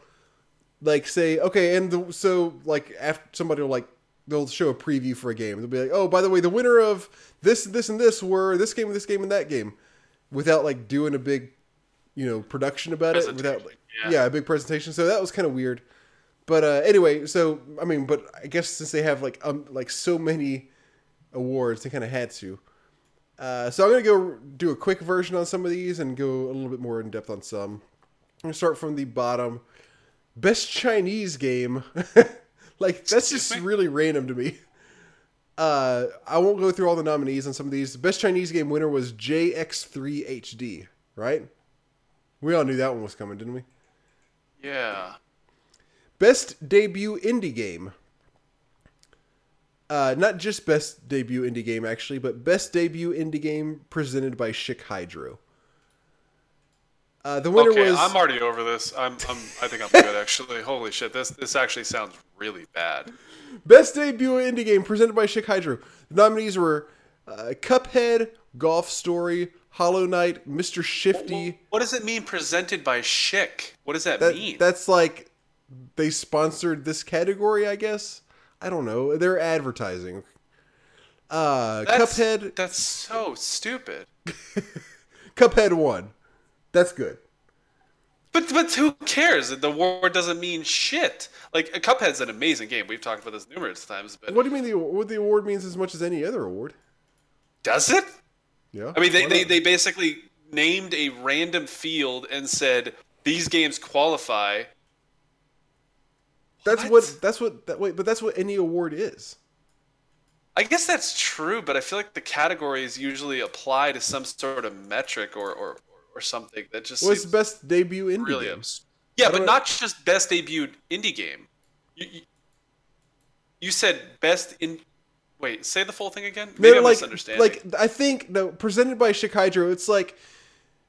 like say okay and the, so like after somebody will like they'll show a preview for a game they'll be like oh by the way the winner of this this and this were this game this game and that game without like doing a big you know production about it without Presentation, yeah. yeah. a big presentation so that was kind of weird but uh anyway so i mean but i guess since they have like um like so many awards they kind of had to uh, so I'm gonna go do a quick version on some of these and go a little bit more in depth on some. I'm gonna start from the bottom. Best Chinese game. *laughs* like that's Excuse just me? really random to me. Uh, I won't go through all the nominees on some of these. The best Chinese game winner was JX3 HD, right? We all knew that one was coming, didn't we? Yeah. Best debut indie game. Uh, not just best debut indie game, actually, but best debut indie game presented by Schick Hydro. Uh, the winner Okay, was I'm already over this. I'm, I'm I think I'm good actually. Holy shit, this this actually sounds really bad. best debut indie game presented by Schick Hydro. The nominees were uh, Cuphead, Golf Story, Hollow Knight, Mr. Shifty. What does it mean presented by Schick? What does that, That, mean? that's like they sponsored this category, I guess. I don't know. They're advertising. Uh, That's, Cuphead. That's so stupid. *laughs* Cuphead one. That's good. But but who cares? The award doesn't mean shit. Like Cuphead's an amazing game. We've talked about this numerous times. But What do you mean the what the award means as much as any other award? does it? Yeah. I mean, they, they, they basically named a random field and said these games qualify. That's What? what. That's what. That, wait, but that's what any award is. I guess that's true, but I feel like the categories usually apply to some sort of metric or or, or something that just seems best debut indie really game? Yeah, I but not just best debuted indie game. You, you, you said best in. Wait, say the full thing again. Maybe No, I'm like, misunderstanding. like I think no, presented by Schick it's like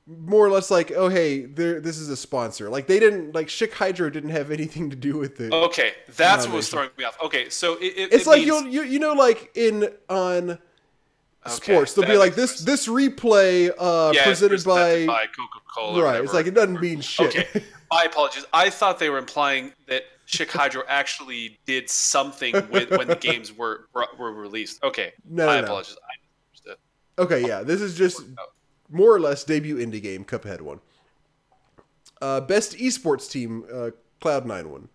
more or less like, oh hey, this is a sponsor. Like they didn't like Hydro didn't have anything to do with it. okay, that's what was throwing me off. Okay, so it, it, it's it like means- you'll you you know like in on Okay, sports they'll be like this this replay uh yeah, presented, by, Coca Cola. right. It's like it doesn't mean shit. Okay, *laughs* my apologies. I thought they were implying that Schick Hydro actually did something with when the games were were released. Okay, No, my no, no. apologies. I misunderstood. okay, yeah, this is just more or less debut indie game. Cuphead one. Uh, best esports team, uh, Cloud Nine one.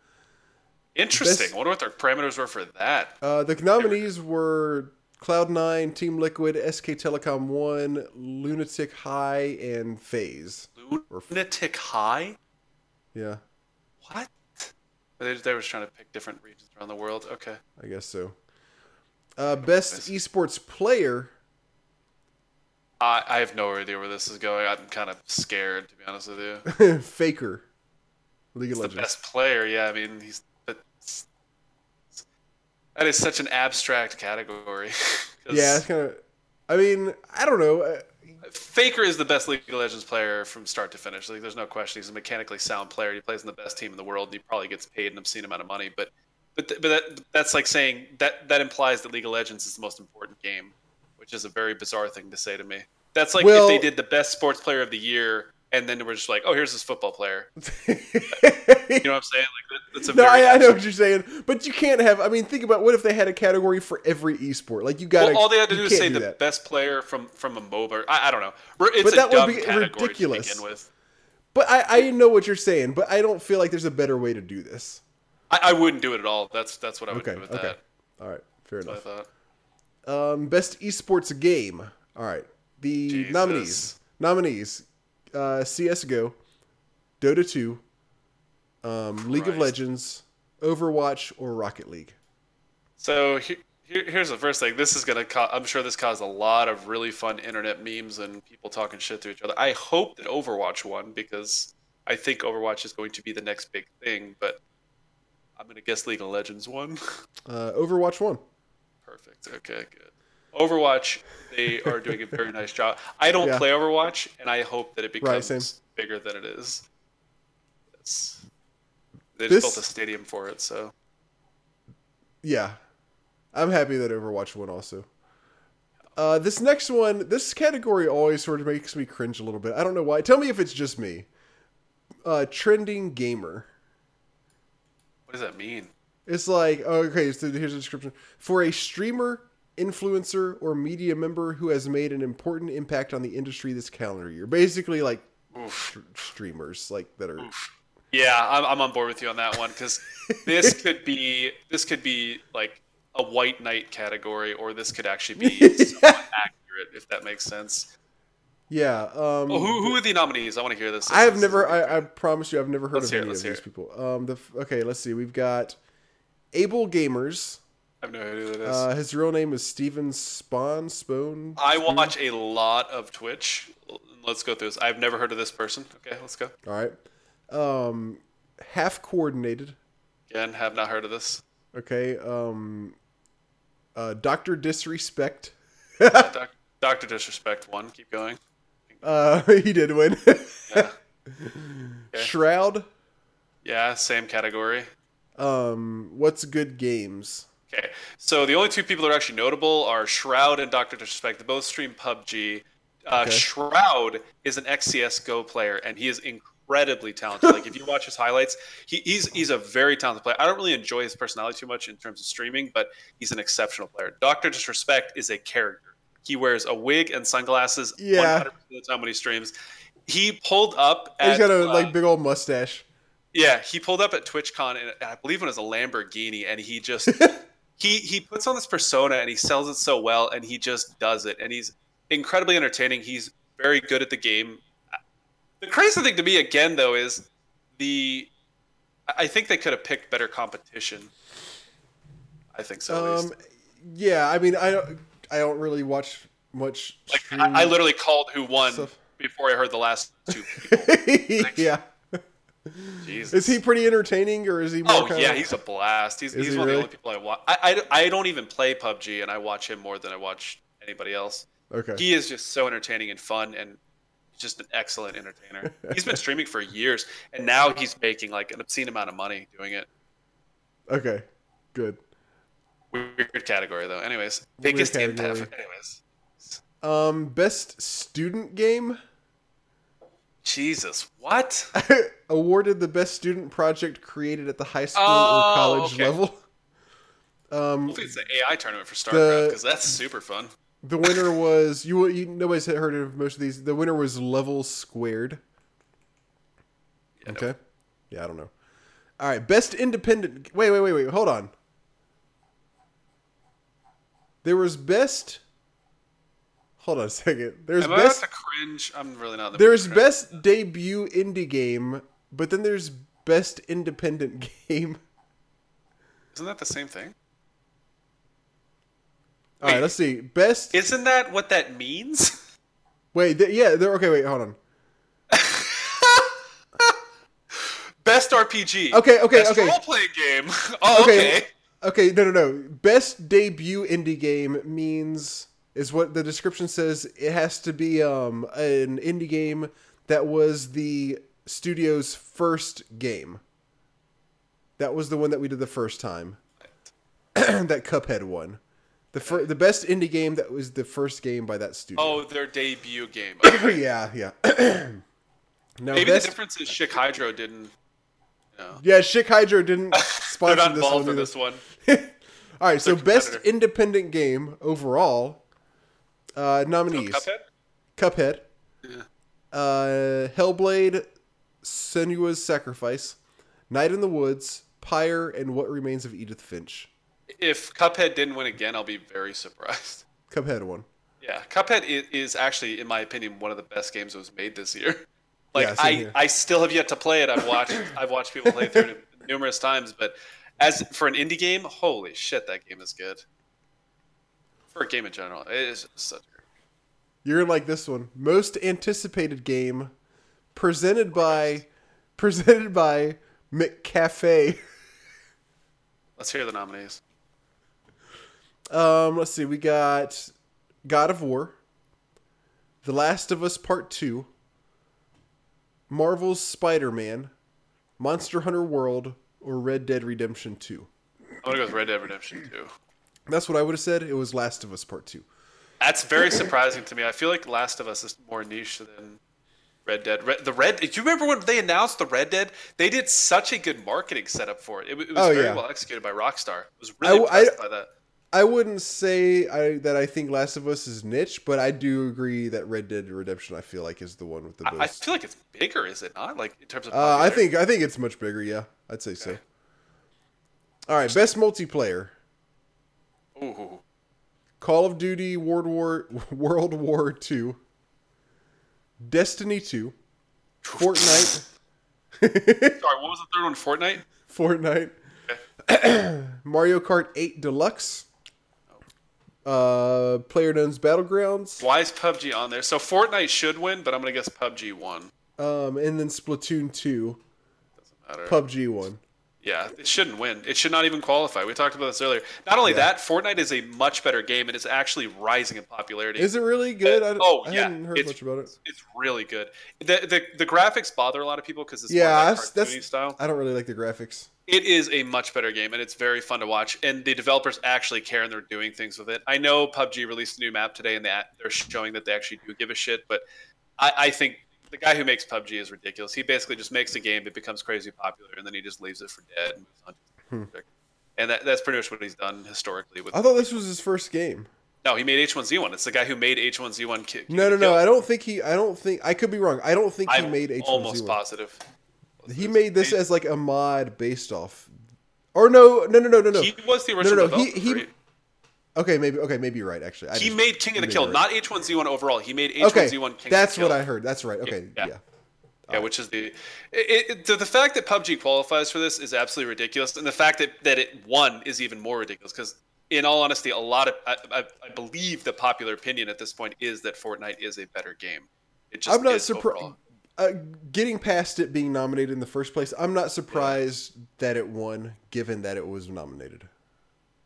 Interesting. Best- I wonder what their parameters were for that. Uh, the nominees were Cloud9, Team Liquid, SK Telecom 1, Lunatic-Hai, and FaZe. Lunatic-Hai. Yeah, What? They, they were trying to pick different regions around the world. Okay. I guess so. Uh, best esports player, I, I have no idea where this is going. I'm kind of scared, to be honest with you. *laughs* Faker, League of Legends. the best player. Yeah, I mean he's that is such an abstract category. *laughs* Yeah, it's kind of. I mean, I don't know. Faker is the best League of Legends player from start to finish. Like, there's no question. He's a mechanically sound player. He plays in the best team in the world, and he probably gets paid an obscene amount of money. But but th- but that, that's like saying that that implies that League of Legends is the most important game, which is a very bizarre thing to say to me. That's like Well- if they did the best sports player of the year, and then we're just like, oh, here's this football player. *laughs* You know what I'm saying? Like that's a no, very I, I know what you're saying, but you can't have. I mean, think about what if they had a category for every esport? Like you got Well, all they had to do is say do the that. best player from from a MOBA. I, I don't know. It's But that would be ridiculous. to begin with. But I, I know what you're saying, but I don't feel like there's a better way to do this. I, I wouldn't do it at all. That's that's what I would Okay, do with okay, that. all right, fair That's enough. what I thought. Um, best esports game. All right, the Jesus. nominees. Nominees: uh, CS:GO, Dota 2, um, League of Legends, Overwatch, or Rocket League. So he, here, here's the first thing. This is gonna. Co- I'm sure this caused a lot of really fun internet memes and people talking shit to each other. I hope that Overwatch won because I think Overwatch is going to be the next big thing. But I'm gonna guess League of Legends won. *laughs* Uh, Overwatch won. Perfect. Okay, good. Overwatch, they are doing a very nice job. I don't Yeah. play Overwatch, and I hope that it Right, becomes same. bigger than it is. It's, they This- just built a stadium for it, so Yeah, I'm happy that Overwatch won also. Uh, this next one, this category always sort of makes me cringe a little bit. I don't know why. Tell me if it's just me. Uh, trending gamer. what does that mean? It's like, okay, so here's a description. For a streamer, influencer, or media member who has made an important impact on the industry this calendar year. Basically, like Oof. streamers, like that are. Yeah, I'm, I'm on board with you on that one because *laughs* this could be this could be like a white knight category, or this could actually be *laughs* somewhat accurate if that makes sense. Yeah. Um, Oh, who who are the nominees? I want to hear this. I have This never. I, I promise you, I've never heard Let's of hear any of these it. people. Um, the okay, let's see. We've got Able Gamers. I have no idea who that is. Uh, his real name is Steven Spohn. Spoon. I watch a lot of Twitch. Let's go through this. I've never heard of this person. Okay, let's go. All right. Um, half coordinated. Again, have not heard of this. Okay. Um, uh, Doctor Disrespect. *laughs* Doc, Doctor Disrespect one. Keep going. Uh, *laughs* he did win. Yeah. *laughs* Shroud. Yeah, same category. Um, what's good games? Okay, so the only two people that are actually notable are Shroud and Doctor Disrespect. They both stream PUBG. Uh, Okay. Shroud is an XCS Go player, and he is incredibly talented. like if you watch his highlights, he, he's he's a very talented player. I don't really enjoy his personality too much in terms of streaming, but he's an exceptional player. Doctor Disrespect is a character. He wears a wig and sunglasses Yeah. 100% of the time when he streams. He pulled up at He's got a uh, like big old mustache. yeah, he pulled up at TwitchCon, and I believe it was a Lamborghini, and he just *laughs* he he puts on this persona and he sells it so well, and he just does it, and he's incredibly entertaining. He's very good at the game. The crazy thing to me again, though, is the I think they could have picked better competition. I think so. Um, yeah, I mean, I don't, I don't really watch much. Like I, I literally called who won stuff. before I heard the last two *laughs* people. yeah. Jesus. Is he pretty entertaining, or is he? More Oh yeah, he's a blast. He's, he's he one really? of the only people I watch. I, I, I don't even play PUBG, and I watch him more than I watch anybody else. okay. He is just so entertaining and fun, and just an excellent entertainer. He's been *laughs* streaming for years, and now he's making like an obscene amount of money doing it. Okay, good. Weird category though. Anyways, biggest impact. Anyways, Um, best student game Jesus, what? *laughs* awarded the best student project created at the high school Oh, or college okay. level. Um, Hopefully it's the AI tournament for StarCraft because that's super fun. the winner *laughs* was you. you nobody's heard of most of these. The winner was Level Squared. Yeah, no. Okay. Yeah, I don't know. All right, best independent. Wait, wait, wait, wait. Hold on. There was best. Hold on a second. There's Am I about best. to cringe? I'm really not. the There's mood for it. best debut indie game, but then there's best independent *laughs* game. Isn't that the same thing? All right, Wait. let's see. Best. Isn't that what that means? Wait, th- yeah, they're okay. Wait, hold on. *laughs* Best RPG. Okay, okay, Best okay. Role playing game. *laughs* Oh, Okay. okay. Okay, no, no, no. Best debut indie game means is what the description says. It has to be um an indie game that was the studio's first game. That was the one that we did the first time. *clears throat* that Cuphead one. The fir- the best indie game that was the first game by that studio. Oh, their debut game. *clears throat* Okay. yeah, yeah. *clears throat* now Maybe best, the difference is Schick Hydro didn't. Know, Yeah, Schick Hydro didn't *laughs* sponsor this one. this one. *laughs* All right, so best independent game overall uh, Oh, nominees: Cuphead. Cuphead, Yeah. uh, Hellblade, Senua's Sacrifice, Night in the Woods, Pyre, and What Remains of Edith Finch. If Cuphead didn't win again, I'll be very surprised. Cuphead won. Yeah, Cuphead is, is actually, in my opinion, one of the best games that was made this year. *laughs* Like Yeah, I, here. I still have yet to play it. I've watched I've watched people play through it *laughs* numerous times, but as for an indie game, holy shit, that game is good. For a game in general, it is such. a You're gonna like this one. Most anticipated game, presented by, *laughs* presented by McCafe. Let's hear the nominees. Um, let's see. We got God of War, The Last of Us Part Two, Marvel's Spider-Man, Monster Hunter World, or Red Dead Redemption Two. I'm gonna go with Red Dead Redemption 2. That's what I would have said. It was Last of Us Part Two. That's very surprising to me. I feel like Last of Us is more niche than Red Dead. Red, the Red. Do you remember when they announced the Red Dead? They did such a good marketing setup for it. It, it was Oh, very yeah. well executed by Rockstar. I was really I- I- impressed by that. I wouldn't say I, that I think Last of Us is niche, but I do agree that Red Dead Redemption I feel like is the one with the I, I feel like it's bigger, is it not? Like in terms of. Uh, I think I think it's much bigger. Yeah, I'd say so. All right, best multiplayer: Ooh. *laughs* Call of Duty World War *laughs* World War Two, Destiny Two, Fortnite, *laughs* Sorry, what was the third one? Fortnite. Fortnite, *clears throat* Mario Kart 8 Deluxe, uh, PlayerUnknown's Battlegrounds, Why is PUBG on there? So Fortnite should win, but I'm gonna guess PUBG won. um, and then Splatoon 2, Doesn't Matter. PUBG 1. Yeah, it shouldn't win. It should not even qualify. We talked about this earlier. Not only that, Fortnite is a much better game and it's actually rising in popularity. Is it really good? Uh, I, oh, I yeah. hadn't heard It's- much about it. It's really good. The the, the graphics bother a lot of people because it's Yeah, more cartoony that's style. I don't really like the graphics. It is a much better game and it's very fun to watch. And the developers actually care and they're doing things with it. I know PUBG released a new map today and that they're showing that they actually do give a shit, but I, I think the guy who makes PUBG is ridiculous. He basically just makes a game, it becomes crazy popular, and then he just leaves it for dead and moves on. to the next hmm. project. And that, that's pretty much what he's done historically. With I thought this was his first game. no, he made H1Z1. It's the guy who made H1Z1. Ki- No, no, no. I don't think he. I don't think. I could be wrong. I don't think he I'm made H1Z1. almost positive. He made this as like a mod based off. Or no, no, no, no, no, no. He was the no, original. no. He he. Okay, maybe. Okay, maybe you're right. Actually, I He just- made King of the Kill, not H1Z1 overall. He made H1Z1 King that's of the Kill. what I heard. That's right. Okay, Yeah. yeah. Yeah, which is the it, it, the, the fact that PUBG qualifies for this is absolutely ridiculous, and the fact that, that it won is even more ridiculous. Because, in all honesty, a lot of I, I, I believe the popular opinion at this point is that Fortnite is a better game. It just I'm not surprised. Uh, getting past it being nominated in the first place, I'm not surprised that it won, given that it was nominated.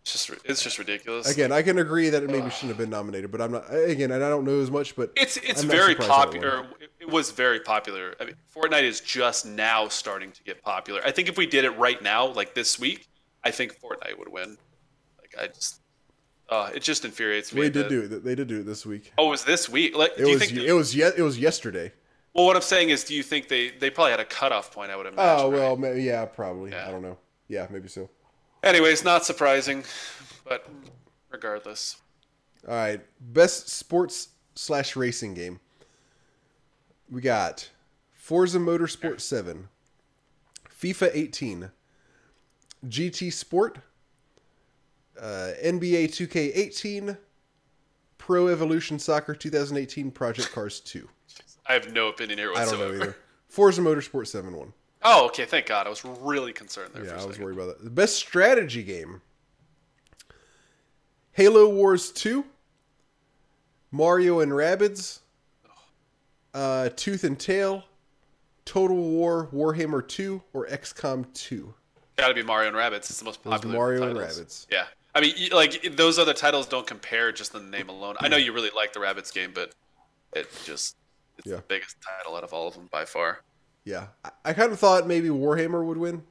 It's just it's just ridiculous. Again, I can agree that it maybe shouldn't have been nominated, but I'm not. Again, and I don't know as much, but It's it's I'm very surprised that it popular. It, was very popular. I mean, Fortnite is just now starting to get popular. I think if we did it right now, like this week, I think Fortnite would win. Like I just, uh, it just infuriates me. They did that- do it. They did do it this week. Oh, it was this week? Like, It do you was. think? It was. Ye- it was yesterday. well, what I'm saying is, do you think they they probably had a cutoff point? I would imagine. Oh well, right? maybe, yeah, probably. Yeah. I don't know. Yeah, maybe so. Anyways, not surprising, but regardless, All right, best sports slash racing game. We got Forza Motorsport Seven, FIFA 18, GT Sport, uh, NBA 2K18, Pro Evolution Soccer 2018, Project Cars 2. I have no opinion here I don't know either. Forza Motorsport 7 won. Oh, okay. Thank God. I was really concerned there. Yeah, I was worried about that. The best strategy game Halo Wars 2, Mario and Rabbids, uh, Tooth and Tail, Total War, Warhammer 2, or XCOM 2. Got to be Mario and Rabbids. It's the most popular. Mario and titles. Rabbids. Yeah, I mean, like those other titles don't compare just in the name alone. I know you really like the Rabbids game, but it just it's Yeah. the biggest title out of all of them by far. Yeah, I, I kind of thought maybe Warhammer would win,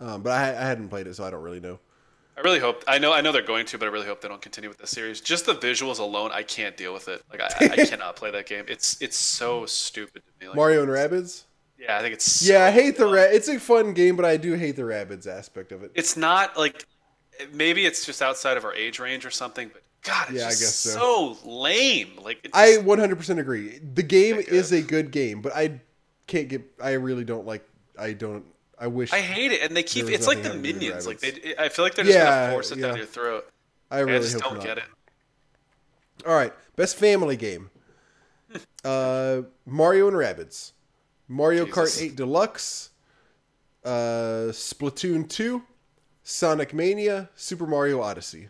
um, but I, I hadn't played it, so I don't really know. I really hope. I know. I know they're going to, but I really hope they don't continue with the series. Just the visuals alone, I can't deal with it. Like I, I *laughs* cannot play that game. It's it's so stupid to me. Like, Mario and Rabbids. Yeah, I think it's. Yeah, I so hate the dumb. ra- It's a fun game, but I do hate the Rabbids aspect of it. It's not like maybe it's just outside of our age range or something, but God, it's Yeah, I guess so. so lame. Like it's I 100% agree. The game is a good game, but I can't get. I really don't like. I don't. I wish. I hate it, and they keep. It's like the nothing having to do with minions. Like they, I feel like they're just Yeah, gonna force it down your throat. I I really just hope don't not. get it. All right, best family game. *laughs* uh, Mario and Rabbids, Mario Jesus. Kart 8 Deluxe, uh, Splatoon 2, Sonic Mania, Super Mario Odyssey.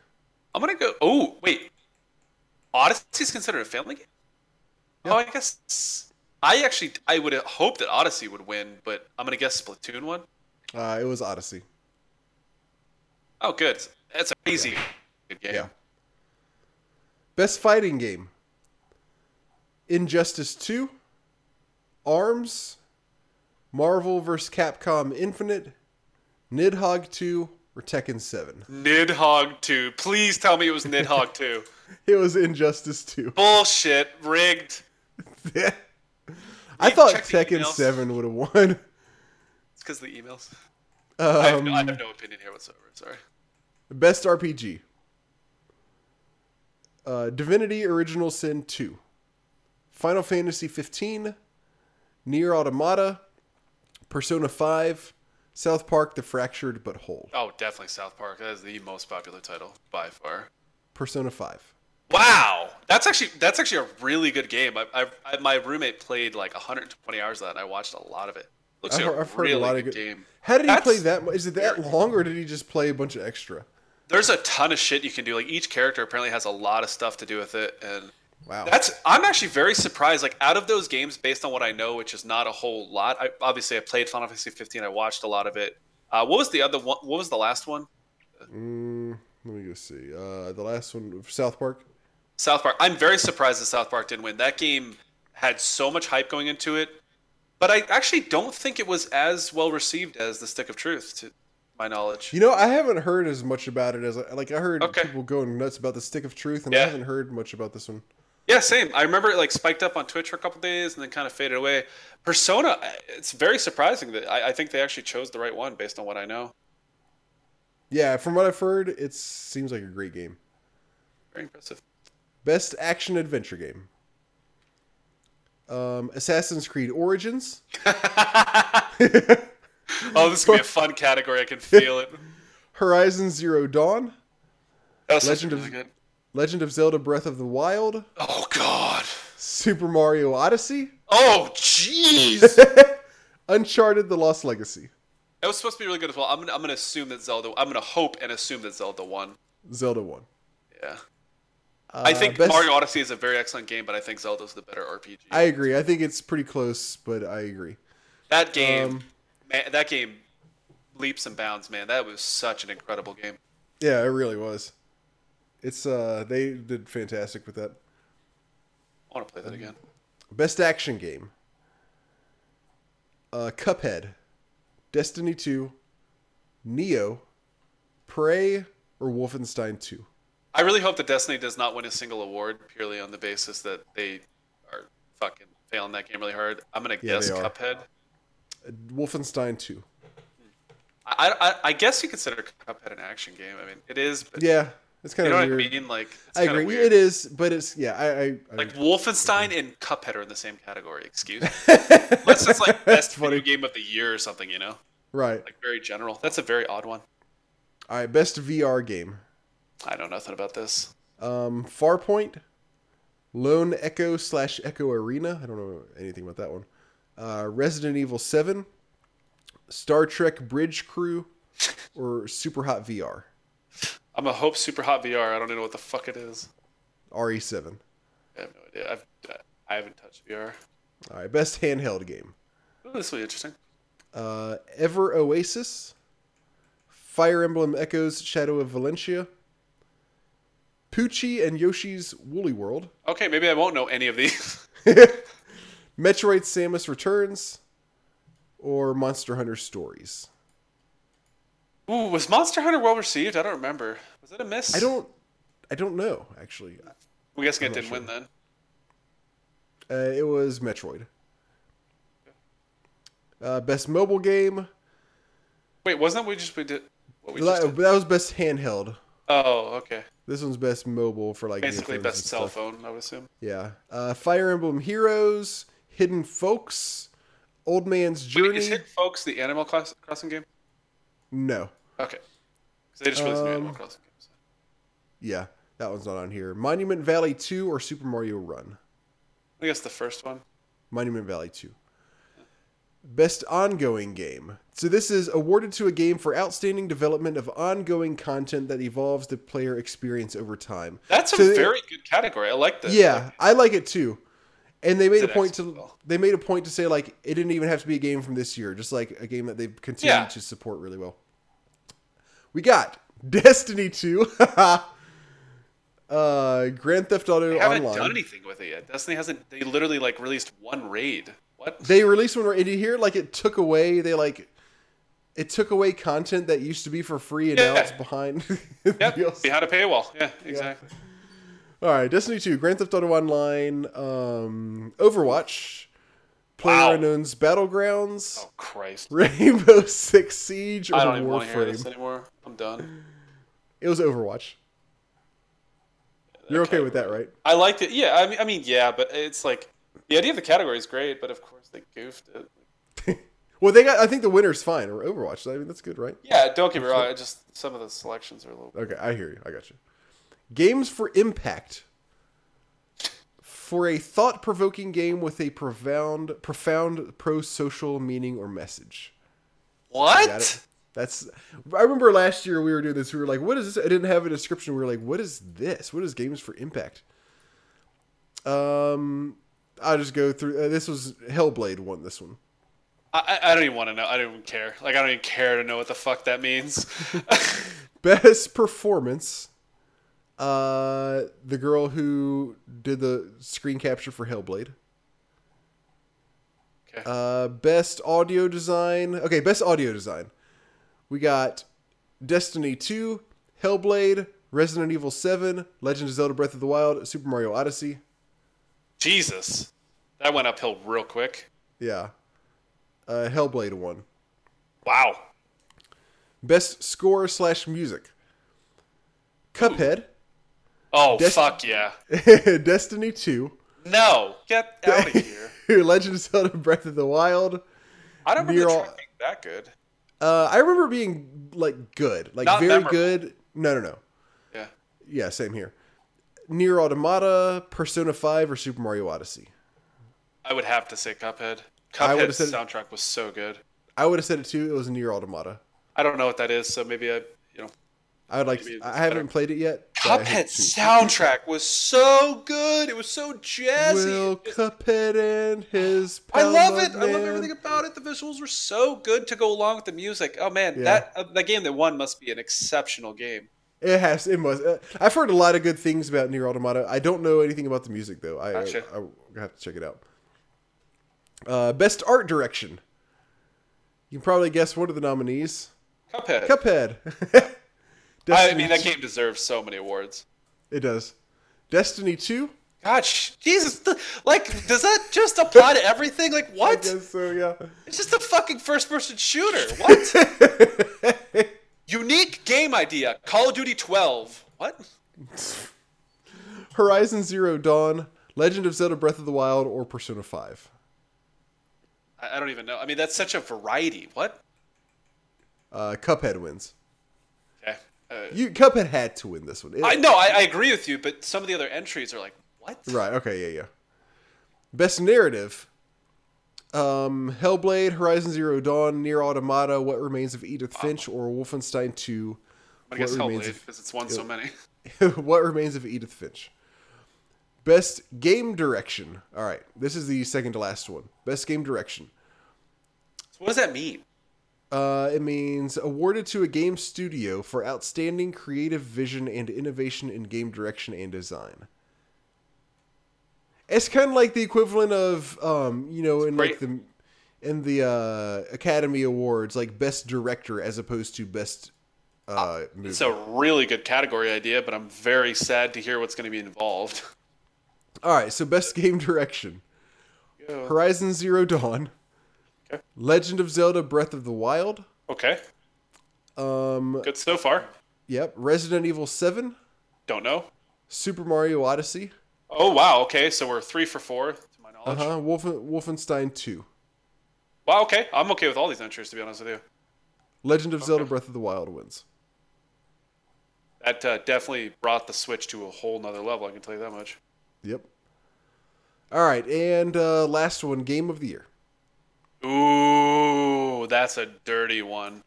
I'm gonna go. Oh wait, Odyssey is considered a family game. Oh, I guess I actually I would hope that Odyssey would win, but I'm gonna guess Splatoon one. Uh, it was Odyssey. Oh, good. That's an easy good game. Yeah. Best fighting game. Injustice 2, Arms, Marvel vs. Capcom Infinite, Nidhogg 2, or Tekken 7. Nidhogg 2. Please tell me it was Nidhogg *laughs* 2. It was Injustice 2. Bullshit. Rigged. *laughs* I thought Tekken 7 would have won. It's because of the emails. I, have Um, no, I have no opinion here whatsoever. Sorry. Best RPG. Uh, Divinity Original Sin 2. Final Fantasy 15. Nier Automata. Persona 5. South Park The Fractured But Whole. Oh, definitely South Park. That is the most popular title by far. Persona 5. Wow, that's actually that's actually a really good game. I, I, I my roommate played like 120 hours of that, and I watched a lot of it. Looks I've, like heard- a I've heard really a lot good of good game. How did he play that? Is it that long, or did he just play a bunch of extra? There's a ton of shit you can do. Like each character apparently has a lot of stuff to do with it, and Wow. that's I'm actually very surprised. Like out of those games, based on what I know, which is not a whole lot. I obviously I played Final Fantasy 15. I watched a lot of it. Uh, what was the other one? What was the last one? Mm, let me go see. Uh, the last one, South Park. South Park. I'm very surprised that South Park didn't win. That game had so much hype going into it, but I actually don't think it was as well received as The Stick of Truth, to my knowledge. You know, I haven't heard as much about it as like I heard Okay. people going nuts about the Stick of Truth, and I haven't heard much about this one. Yeah, same. I remember it like spiked up on Twitch for a couple days and then kind of faded away. Persona, it's very surprising that I, I think they actually chose the right one based on what I know. Yeah, from what I've heard, it seems like a great game. Very impressive. Best action adventure game. Um, Assassin's Creed Origins. *laughs* Oh, this is gonna be a fun category. I can feel it. *laughs* Horizon Zero Dawn. That was Legend really of- good. Legend of Zelda Breath of the Wild. Oh God. Super Mario Odyssey. Oh jeez. *laughs* Uncharted The Lost Legacy. That was supposed to be really good as well. I'm gonna, I'm gonna assume that Zelda. I'm gonna hope and assume that Zelda won. Zelda won. Yeah. I think Uh, best- Mario Odyssey is a very excellent game, but I think Zelda's the better RPG. I agree. I think it's pretty close, but I agree. that game, um, man, that game, leaps and bounds, man. That was such an incredible game. Yeah, it really was. It's uh they did fantastic with that. I want to play that again. Best action game. Uh Cuphead, Destiny 2, Nioh, Prey, or Wolfenstein 2. I really hope that Destiny does not win a single award purely on the basis that they are fucking failing that game really hard. I'm gonna Yeah, guess. Cuphead. Uh, Wolfenstein 2. I, I I guess you consider Cuphead an action game. I mean, it is, but Yeah, it's kind you know of what. I mean. Like, it's I agree. Weird. It is, but it's yeah. I, I, I Like Wolfenstein and Cuphead are in the same category. Excuse me. *laughs* Unless it's like best video game of the year or something, you know, right. like very general. That's a very odd one. All right. Best VR game. I know nothing about this. Um, Farpoint, Lone Echo slash Echo Arena. I don't know anything about that one. Uh, Resident Evil Seven, Star Trek Bridge Crew, *laughs* or Superhot VR. I'm a hope Superhot VR. I don't even know what the fuck it is. RE7. I have no idea. I've I haven't touched VR. All right. Best handheld game. Oh, this will be interesting. Uh, Ever Oasis, Fire Emblem Echoes Shadow of Valentia, Poochy and Yoshi's Woolly World, Okay, maybe I won't know any of these. *laughs* Metroid Samus Returns, or Monster Hunter Stories. Ooh, was Monster Hunter well received? I don't remember. Was it a miss? I don't, I don't know actually. We guess it didn't sure. win then. Uh, it was Metroid. Uh, best mobile game. Wait, wasn't that we just we did? What we That, just did? that was best handheld. Oh, okay. This one's best mobile for like Basically, best cell stuff. phone, I would assume. Yeah. Uh, Fire Emblem Heroes, Hidden Folks, Old Man's Wait, Journey. is Hidden Folks the Animal Crossing game? No. Okay. Because they just released new Um, Animal Crossing games. Yeah, that one's not on here. Monument Valley 2 or Super Mario Run? I guess the first one. Monument Valley 2. Best ongoing game. So this is awarded to a game for outstanding development of ongoing content that evolves the player experience over time. That's a they- very good category. I like this. Yeah, I like it too. And they made a point to well. they made a point to say like it didn't even have to be a game from this year, just like a game that they've continued Yeah. to support really well. We got *laughs* Destiny 2. *laughs* uh Grand Theft Auto They haven't Online. done anything with it yet. Destiny hasn't. They literally like released one raid. What? They released one where and you hear like it took away they like it took away content that used to be for free and now it's behind *laughs* Yep, behind a paywall. Yeah, exactly. All right, Destiny 2, Grand Theft Auto Online, um Overwatch, Wow. PlayerUnknown's Battlegrounds, Oh Christ! Rainbow Six Siege, or I don't even want to hear this Warframe. anymore. I'm done. It was Overwatch. You're okay with that, right? I liked it. Yeah, I mean, I mean, yeah, but it's like the idea of the category is great, but of course they goofed it. *laughs* Well, they got. I think the winner's fine. Or Overwatch. I mean, that's good, right? Yeah, don't get me wrong. I just some of the selections are a little. Okay, I hear you. I got you. Games for impact. For a thought-provoking game with a profound, profound pro-social meaning or message. What? That's. I remember last year we were doing this. We were like, "What is this?" I didn't have a description. We were like, "What is this? What is Games for Impact?" Um, I'll just go through. Uh, this was Hellblade won this one. I, I I don't even want to know. I don't even care. Like I don't even care to know what the fuck that means. *laughs* Best performance. Uh, the girl who did the screen capture for Hellblade. Okay. Uh, best audio design. Okay, best audio design. We got Destiny 2, Hellblade, Resident Evil 7, Legend of Zelda Breath of the Wild, Super Mario Odyssey. Jesus, that went uphill real quick. Yeah. Uh, Hellblade one. Wow. Best score slash music. Cuphead, Oh Des- fuck yeah. *laughs* Destiny 2, No, get out of *laughs* here. Legend of Zelda Breath of the Wild. I don't remember being that good. Uh, I remember being like good, like Not very memorable. good. No, no, no. Yeah. Yeah, same here. Nier Automata, Persona 5, or Super Mario Odyssey. I would have to say Cuphead. I Cuphead's said- soundtrack was so good. I would have said it too. It was Nier Automata. I don't know what that is, so maybe I, you know. I would like. It's I haven't better. played it yet. Cuphead's soundtrack was so good. It was so jazzy. Will Cuphead and his. I love it. I love everything about it. The visuals were so good to go along with the music. Oh man, Yeah. that uh, the game that won must be an exceptional game. It has. It must. Uh, I've heard a lot of good things about Nier Automata. I don't know anything about the music though. I Gotcha. I, I have to check it out. Uh, best art direction. You can probably guess one of the nominees. Cuphead. Cuphead. *laughs* I mean, that game deserves so many awards. It does. Destiny two. Gosh, Jesus, the, like, does that just apply to everything? Like, I what? guess so. Yeah. It's just a fucking first-person shooter. What? *laughs* Unique game idea. Call of Duty 12. What? Horizon Zero Dawn, Legend of Zelda: Breath of the Wild, or Persona Five. I, don't even know. I mean, that's such a variety. What? Uh, Cuphead wins. Okay. Uh, You Cuphead had to win this one. It- I know. I, I agree with you, but some of the other entries are like, what? Right. Okay. Yeah. Yeah. Best narrative. Um, Hellblade, Horizon Zero Dawn, Nier Automata, What Remains of Edith Finch, or Wolfenstein 2. I guess What Remains Hellblade because it's won so many. *laughs* what Remains of Edith Finch. Best game direction. All right, this is the second to last one. Best game direction. So what does that mean? Uh, it means awarded to a game studio for outstanding creative vision and innovation in game direction and design. It's kind of like the equivalent of, um, you know, in like the in the uh, Academy Awards, like best director as opposed to best uh, movie. It's a really good category idea, but I'm very sad to hear what's going to be involved. *laughs* All right, so best *laughs* game direction. Horizon Zero Dawn, Okay. Legend of Zelda: Breath of the Wild. Okay. Um, Good so far. yep, Resident Evil Seven, Don't know. Super Mario Odyssey. Oh wow. Okay, so we're three for four to my Uh knowledge. huh. Wolfen, Wolfenstein 2. Wow. Okay, I'm okay with all these entries to be honest with you. Legend of Zelda Breath of the Wild wins. That uh, definitely brought the Switch to a whole nother level. I can tell you that much. Yep. All right, and uh, last one Game of the Year. Ooh, that's a dirty one.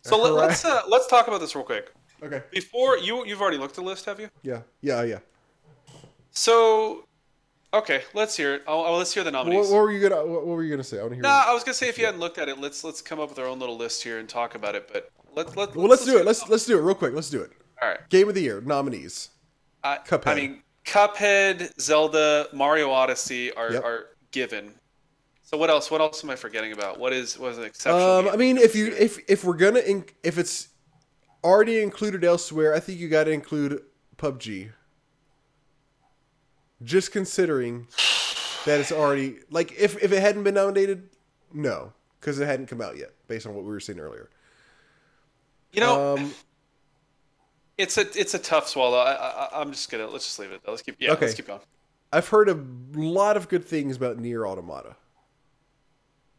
So let, let's uh, let's talk about this real quick. Okay. Before you you've already looked at the list, have you? Yeah. Yeah, yeah. So, okay, let's hear it. Oh, oh, let's hear the nominees. what were you gonna What, what were you gonna say? I want to hear. Nah, I was gonna say if you hadn't looked at it, let's let's come up with our own little list here and talk about it. But let's let well, let's do it. Let's let's do it real quick. Let's do it. All right. Game of the Year nominees. I, Cuphead. I mean, Cuphead, Zelda, Mario Odyssey are, Yep. are given. So what else? What else am I forgetting about? What is was an exceptional? Um, game? I mean, if you if if we're gonna inc- if it's already included elsewhere, I think you got to include PUBG. Just considering that it's already like if if it hadn't been nominated, no, because it hadn't come out yet, based on what we were seeing earlier. you know, Um, it's a it's a tough swallow. I, I I'm just gonna let's just leave it. Let's keep yeah. Okay. Let's keep going. I've heard a lot of good things about Nier Automata.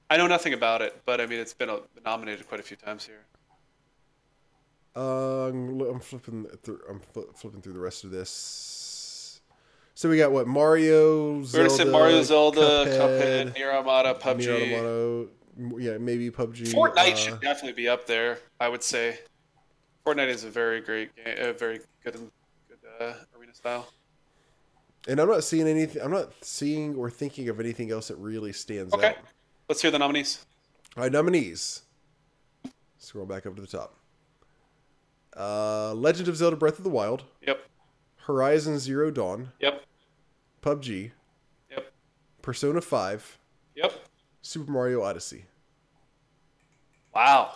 I know nothing about it, but I mean, it's been nominated quite a few times here. Uh, I'm flipping through. I'm fli- flipping through the rest of this. So we got what Mario, Zelda, Mario, Zelda, Cuphead, Cuphead, Nier Automata, PUBG. Nier Automata, yeah, maybe PUBG. Fortnite uh, should definitely be up there. I would say. Fortnite is a very great game, a very good good uh, arena style. and I'm not seeing anything. I'm not seeing or thinking of anything else that really stands Okay, out. let's hear the nominees. All right, nominees. Scroll back up to the top. Uh, Legend of Zelda: Breath of the Wild, Yep, Horizon Zero Dawn, yep, PUBG, yep, Persona Five, yep. Super Mario Odyssey. Wow,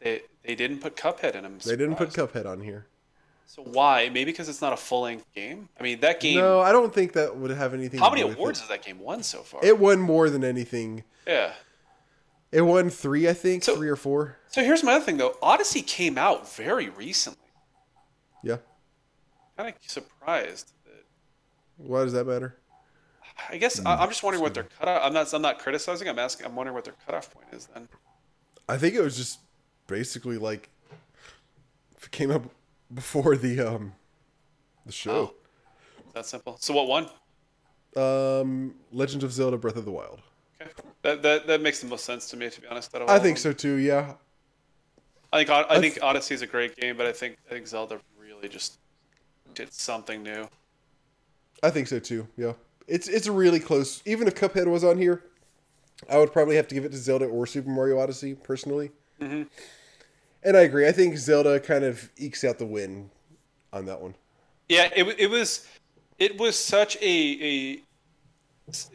they they didn't put Cuphead in them. They didn't put Cuphead on here. So why? Maybe because it's not a full length game. I mean, that game. No, I don't think that would have anything. how to many do with awards It. has that game won so far? it won more than anything. yeah. It won three, I think, So- three or four. So here's my other thing though. Odyssey came out very recently. Yeah. Kind of surprised. That, Why does that matter? I guess I, hmm. I'm just wondering what their cutoff. I'm not. I'm not criticizing. I'm asking. I'm wondering what their cutoff point is then. I think it was just basically like came up before the um the show. Is that simple? So what one? Um Legend of Zelda Breath of the Wild. Okay. That, that that makes the most sense to me, to be honest. I think so too, yeah. I think I think Odyssey is a great game, but I think I think Zelda really just did something new. I think so too, yeah. It's it's a really close even if Cuphead was on here, I would probably have to give it to Zelda or Super Mario Odyssey personally. Mm-hmm. And I agree. I think Zelda kind of ekes out the win on that one. Yeah, it, it was it was such a, a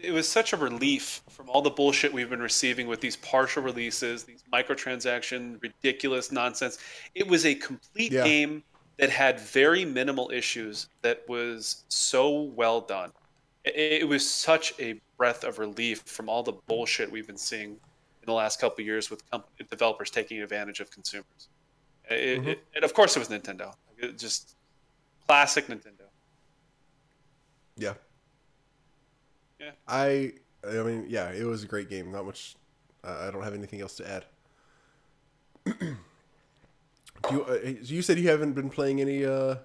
it was such a relief from all the bullshit we've been receiving with these partial releases, these microtransaction, ridiculous nonsense. It was a complete Yeah. game that had very minimal issues that was so well done. It, it was such a breath of relief from all the bullshit we've been seeing in the last couple of years with comp- developers taking advantage of consumers. It, it, and of course, it was Nintendo. It just classic Nintendo. Yeah. Yeah. I I mean, yeah, it was a great game. Not much uh, I don't have anything else to add. *clears throat* You, uh, you said you haven't been playing any uh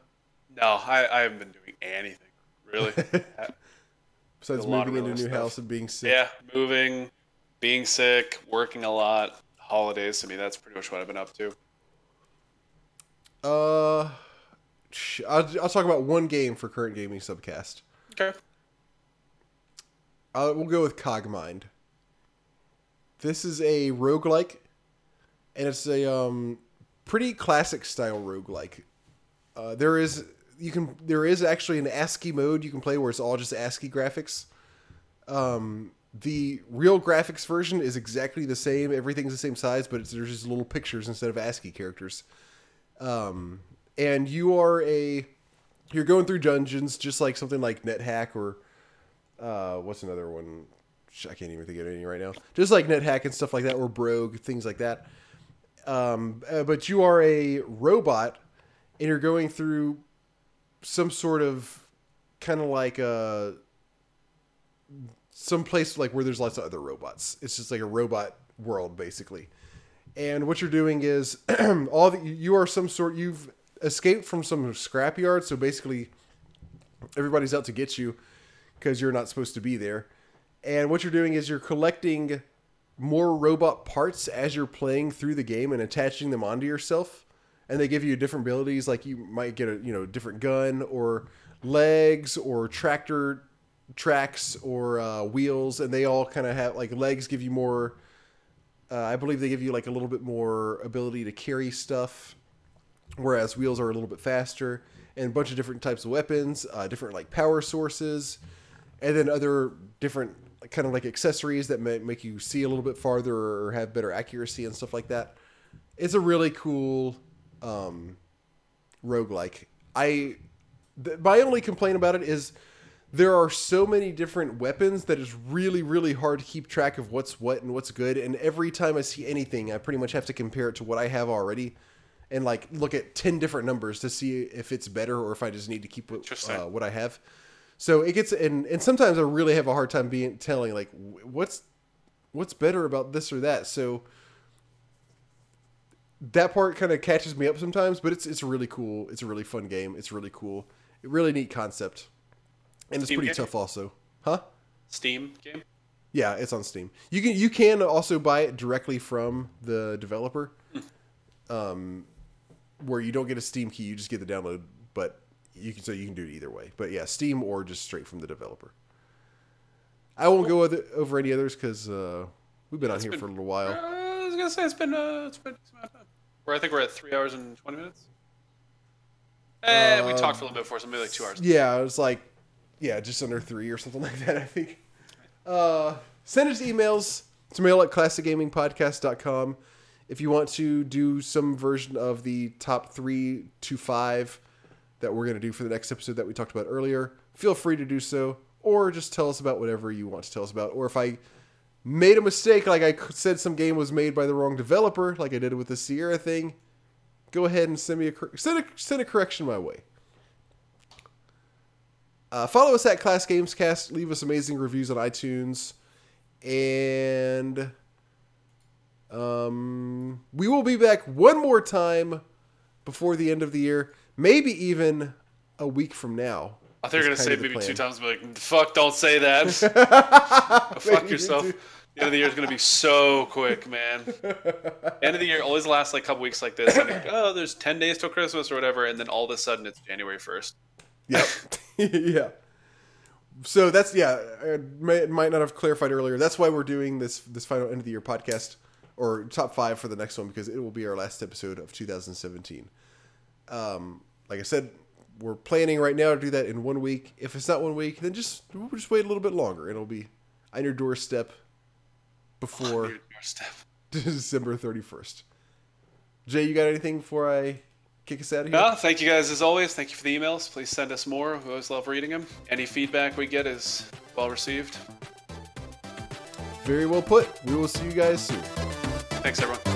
No, I, I haven't been doing anything really. *laughs* Besides A lot of moving into a new stuff. house and being sick. yeah, moving, being sick, working a lot, holidays. I mean, that's pretty much what I've been up to. Uh I'll, I'll talk about one game for current gaming subcast. Okay. Uh, we'll go with Cogmind. This is a roguelike, and it's a um, pretty classic style roguelike. Uh, there is you can there is actually an ASCII mode you can play where it's all just ASCII graphics. Um, the real graphics version is exactly the same. Everything's the same size, but there's just little pictures instead of ASCII characters. Um, and you are a you're going through dungeons just like something like NetHack or uh, what's another one? I can't even think of any right now. Just like NetHack and stuff like that, or Brogue, things like that. Um, uh, but you are a robot, and you're going through some sort of kind of like a some place like where there's lots of other robots. It's just like a robot world basically. And what you're doing is *clears throat* all the, you are some sort you've escaped from some scrapyard, so basically everybody's out to get you because you're not supposed to be there. And what you're doing is you're collecting more robot parts as you're playing through the game and attaching them onto yourself. And they give you different abilities, like you might get a you know different gun or legs or tractor tracks or uh, wheels, and they all kind of have like legs give you more. Uh, I believe they give you like a little bit more ability to carry stuff, whereas wheels are a little bit faster. And a bunch of different types of weapons, uh, different like power sources, and then other different kind of like accessories that may make you see a little bit farther or have better accuracy and stuff like that. It's a really cool um, roguelike. I th- my only complaint about it is there are so many different weapons that it's really really hard to keep track of what's what and what's good and every time I see anything I pretty much have to compare it to what I have already and like look at 10 different numbers to see if it's better or if I just need to keep what, uh, what I have. So it gets and and sometimes I really have a hard time being telling like what's what's better about this or that. So that part kind of catches me up sometimes, but it's it's really cool. It's a really fun game. It's really cool. Really neat concept. And it's Steam pretty game? tough also. Huh? Steam game. Yeah, it's on Steam. You can you can also buy it directly from the developer. Um where you don't get a Steam key, you just get the download, but you can so you can do it either way. But yeah, Steam or just straight from the developer. I won't go over any others cuz uh we've been on here been- for a little while. Uh, I was gonna say it's been uh, it's been it's time. Where I think we're at three hours and twenty minutes. Eh, we talked for a little bit before, so maybe like two hours. Yeah, it was like, yeah, just under three or something *laughs* like that, I think. Uh, send us emails to mail at classicgamingpodcast.com if you want to do some version of the top three to five that we're going to do for the next episode that we talked about earlier, feel free to do so, or just tell us about whatever you want to tell us about. Or if I made a mistake, like I said some game was made by the wrong developer, like I did with the Sierra thing, go ahead and send me a send a, send a correction my way. Uh, follow us at Class Games Cast. Leave us amazing reviews on iTunes, and um, we will be back one more time before the end of the year, maybe even a week from now. I thought you were gonna say kind of the maybe two times, but like, fuck, don't say that. *laughs* fuck yourself. The end of the year is gonna be so quick, man. *laughs* end of the year always lasts like a couple weeks like this. Like, oh, there's ten days till Christmas or whatever, and then all of a sudden it's January first. Yep. *laughs* yeah. So that's yeah. I may, might not have clarified earlier. That's why we're doing this this final end of the year podcast or top five for the next one because it will be our last episode of 2017. Um, like I said, we're planning right now to do that in one week. If it's not one week, then just we'll just wait a little bit longer. It'll be on your doorstep before Your doorstep. *laughs* December 31st. Jay, you got anything before I kick us out of here? No, thank you guys as always. Thank you for the emails. Please send us more. We always love reading them. Any feedback we get is well received. Very well put. We will see you guys soon. Thanks, everyone.